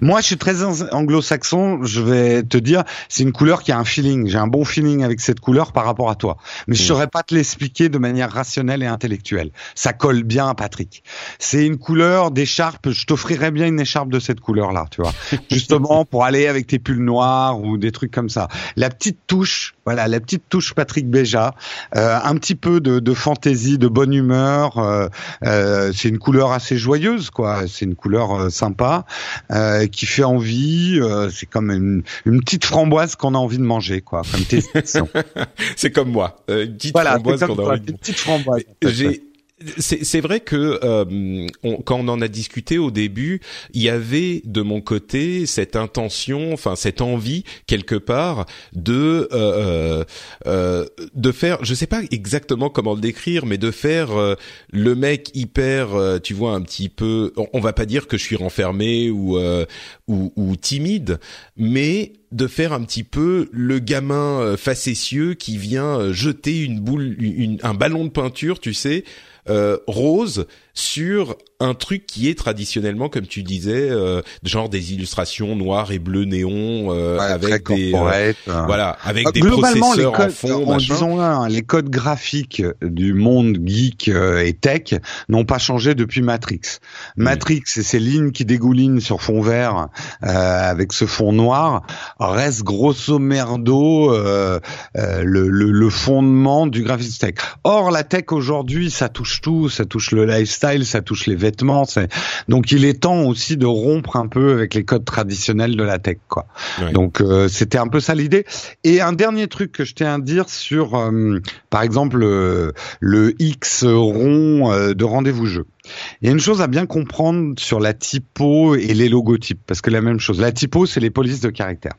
Moi, je suis très anglo-saxon. Je vais te dire, c'est une couleur qui a un feeling. J'ai un bon feeling avec cette couleur par rapport à toi, mais je saurais pas te l'expliquer de manière rationnelle et intellectuelle. Ça colle bien à Patrick. C'est une couleur d'écharpe. Je t'offrirais bien une écharpe de cette couleur-là, tu vois. Justement pour aller avec tes pulls noirs ou des trucs comme ça. La petite touche, voilà, la petite touche Patrick Béja, euh, un petit peu de, de fantaisie, de bonne humeur. Euh, euh, c'est une couleur assez joyeuse, quoi. C'est une couleur euh, sympa euh, qui fait envie. euh, c'est comme une, une petite framboise qu'on a envie de manger, quoi. Comme c'est comme moi, une petite voilà, framboise qu'on comme a toi, envie de une petite framboise. J'ai c'est vrai que euh, on- quand on en a discuté au début, il y avait de mon côté cette intention, enfin cette envie quelque part de euh, euh, de faire, je sais pas exactement comment le décrire, mais de faire euh, le mec hyper, euh, tu vois, un petit peu. On, va pas dire que je suis renfermé ou euh, ou, ou timide, mais de faire un petit peu le gamin euh, facétieux qui vient euh, jeter une boule, une- un ballon de peinture, tu sais, euh, rose sur un truc qui est traditionnellement, comme tu disais, euh, genre des illustrations noires et bleues néon euh, Ouais, avec des euh, hein. voilà, avec Euh, des Globalement, les processeurs codes, en fond, en machin. disons là, hein, les codes graphiques du monde geek euh, et tech n'ont pas changé depuis Matrix. Matrix et ces lignes qui dégoulinent sur fond vert euh, avec ce fond noir restent grosso merdo euh, euh, le, le, le fondement du graphisme tech. Or, la tech aujourd'hui, ça touche tout, ça touche le lifestyle, ça touche les vêtements. c'est- Donc, il est temps aussi de rompre un peu avec les codes traditionnels de la tech, quoi. Ouais. Donc, euh, c'était un peu ça l'idée. Et un dernier truc que je tiens à dire sur, euh, par exemple, euh, le X rond euh, de rendez-vous jeu. Il y a une chose à bien comprendre sur la typo et les logotypes, parce que la même chose. La typo, c'est les polices de caractère.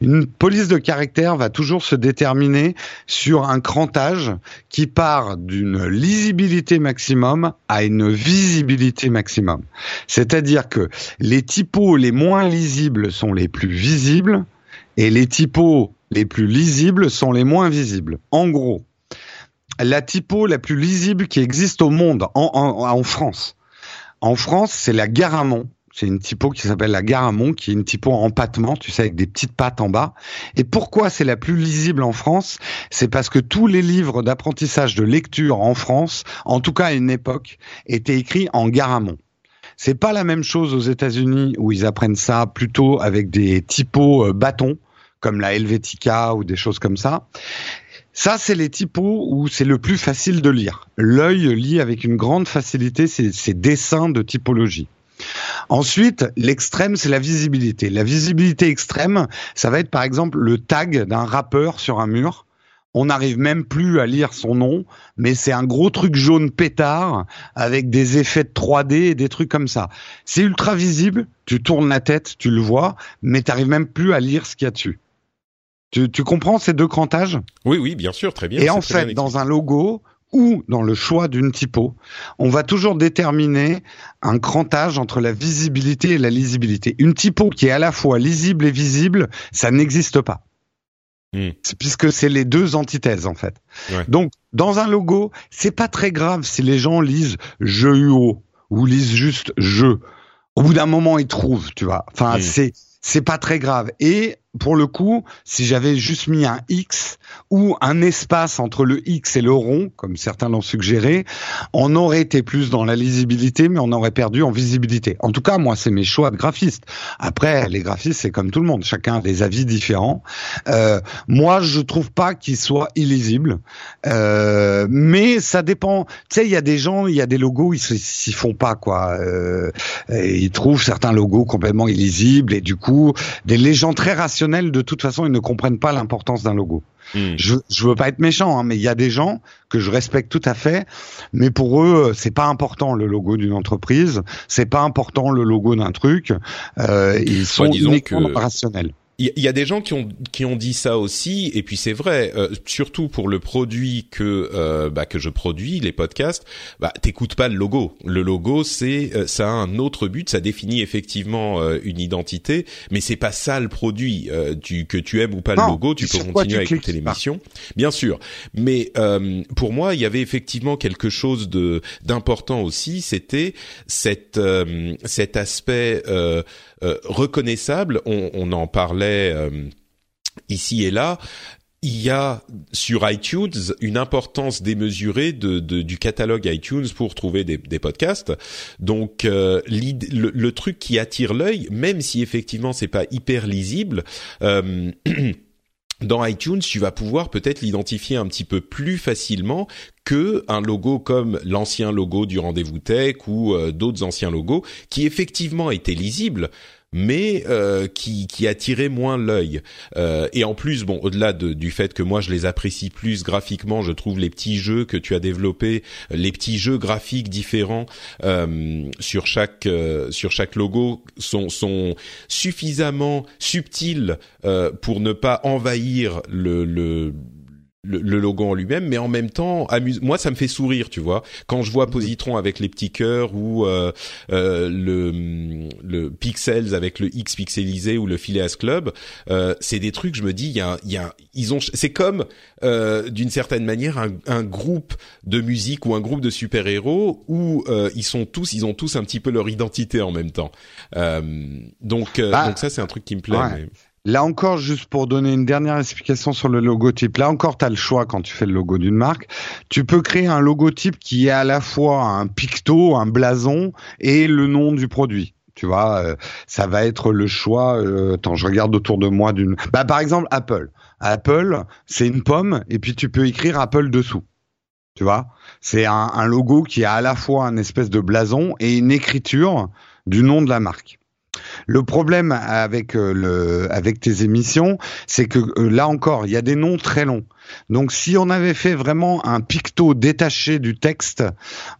Une police de caractère va toujours se déterminer sur un crantage qui part d'une lisibilité maximum à une visibilité maximum. C'est-à-dire que les typos les moins lisibles sont les plus visibles et les typos les plus lisibles sont les moins visibles. En gros, la typo la plus lisible qui existe au monde, en, en, en France. En France, c'est la Garamond. C'est une typo qui s'appelle la Garamond, qui est une typo en empattement, tu sais, avec des petites pattes en bas. Et pourquoi c'est la plus lisible en France? C'est parce que tous les livres d'apprentissage de lecture en France, en tout cas à une époque, étaient écrits en Garamond. C'est pas la même chose aux États-Unis où ils apprennent ça plutôt avec des typos euh, bâtons, comme la Helvetica ou des choses comme ça. Ça, c'est les typos où c'est le plus facile de lire. L'œil lit avec une grande facilité ces, dessins de typologie. Ensuite, l'extrême, c'est la visibilité. La visibilité extrême, ça va être par exemple le tag d'un rappeur sur un mur. On n'arrive même plus à lire son nom, mais c'est un gros truc jaune pétard avec des effets de 3D et des trucs comme ça. C'est ultra visible, tu tournes la tête, tu le vois, mais tu n'arrives même plus à lire ce qu'il y a dessus. Tu, tu comprends ces deux crantages Oui, oui, bien sûr, très bien. et en fait, dans un logo ou dans le choix d'une typo, on va toujours déterminer un crantage entre la visibilité et la lisibilité. Une typo qui est à la fois lisible et visible, ça n'existe pas. Hmm. Puisque c'est les deux antithèses en fait. Ouais. Donc dans un logo, c'est pas très grave si les gens lisent je UO ou lisent juste je. Au bout d'un moment, ils trouvent, tu vois. Enfin, Hmm. c'est c'est pas très grave. Et pour le coup, si j'avais juste mis un X ou un espace entre le X et le rond, comme certains l'ont suggéré, on aurait été plus dans la lisibilité, mais on aurait perdu en visibilité. En tout cas, moi, c'est mes choix de graphiste. Après, les graphistes, c'est comme tout le monde, chacun a des avis différents. Euh, moi, je trouve pas qu'il soit illisible, euh, mais ça dépend. Tu sais, il y a des gens, il y a des logos, ils s'y font pas quoi. Euh, ils trouvent certains logos complètement illisibles et du coup, des les gens très de toute façon, ils ne comprennent pas l'importance d'un logo. Hmm. Je, je veux pas être méchant, hein, mais il y a des gens que je respecte tout à fait, mais pour eux, c'est pas important le logo d'une entreprise, c'est pas important le logo d'un truc. Euh, ils sont uniquement que- rationnels. Il y, a des gens qui ont qui ont dit ça aussi, et puis c'est vrai, euh, surtout pour le produit que euh, bah, que je produis, les podcasts, bah t'écoutes pas le logo. Le logo, c'est euh, ça a un autre but, ça définit effectivement euh, une identité, mais c'est pas ça le produit. Euh, tu, que tu aimes ou pas Non, le logo, tu peux continuer tu à écouter l'émission, bien sûr. Mais euh, pour moi, il y avait effectivement quelque chose de d'important aussi, c'était cette euh, cet aspect euh, euh, reconnaissable. On, on en parlait euh, ici et là. il y a sur iTunes une importance démesurée de, de, du catalogue iTunes pour trouver des, des podcasts. Donc euh, le, le, truc qui attire l'œil, même si effectivement c'est pas hyper lisible. Euh, dans iTunes, tu vas pouvoir peut-être l'identifier un petit peu plus facilement que un logo comme l'ancien logo du rendez-vous tech ou euh, d'autres anciens logos qui effectivement étaient lisibles, mais euh, qui, qui attirait moins l'œil. Euh, et en plus, bon, au-delà de, du fait que moi je les apprécie plus graphiquement, je trouve les petits jeux que tu as développés, les petits jeux graphiques différents euh, sur chaque euh, sur chaque logo sont sont suffisamment subtils euh, pour ne pas envahir le, le le, logo en lui-même, mais en même temps, amuse. Moi, ça me fait sourire, tu vois. Quand je vois Positron avec les petits cœurs ou euh, euh, le, le Pixels avec le X pixelisé ou le Phileas Club, euh, c'est des trucs. Je me dis, il y a, y a, ils ont. C'est comme euh, d'une certaine manière un, un, groupe de musique ou un groupe de super héros où euh, ils sont tous, ils ont tous un petit peu leur identité en même temps. Euh, donc, bah, donc ça, c'est un truc qui me plaît. Mais... Là encore, juste pour donner une dernière explication sur le logotype, là encore, tu as le choix quand tu fais le logo d'une marque. Tu peux créer un logotype qui est à la fois un picto, un blason et le nom du produit. Tu vois, euh, ça va être le choix. Euh, attends, je regarde autour de moi d'une. Bah, par exemple, Apple. Apple, c'est une pomme et puis tu peux écrire Apple dessous. Tu vois, c'est un, un logo qui a à la fois un espèce de blason et une écriture du nom de la marque. Le problème avec euh, le tes émissions, c'est que euh, là encore, il y a des noms très longs. Donc si on avait fait vraiment un picto détaché du texte,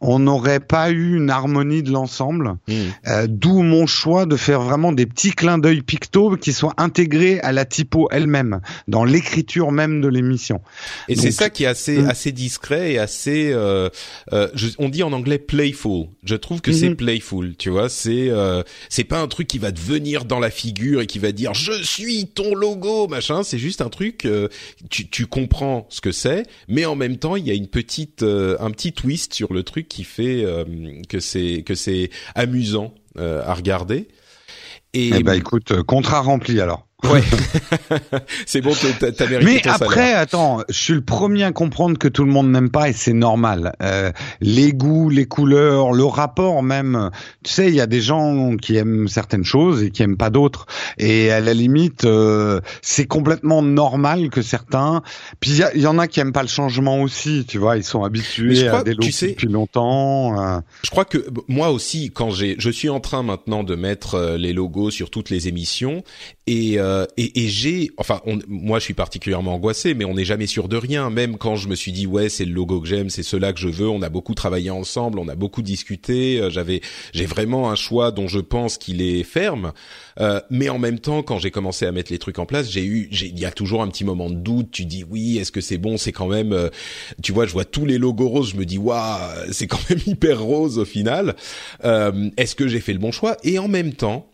on n'aurait pas eu une harmonie de l'ensemble. Hmm. Euh, D'où mon choix de faire vraiment des petits clins d'œil picto qui soient intégrés à la typo elle-même, dans l'écriture même de l'émission. Et c'est ça qui est assez hmm. assez discret et assez. Euh, euh, je, on dit en anglais playful. Je trouve que c'est hmm. playful. Tu vois, c'est euh, c'est pas un truc qui va te venir dans la figure et qui va dire je suis ton logo machin. C'est juste un truc. Euh, tu tu comprends ce que c'est, mais en même temps, il y a une petite, euh, un petit twist sur le truc qui fait euh, que c'est que c'est amusant euh, à regarder. Et eh ben, écoute, contrat rempli alors. Ouais, c'est bon, t'as mérité Mais après, attends, je suis le premier à comprendre que tout le monde n'aime pas et c'est normal. Euh, les goûts, les couleurs, le rapport même. Tu sais, il y a des gens qui aiment certaines choses et qui aiment pas d'autres. Et à la limite, euh, c'est complètement normal que certains. Puis il y, en a qui aiment pas le changement aussi. Tu vois, ils sont habitués à des logos depuis longtemps. Euh. Je crois que moi aussi, quand j'ai, je suis en train maintenant de mettre euh, les logos sur toutes les émissions et euh, et, et j'ai, enfin, moi je suis particulièrement angoissé, mais on n'est jamais sûr de rien. Même quand je me suis dit ouais, c'est le logo que j'aime, c'est cela que je veux. On a beaucoup travaillé ensemble, on a beaucoup discuté. Euh, j'avais, j'ai vraiment un choix dont je pense qu'il est ferme. Euh, mais en même temps, quand j'ai commencé à mettre les trucs en place, j'ai eu, il y a toujours un petit moment de doute. Tu dis oui, est-ce que c'est bon? C'est quand même, tu vois, je vois tous les logos roses, je me dis waouh, c'est quand même hyper rose au final. est-ce que j'ai fait le bon choix? Et en même temps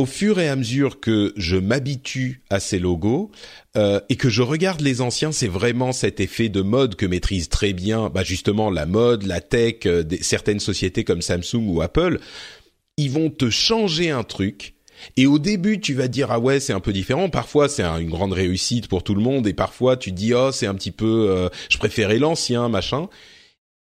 au fur et à mesure que je m'habitue à ces logos euh, et que je regarde les anciens, c'est vraiment cet effet de mode que maîtrise très bien, bah justement la mode, la tech, euh, certaines sociétés comme Samsung ou Apple, ils vont te changer un truc. Et au début, tu vas dire ah ouais c'est un peu différent. Parfois c'est une grande réussite pour tout le monde et parfois tu dis oh c'est un petit peu euh, je préférais l'ancien machin.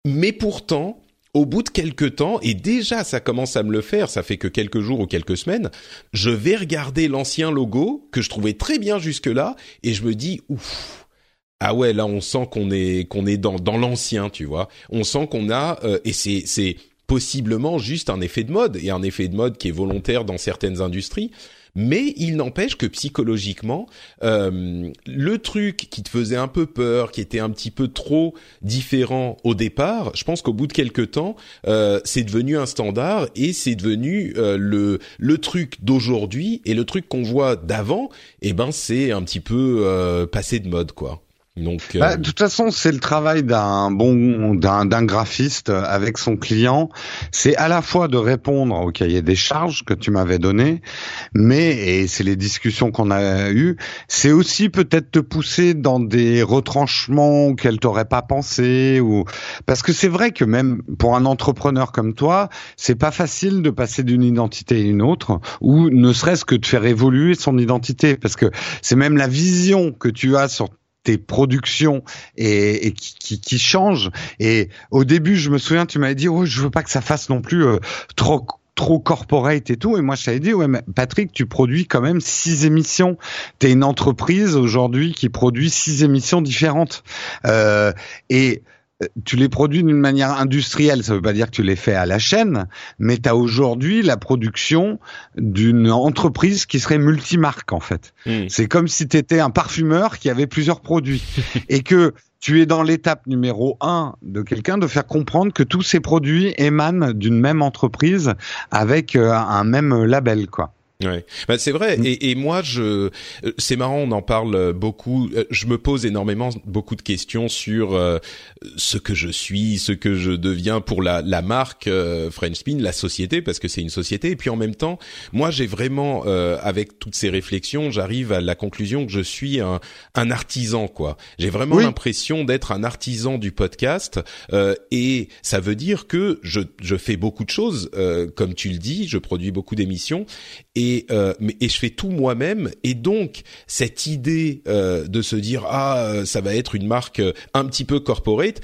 Mais pourtant au bout de quelques temps, et déjà ça commence à me le faire, ça fait que quelques jours ou quelques semaines, je vais regarder l'ancien logo que je trouvais très bien jusque-là, et je me dis, ouf, ah ouais, là on sent qu'on est qu'on est dans dans l'ancien, tu vois. On sent qu'on a euh, et c'est c'est possiblement juste un effet de mode et un effet de mode qui est volontaire dans certaines industries. Mais il n'empêche que psychologiquement, euh, le truc qui te faisait un peu peur, qui était un petit peu trop différent au départ, je pense qu'au bout de quelques temps, euh, c'est devenu un standard et c'est devenu euh, le le truc d'aujourd'hui et le truc qu'on voit d'avant. Eh ben, c'est un petit peu passé de mode, quoi. Donc, Bah, euh, de toute façon, c'est le travail d'un bon d'un d'un graphiste avec son client. C'est à la fois de répondre au cahier des charges que tu m'avais donné, mais et c'est les discussions qu'on a eues, c'est aussi peut-être te pousser dans des retranchements auxquels t'aurais pas pensé ou parce que c'est vrai que même pour un entrepreneur comme toi, c'est pas facile de passer d'une identité à une autre ou ne serait-ce que de faire évoluer son identité parce que c'est même la vision que tu as sur tes productions et, et qui, qui, qui changent. Et au début, je me souviens, tu m'avais dit, oh, je veux pas que ça fasse non plus euh, trop trop corporate et tout. Et moi, je t'avais dit, ouais, mais Patrick, tu produis quand même six émissions. T'es une entreprise aujourd'hui qui produit six émissions différentes. Euh, et tu les produis d'une manière industrielle, ça veut pas dire que tu les fais à la chaîne, mais tu as aujourd'hui la production d'une entreprise qui serait multimarque en fait. hmm. C'est comme si tu étais un parfumeur qui avait plusieurs produits et que tu es dans l'étape numéro un de quelqu'un de faire comprendre que tous ces produits émanent d'une même entreprise avec euh, un même label quoi. Ouais, bah, c'est vrai. Mm. Et, et moi, je, euh, c'est marrant, on en parle beaucoup. Euh, Je me pose énormément beaucoup de questions sur euh, ce que je suis, ce que je deviens pour la, la marque euh, French Spin, la société, parce que c'est une société. Et puis en même temps, moi, j'ai vraiment, euh, avec toutes ces réflexions, j'arrive à la conclusion que je suis un, un artisan, quoi. J'ai vraiment Oui. l'impression d'être un artisan du podcast, euh, et ça veut dire que je, je fais beaucoup de choses, euh, comme tu le dis, je produis beaucoup d'émissions et euh, et je fais tout moi-même. Et donc cette idée euh, de se dire ah euh, ça va être une marque un petit peu corporate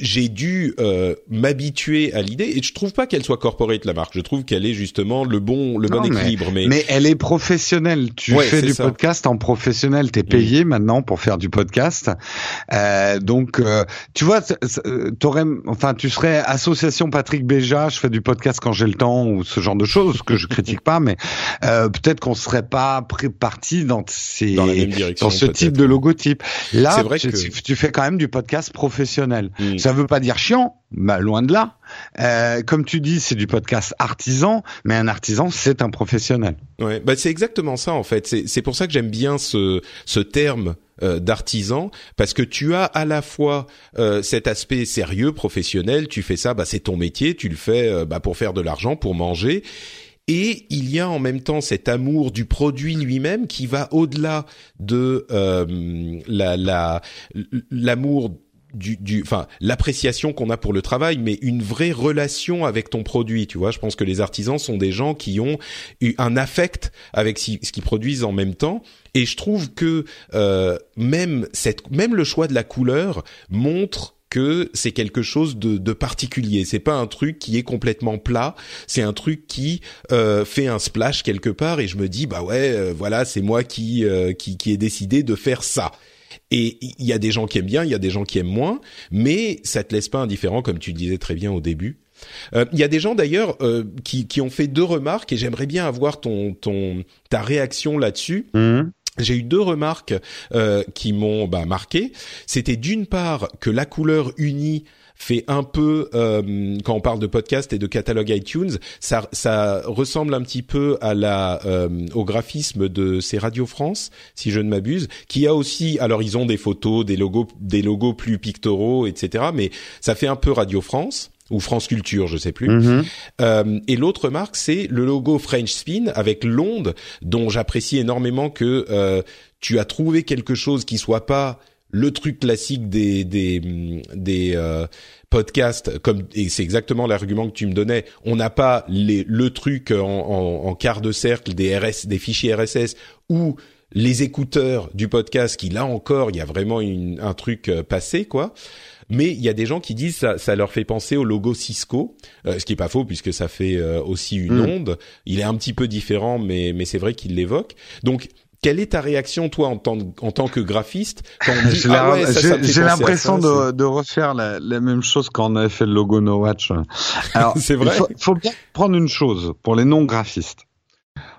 j'ai dû euh, m'habituer à l'idée et je trouve pas qu'elle soit corporate la marque je trouve qu'elle est justement le bon le bon mais- équilibre mais, Mais elle est professionnelle. Tu Ouais, fais du ça. Mm. podcast en professionnel. T'es payé maintenant pour faire du podcast. Euh, donc, euh, tu vois, euh, t'aurais, enfin, tu serais association Patrick Béja. Je fais du podcast quand j'ai le temps ou ce genre de choses que je critique pas, mais euh, peut-être qu'on serait pas parti dans ces dans la même direction dans ce type de logotype. Là, C'est vrai tu, que- tu fais quand même du podcast professionnel. Mm. Ça veut pas dire chiant, bah, loin de là. Euh, comme tu dis, c'est du podcast artisan, mais un artisan, c'est un professionnel. Ouais, bah c'est exactement ça en fait. C'est pour ça que j'aime bien ce ce terme euh, d'artisan parce que tu as à la fois euh, cet aspect sérieux professionnel. Tu fais ça, bah c'est ton métier. Tu le fais euh, bah, pour faire de l'argent, pour manger. Et il y a en même temps cet amour du produit lui-même qui va au-delà de euh, la la l'amour du, enfin, l'appréciation qu'on a pour le travail, mais une vraie relation avec ton produit. Tu vois, je pense que les artisans sont des gens qui ont eu un affect avec ce qu'ils produisent en même temps. Et je trouve que euh, même cette, même le choix de la couleur montre que c'est quelque chose de, de particulier. C'est pas un truc qui est complètement plat. C'est un truc qui euh, fait un splash quelque part. Et je me dis bah ouais, euh, voilà, c'est moi qui, euh, qui qui ai décidé de faire ça. Et il y a des gens qui aiment bien, il y a des gens qui aiment moins, mais ça te laisse pas indifférent, comme tu le disais très bien au début. Euh, Il y a des gens d'ailleurs euh, qui, qui ont fait deux remarques et j'aimerais bien avoir ton, ton ta réaction là-dessus. J'ai eu deux remarques euh, qui m'ont bah, marqué. C'était d'une part que la couleur unie fait un peu euh, quand on parle de podcast et de catalogue iTunes, ça, ça ressemble un petit peu à la euh, au graphisme de ces Radio France, si je ne m'abuse, qui a aussi alors ils ont des photos, des logos, des logos plus pictoraux, etc. Mais ça fait un peu Radio France ou France Culture, je sais plus. Mhm. Euh, et l'autre marque, c'est le logo French Spin avec l'onde, dont j'apprécie énormément que euh, tu as trouvé quelque chose qui soit pas le truc classique des des des euh, podcasts comme et c'est exactement l'argument que tu me donnais on n'a pas les le truc en, en, en quart de cercle des RS des fichiers RSS ou les écouteurs du podcast qui là encore il y a vraiment une, un truc euh, passé quoi mais il y a des gens qui disent ça, ça leur fait penser au logo Cisco, euh, ce qui est pas faux puisque ça fait euh, aussi une Mm. onde. Il est un petit peu différent, mais mais c'est vrai qu'il l'évoque. Donc quelle est ta réaction toi en tant en tant que graphiste quand on dit J'ai ah ouais ça, ça j'ai- l'impression de, de refaire la, la même chose quand on avait fait le logo No Watch. Alors, C'est vrai Il faut, faut bien prendre une chose pour les non-graphistes.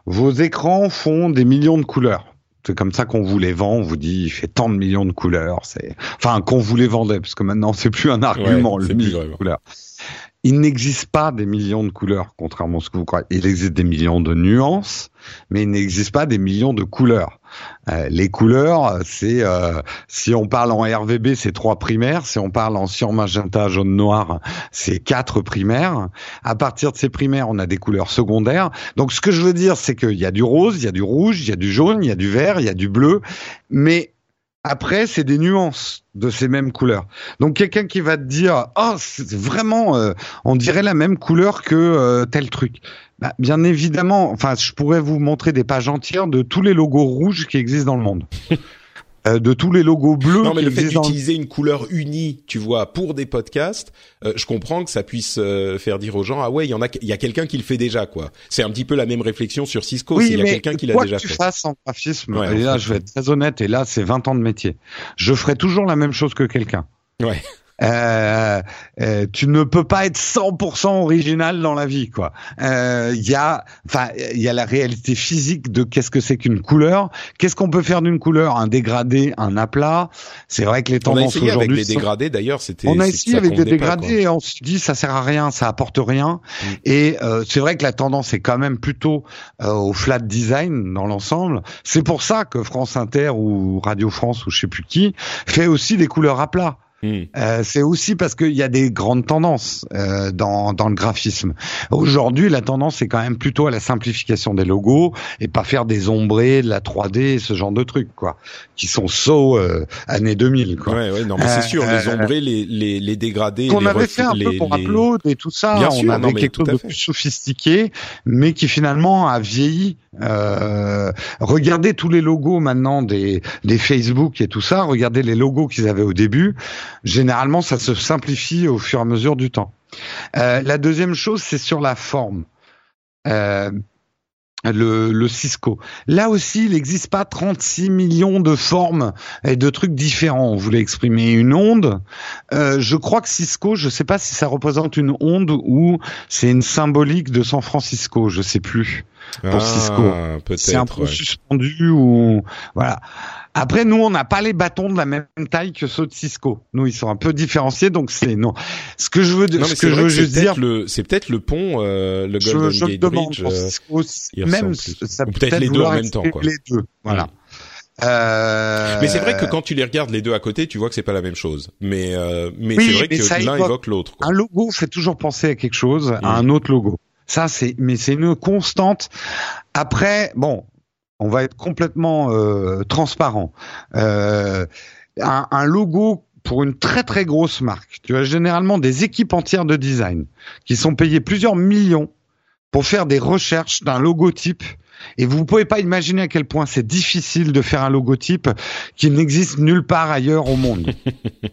Vos écrans font des millions de couleurs. C'est comme ça qu'on vous les vend. On vous dit, il fait tant de millions de couleurs. C'est, enfin, qu'on vous les vendait, parce que maintenant, c'est plus un argument, Ouais, le million de couleurs. Il n'existe pas des millions de couleurs, contrairement à ce que vous croyez. Il existe des millions de nuances, mais il n'existe pas des millions de couleurs. Euh, les couleurs, c'est euh, si on parle en RVB, c'est trois primaires. Si on parle en cyan, magenta, jaune, noir, c'est quatre primaires. À partir de ces primaires, on a des couleurs secondaires. Donc, ce que je veux dire, c'est qu'il y a du rose, il y a du rouge, il y a du jaune, il y a du vert, il y a du bleu, mais après, c'est des nuances de ces mêmes couleurs. Donc quelqu'un qui va te dire, oh, c'est vraiment, euh, on dirait la même couleur que euh, tel truc. Bah, bien évidemment, enfin, je pourrais vous montrer des pages entières de tous les logos rouges qui existent dans le monde. Euh, de tous les logos bleus. Non, mais le fait d'utiliser une couleur unie, tu vois, pour des podcasts, euh, je comprends que ça puisse euh, faire dire aux gens ah ouais, il y en a, il y a quelqu'un qui le fait déjà, quoi. C'est un petit peu la même réflexion sur Cisco. Oui, s'il y a quelqu'un qui l'a déjà que tu fait. fasses en graphisme, Ouais, et là je vais être très honnête, et là c'est 20 ans de métier. Je ferai toujours la même chose que quelqu'un. Ouais. Euh, euh, tu ne peux pas être 100% original dans la vie, quoi. Euh, Il y a, enfin, il y a la réalité physique de qu'est-ce que c'est qu'une couleur. Qu'est-ce qu'on peut faire d'une couleur? Un dégradé, un aplat. C'est vrai que les On a tendances essayé avec aujourd'hui. les sont- dégradés d'ailleurs, c'était. On a essayé avec des pas, dégradés et on se dit ça sert à rien, ça apporte rien. Mm. Et euh, c'est vrai que la tendance est quand même plutôt euh, au flat design dans l'ensemble. C'est pour ça que France Inter ou Radio France ou je sais plus qui fait aussi des couleurs à plat. Hmm. Euh, c'est aussi parce qu'il y a des grandes tendances euh, dans, dans le graphisme. Aujourd'hui, la tendance est quand même plutôt à la simplification des logos et pas faire des ombrés, de la 3D, ce genre de trucs quoi, qui sont so euh, années 2000 quoi. Ouais, ouais, non, mais c'est Euh, sûr, les euh, ombrés, les, les, les dégradés, qu'on avait fait un peu pour Upload et tout ça. Bien on sûr, avait non, quelque chose de plus sophistiqué, mais qui finalement a vieilli. Euh, regardez tous les logos maintenant des, des Facebook et tout ça. Regardez les logos qu'ils avaient au début. Généralement, ça se simplifie au fur et à mesure du temps. Euh, la deuxième chose, c'est sur la forme. Euh, le, le Cisco. Là aussi, il n'existe pas 36 millions de formes et de trucs différents. On voulait exprimer une onde? Euh, je crois que Cisco, je sais pas si ça représente une onde ou c'est une symbolique de San Francisco, je sais plus. pour Ah, Cisco. C'est un peu ouais. suspendu ou voilà. Après, nous, on n'a pas les bâtons de la même taille que ceux de Cisco. Nous, ils sont un peu différenciés, donc c'est non. Ce que je veux, Non, ce que je juste dire, peut-être le, c'est peut-être le pont, euh, le je, Golden je me Gate demande Bridge. pour euh, Cisco, même ça peut peut-être les deux en même temps, quoi. Les deux, voilà. Euh, Mais c'est vrai que quand tu les regardes les deux à côté, tu vois que c'est pas la même chose. Mais euh, mais Oui, c'est vrai mais que l'un évoque- l'autre. un logo fait toujours penser à quelque chose, à un autre logo. Ça, c'est, mais c'est une constante. Après, bon, on va être complètement euh, transparent. Euh, un, un logo pour une très très grosse marque, tu as généralement des équipes entières de design qui sont payées plusieurs millions pour faire des recherches d'un logotype. Et vous ne pouvez pas imaginer à quel point c'est difficile de faire un logotype qui n'existe nulle part ailleurs au monde.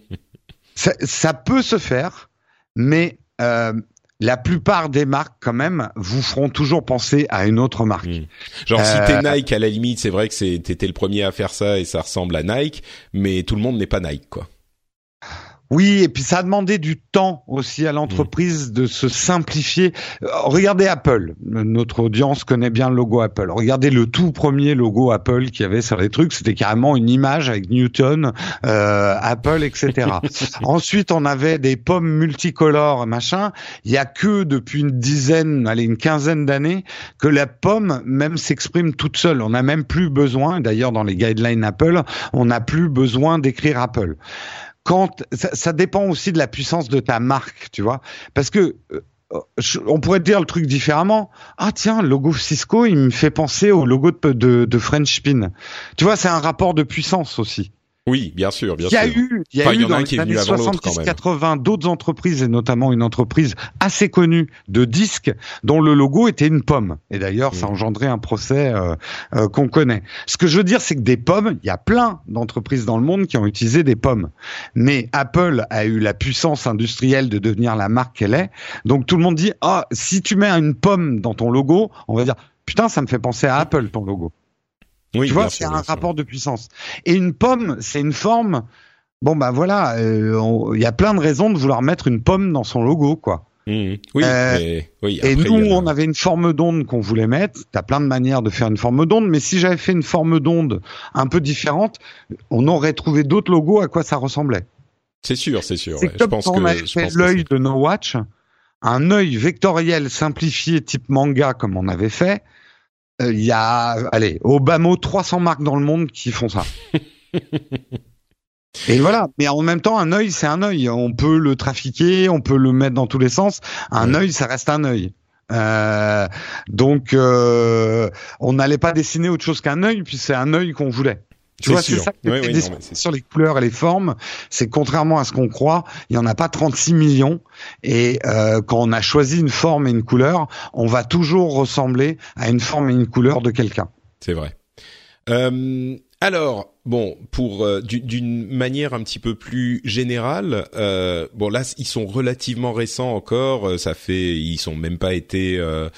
ça, ça peut se faire, mais euh, la plupart des marques, quand même, vous feront toujours penser à une autre marque. Mm. Genre Euh, si t'es Nike à la limite, c'est vrai que t'étais le premier à faire ça et ça ressemble à Nike, mais tout le monde n'est pas Nike quoi. Oui, et puis ça a demandé du temps aussi à l'entreprise de se simplifier. Euh, Regardez Apple, notre audience connaît bien le logo Apple. Regardez le tout premier logo Apple qu'il y avait sur les trucs, c'était carrément une image avec Newton, euh, Apple, etc. Ensuite, on avait des pommes multicolores, machin. Il y a que depuis une dizaine, allez, une quinzaine d'années que la pomme même s'exprime toute seule. On n'a même plus besoin, d'ailleurs dans les guidelines Apple, on n'a plus besoin d'écrire Apple quand ça, ça dépend aussi de la puissance de ta marque, tu vois, parce que euh, on pourrait dire le truc différemment. Ah tiens, le logo Cisco, il me fait penser au logo de, de, de French. Tu vois, c'est un rapport de puissance aussi. Oui, bien sûr, bien Il y a sûr. eu, il y a Enfin, y eu en a dans les années venu avant l'autre, quand même. 70-80 d'autres entreprises et notamment une entreprise assez connue de disques dont le logo était une pomme. Et d'ailleurs, ça a Mm. engendré un procès euh, euh, qu'on connaît. Ce que je veux dire, c'est que des pommes, il y a plein d'entreprises dans le monde qui ont utilisé des pommes. Mais Apple a eu la puissance industrielle de devenir la marque qu'elle est. Donc tout le monde dit, ah, si tu mets une pomme dans ton logo, on va dire, putain, ça me fait penser à Apple ton logo Oui, tu vois, c'est un rapport de puissance. Et une pomme, c'est une forme. Bon bah voilà, euh, il y a plein de raisons de vouloir mettre une pomme dans son logo, quoi. Mhm. Oui, Euh, mais oui. Et nous, a- on avait une forme d'onde qu'on voulait mettre. T'as plein de manières de faire une forme d'onde, mais si j'avais fait une forme d'onde un peu différente, on aurait trouvé d'autres logos à quoi ça ressemblait. C'est sûr, c'est sûr. Ouais. Je pense on que avait je fait l'œil de No Watch. un œil vectoriel simplifié type manga comme on avait fait, euh, il y a, allez, au bas mot, 300 marques dans le monde qui font ça. Et voilà. Mais en même temps, un œil, c'est un œil. On peut le trafiquer, on peut le mettre dans tous les sens. Un œil, ça reste un œil. Euh, donc, euh, on n'allait pas dessiner autre chose qu'un œil, puis c'est un œil qu'on voulait. Tu vois, c'est ça Oui, oui, non, sur les couleurs et les formes. C'est contrairement à ce qu'on croit, il y en a pas 36 millions. Et euh, quand on a choisi une forme et une couleur, on va toujours ressembler à une forme et une couleur de quelqu'un. C'est vrai. Euh, alors, bon, pour euh, du- d'une manière un petit peu plus générale, euh, bon là, ils sont relativement récents encore. euh, Ça fait, ils sont même pas été euh,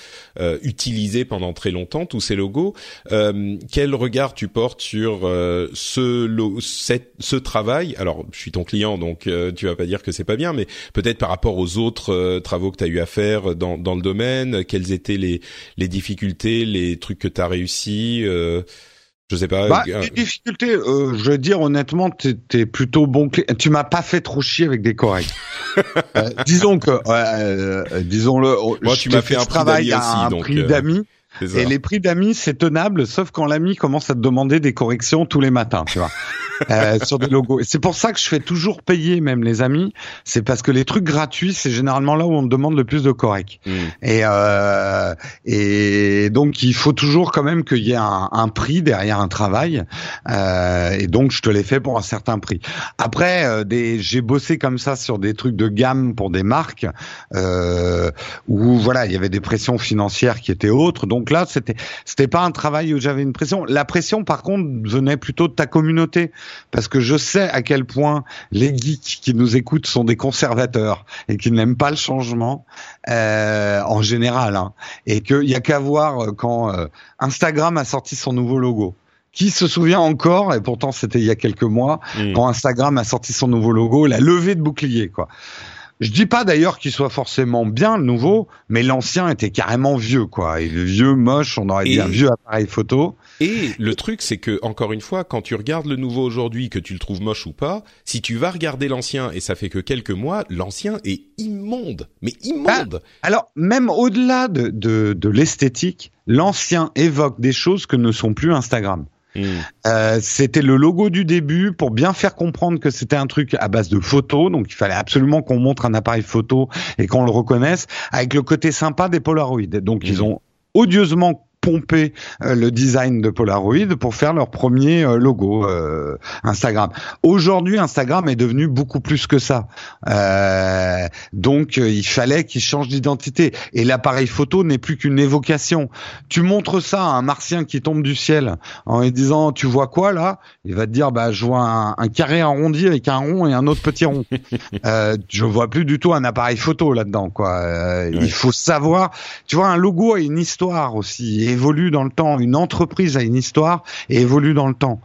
utilisés pendant très longtemps tous ces logos. Quel regard tu portes sur ce travail? Alors, je suis ton client, donc tu vas pas dire que c'est pas bien, mais peut-être par rapport aux autres travaux que tu as eu à faire dans dans le domaine, quelles étaient les difficultés, les trucs que tu as réussi je sais pas. Bah, euh, les difficultés, euh, je veux dire honnêtement, t'es plutôt bon. clé- Tu m'as pas fait trop chier avec des corrects. Euh, disons que, euh, disons-le. Moi, tu m'as fait un travail à un prix euh, d'amis. Et les prix d'amis, c'est tenable, sauf quand l'ami commence à te demander des corrections tous les matins, tu vois, euh, sur des logos. Et c'est pour ça que je fais toujours payer même les amis. C'est parce que les trucs gratuits, c'est généralement là où on te demande le plus de corrects. Mm. Et euh, et donc il faut toujours quand même qu'il y ait un, un prix derrière un travail. Euh, et donc je te l'ai fait pour un certain prix. Après, euh, des, j'ai bossé comme ça sur des trucs de gamme pour des marques euh, où voilà il y avait des pressions financières qui étaient autres. Donc là c'était c'était pas un travail où j'avais une pression. La pression par contre venait plutôt de ta communauté parce que je sais à quel point les geeks qui nous écoutent sont des conservateurs et qui n'aiment pas le changement euh, en général, hein, et qu'il y a qu'à voir euh, quand euh, Instagram a sorti son nouveau logo. Qui se souvient encore, et pourtant c'était il y a quelques mois, Mm. quand Instagram a sorti son nouveau logo, la levée de bouclier, quoi. Je dis pas d'ailleurs qu'il soit forcément bien le nouveau, mais l'ancien était carrément vieux, quoi. Et le vieux moche, on aurait dit Et- un vieux appareil photo. Et le truc, c'est que encore une fois, quand tu regardes le nouveau aujourd'hui, que tu le trouves moche ou pas, si tu vas regarder l'ancien et ça fait que quelques mois, l'ancien est immonde, mais immonde. Alors, même au-delà de, de, de l'esthétique, l'ancien évoque des choses que ne sont plus Instagram. Euh, c'était le logo du début pour bien faire comprendre que c'était un truc à base de photos, donc il fallait absolument qu'on montre un appareil photo et qu'on le reconnaisse, avec le côté sympa des Polaroid. Donc ils ont odieusement pompé euh, le design de Polaroid pour faire leur premier euh, logo euh, Instagram. Aujourd'hui, Instagram est devenu beaucoup plus que ça. Donc il fallait qu'ils changent d'identité. Et l'appareil photo n'est plus qu'une évocation. Tu montres ça à un martien qui tombe du ciel en lui disant tu vois quoi là? Il va te dire bah je vois un, un carré arrondi avec un rond et un autre petit rond. euh, je vois plus du tout un appareil photo là-dedans quoi. Euh, Ouais. Il faut savoir. Tu vois un logo a une histoire aussi, évolue dans le temps. Une entreprise a une histoire et évolue dans le temps.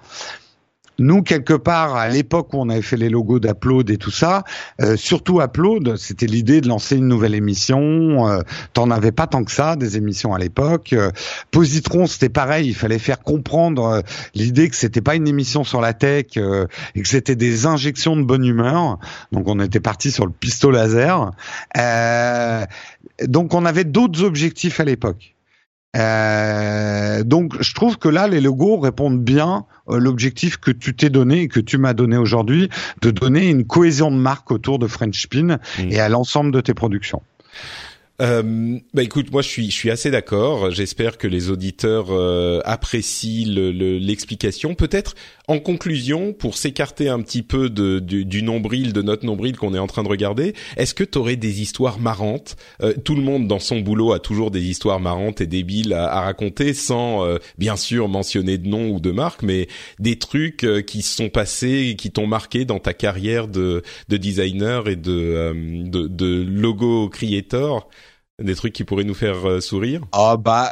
Nous, quelque part, à l'époque où on avait fait les logos d'Upload et tout ça, euh, surtout Upload, c'était l'idée de lancer une nouvelle émission. Euh, T'en avais pas tant que ça, des émissions à l'époque. Euh, Positron, c'était pareil. Il fallait faire comprendre euh, l'idée que c'était pas une émission sur la tech et que c'était des injections de bonne humeur. Donc, on était parti sur le pistolet laser. Donc, on avait d'autres objectifs à l'époque. Euh, donc, je trouve que là, les logos répondent bien à l'objectif que tu t'es donné et que tu m'as donné aujourd'hui, de donner une cohésion de marque autour de French Spin Mm. et à l'ensemble de tes productions. Euh, bah écoute, moi je suis je suis assez d'accord. J'espère que les auditeurs euh, apprécient le- le- l'explication. Peut-être en conclusion, pour s'écarter un petit peu de, du, du nombril, de notre nombril qu'on est en train de regarder, est-ce que tu aurais des histoires marrantes? Euh, Tout le monde dans son boulot a toujours des histoires marrantes et débiles à, à raconter, sans euh, bien sûr mentionner de nom ou de marque, mais des trucs euh, qui se sont passés, qui t'ont marqué dans ta carrière de, de designer et de, euh, de, de logo creator. Des trucs qui pourraient nous faire euh, sourire? Ah bah,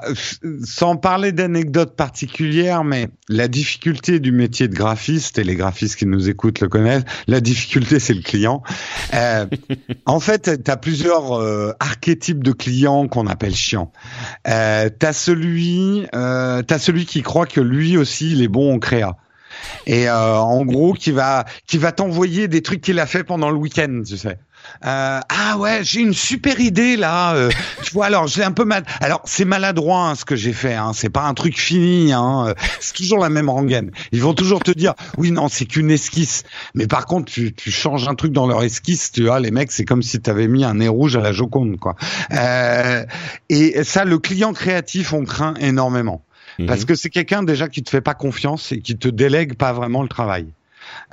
sans parler d'anecdotes particulières, mais la difficulté du métier de graphiste, et les graphistes qui nous écoutent le connaissent, la difficulté c'est le client. Euh, en fait, tu as plusieurs euh, archétypes de clients qu'on appelle chiants. Euh, tu as celui, euh, t'as celui qui croit que lui aussi il est bon en créa. Et en gros, qui va qui va t'envoyer des trucs qu'il a fait pendant le week-end, tu sais. Euh, ah ouais, j'ai une super idée là. euh, tu vois, alors j'ai un peu mal. Alors c'est maladroit hein, ce que j'ai fait. Hein, c'est pas un truc fini. Hein, euh, c'est toujours la même rengaine. Ils vont toujours te dire, oui non, c'est qu'une esquisse. Mais par contre, tu, tu changes un truc dans leur esquisse. Tu vois, les mecs, c'est comme si tu avais mis un nez rouge à la Joconde, quoi. Euh, et ça, le client créatif, on craint énormément. Mhm. Parce que c'est quelqu'un déjà qui te fait pas confiance et qui te délègue pas vraiment le travail.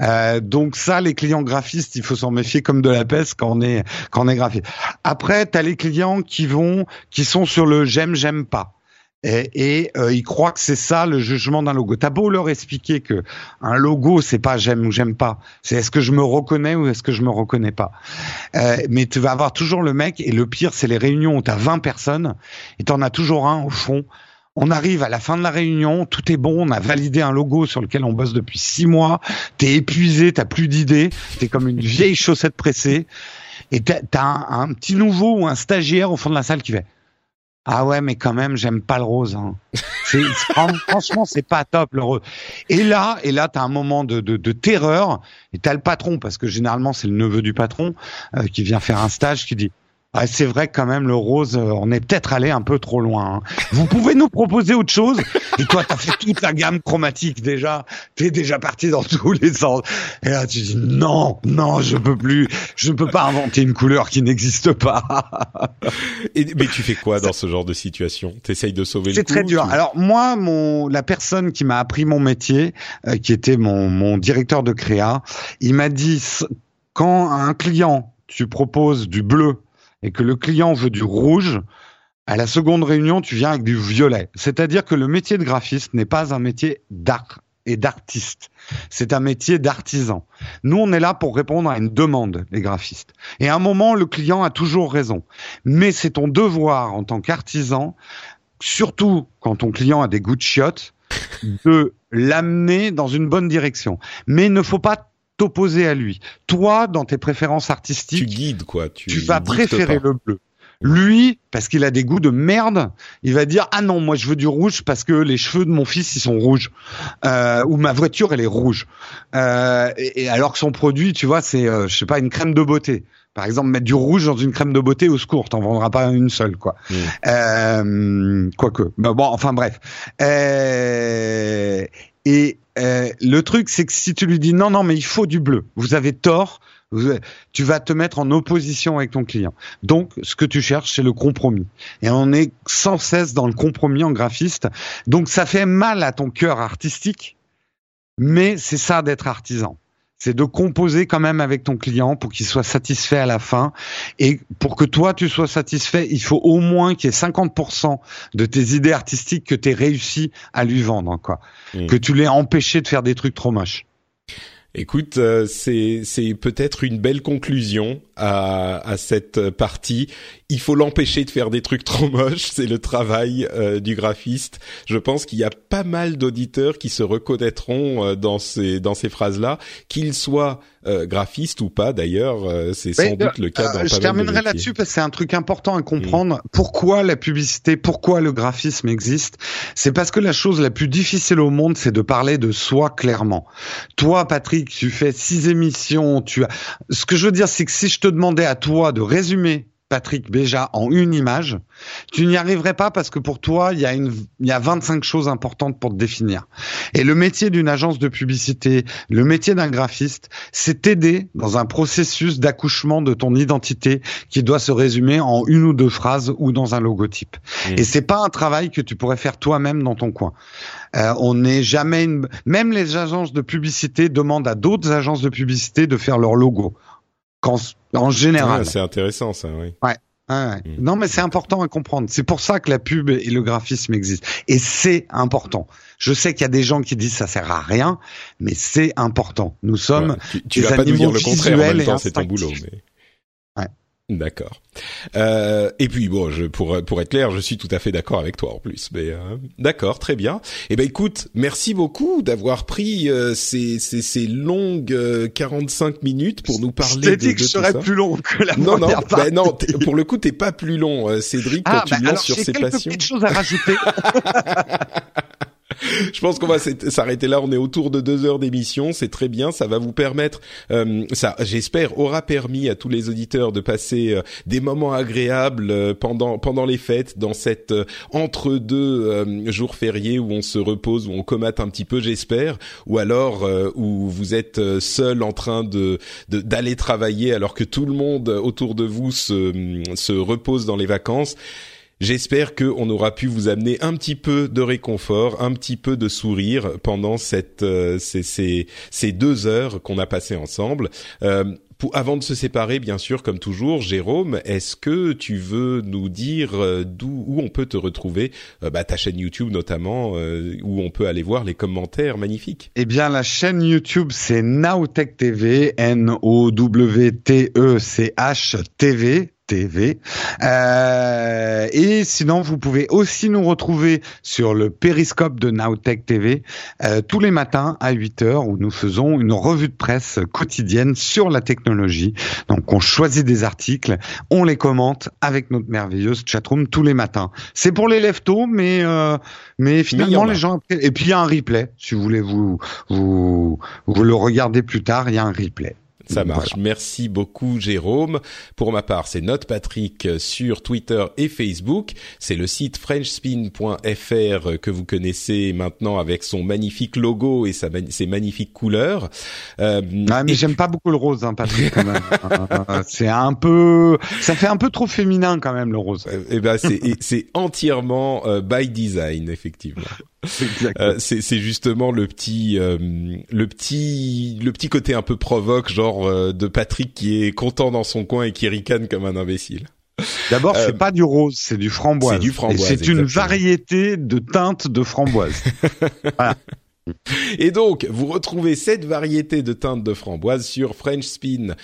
Euh, donc ça, les clients graphistes, il faut s'en méfier comme de la peste quand on est quand on est graphiste. Après, tu as les clients qui vont, qui sont sur le j'aime, j'aime pas. Et, et euh, ils croient que c'est ça le jugement d'un logo. T'as beau leur expliquer que un logo c'est pas j'aime ou j'aime pas, c'est est-ce que je me reconnais ou est-ce que je me reconnais pas. Euh, mais tu vas avoir toujours le mec et le pire c'est les réunions où t'as 20 personnes et t'en as toujours un au fond. On arrive à la fin de la réunion, tout est bon, on a validé un logo sur lequel on bosse depuis six mois. T'es épuisé, t'as plus d'idées, t'es comme une vieille chaussette pressée. Et t'as un, petit nouveau ou un stagiaire au fond de la salle qui fait ah ouais, mais quand même, j'aime pas le rose. Hein. Franchement, c'est pas top le rose. Et là, et là, t'as un moment de, de, de terreur. Et t'as le patron, parce que généralement c'est le neveu du patron euh, qui vient faire un stage, qui dit. Ah, c'est vrai quand même le rose, euh, on est peut-être allé un peu trop loin. hein. Vous pouvez nous proposer autre chose? Et toi, t'as fait toute la gamme chromatique déjà. T'es déjà parti dans tous les sens. Et là, tu dis non, non, je peux plus. Je ne peux pas inventer une couleur qui n'existe pas. Et, mais tu fais quoi dans ce genre de situation? T'essayes de sauver le C'est très dur. Alors moi, mon la personne qui m'a appris mon métier, euh, qui était mon, mon directeur de créa, il m'a dit quand à un client tu proposes du bleu et que le client veut du rouge, à la seconde réunion tu viens avec du violet. C'est-à-dire que le métier de graphiste n'est pas un métier d'art et d'artiste. C'est un métier d'artisan. Nous, on est là pour répondre à une demande, les graphistes. Et à un moment, le client a toujours raison. Mais c'est ton devoir en tant qu'artisan surtout quand ton client a des goûts de chiottes, de l'amener dans une bonne direction. Mais il ne faut pas t'opposer à lui. Toi, dans tes préférences Tu artistiques, guides quoi. Tu, tu, vas préférer pas. le bleu. Lui, parce qu'il a des goûts de merde, il va dire ah non moi je veux du rouge parce que les cheveux de mon fils ils sont rouges euh, ou ma voiture elle est rouge. Euh, et, et alors que son produit, tu vois, c'est euh, je sais pas une crème de beauté. Par exemple, mettre du rouge dans une crème de beauté au secours, t'en vendras pas une seule quoi. Mm. Euh, quoique. Mais bon, enfin bref. Euh, et euh, le truc, c'est que si tu lui dis non, non, mais il faut du bleu, vous avez tort, tu vas te mettre en opposition avec ton client. Donc, ce que tu cherches, c'est le compromis. Et on est sans cesse dans le compromis en graphiste. Donc, ça fait mal à ton cœur artistique, mais c'est ça d'être artisan. C'est de composer quand même avec ton client pour qu'il soit satisfait à la fin. Et pour que toi, tu sois satisfait, il faut au moins qu'il y ait 50% de tes idées artistiques que tu aies réussi à lui vendre, quoi. Que tu l'aies empêché de faire des trucs trop moches. Écoute, euh, c'est peut-être une belle conclusion à à cette partie. Il faut l'empêcher de faire des trucs trop moches. C'est le travail euh, du graphiste. Je pense qu'il y a pas mal d'auditeurs qui se reconnaîtront euh, dans ces dans ces phrases-là, qu'ils soient euh, graphistes ou pas. D'ailleurs, euh, c'est sans doute le cas Euh, dans je terminerai là-dessus parce que c'est un truc important à comprendre. Pourquoi la publicité, pourquoi le graphisme existe? C'est parce que la chose la plus difficile au monde, c'est de parler de soi clairement. Toi, Patrick, tu fais six émissions. Tu as. Ce que je veux dire, c'est que si je te demandais à toi de résumer Patrick Béja en une image, tu n'y arriverais pas parce que pour toi, il y a une, il y a 25 choses importantes pour te définir. Et le métier d'une agence de publicité, le métier d'un graphiste, c'est t'aider dans un processus d'accouchement de ton identité qui doit se résumer en une ou deux phrases ou dans un logotype. Mm. Et c'est pas un travail que tu pourrais faire toi-même dans ton coin. Euh, on n'est jamais une... même les agences de publicité demandent à d'autres agences de publicité de faire leur logo. Quand, en général. Ouais, c'est intéressant ça. Oui. Ouais, ouais. Mm. Non, mais c'est important à comprendre. C'est pour ça que la pub et le graphisme existent. Et c'est important. Je sais qu'il y a des gens qui disent ça sert à rien, mais c'est important. Nous sommes Ouais. Tu, tu des vas pas nous dire animaux le contraire en visuels même et temps, c'est ton boulot. Mais... D'accord. Euh, et puis bon, je, pour pour être clair, je suis tout à fait d'accord avec toi en plus. Mais euh, d'accord, très bien. Eh ben écoute, merci beaucoup d'avoir pris euh, ces, ces ces longues euh, 45 minutes pour nous parler t'ai de, dit que de je serais ça. plus long que la Non non, première bah partie. non. t'es- Pour le coup, t'es pas plus long, euh, Cédric, quand Ah, tu bah, te lances alors sur j'ai ses quelques passions. petites choses à rajouter. je pense qu'on va s'arrêter là. On est autour de deux heures d'émission. C'est très bien. Ça va vous permettre, euh, ça, j'espère, aura permis à tous les auditeurs de passer euh, des moments agréables euh, pendant pendant les fêtes, dans cette entre deux jours fériés où on se repose, où on comate un petit peu, j'espère, ou alors où vous êtes seul en train de d'aller travailler alors que tout le monde autour de vous se se repose dans les vacances. J'espère qu'on aura pu vous amener un petit peu de réconfort, un petit peu de sourire pendant cette, euh, ces, ces, ces, deux heures qu'on a passées ensemble. Euh, pour, avant de se séparer, bien sûr, comme toujours, Jérôme, est-ce que tu veux nous dire euh, d'où où on peut te retrouver, euh, bah, ta chaîne YouTube notamment, où on peut aller voir les commentaires magnifiques? Eh bien, la chaîne YouTube, c'est Nowtech TV, N-O-W-T-E-C-H TV. TV. Euh, et sinon, vous pouvez aussi nous retrouver sur le périscope de Nowtech TV euh, tous les matins à 8 heures où nous faisons une revue de presse quotidienne sur la technologie. Donc, on choisit des articles, on les commente avec notre merveilleuse chatroom tous les matins. C'est pour les leftos, mais euh, mais finalement les gens et puis il y a un replay si vous voulez vous vous vous le regardez plus tard, il y a un replay. Ça marche. Merci beaucoup, Jérôme. Pour ma part, c'est Note Patrick sur Twitter et Facebook. C'est le site frenchspin.fr que vous connaissez maintenant avec son magnifique logo et sa, ses magnifiques couleurs. Euh, ah, mais j'aime pas beaucoup le rose, hein, Patrick. Quand même. c'est un peu, ça fait un peu trop féminin quand même le rose. Eh ben, c'est c'est entièrement euh, by design, effectivement. Euh, c'est justement le petit, euh, le petit, le petit côté un peu provoque, genre euh, de Patrick qui est content dans son coin et qui ricane comme un imbécile. D'abord, c'est pas du rose, c'est du framboise. C'est du framboise. C'est une variété de teintes de framboise. voilà. Et donc, vous retrouvez cette variété de teintes de framboise sur frenchspin.fr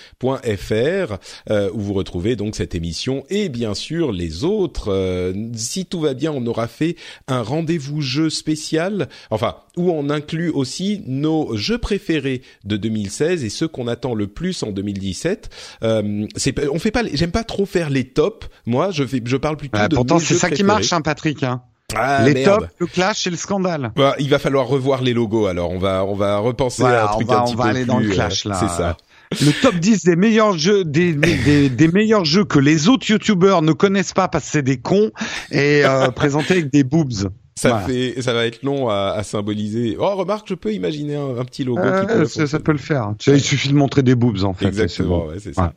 euh, où vous retrouvez donc cette émission et bien sûr les autres. Euh, si tout va bien, on aura fait un rendez-vous jeu spécial, enfin où on inclut aussi nos jeux préférés de 2016 et ceux qu'on attend le plus en 2017. Euh, c'est, on fait pas, j'aime pas trop faire les tops. Moi, je fais, je parle plutôt ah, de. Pourtant, c'est ça qui marche, hein, Patrick. Hein. Ah, les tops, le clash et le scandale. Bah, il va falloir revoir les logos alors. On va on va repenser à un truc va, un petit on va aller dans le clash là. C'est ça. Le top 10 des meilleurs jeux des, des, des, meilleurs jeux que les autres youtubeurs ne connaissent pas parce que c'est des cons et euh, présenté avec des boobs. Ça fait, ça va être long à, à, symboliser. Oh, remarque, je peux imaginer un, petit logo. Euh, qui peut ça, ça, peut le faire. il suffit de montrer des boobs en fait. Exactement, ouais, c'est ça.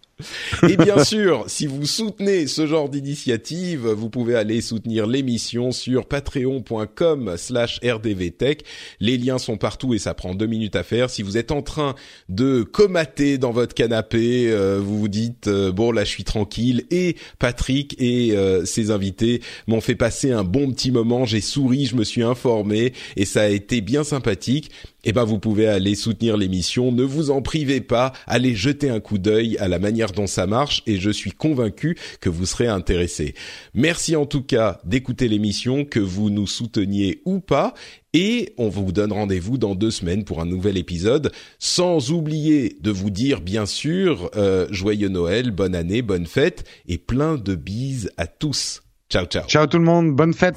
Et bien sûr, si vous soutenez ce genre d'initiative, vous pouvez aller soutenir l'émission sur patreon.com slash rdvtech. Les liens sont partout et ça prend deux minutes à faire. Si vous êtes en train de comater dans votre canapé, euh, vous vous dites, euh, bon là je suis tranquille et Patrick et euh, ses invités m'ont fait passer un bon petit moment. J'ai souri, je me suis informé et ça a été bien sympathique eh ben vous pouvez aller soutenir l'émission. Ne vous en privez pas. Allez jeter un coup d'œil à la manière dont ça marche et je suis convaincu que vous serez intéressé. Merci en tout cas d'écouter l'émission, que vous nous souteniez ou pas. Et on vous donne rendez-vous dans deux semaines pour un nouvel épisode, sans oublier de vous dire bien sûr euh, joyeux Noël, bonne année, bonne fête et plein de bises à tous. Ciao ciao. Ciao tout le monde, bonne fête.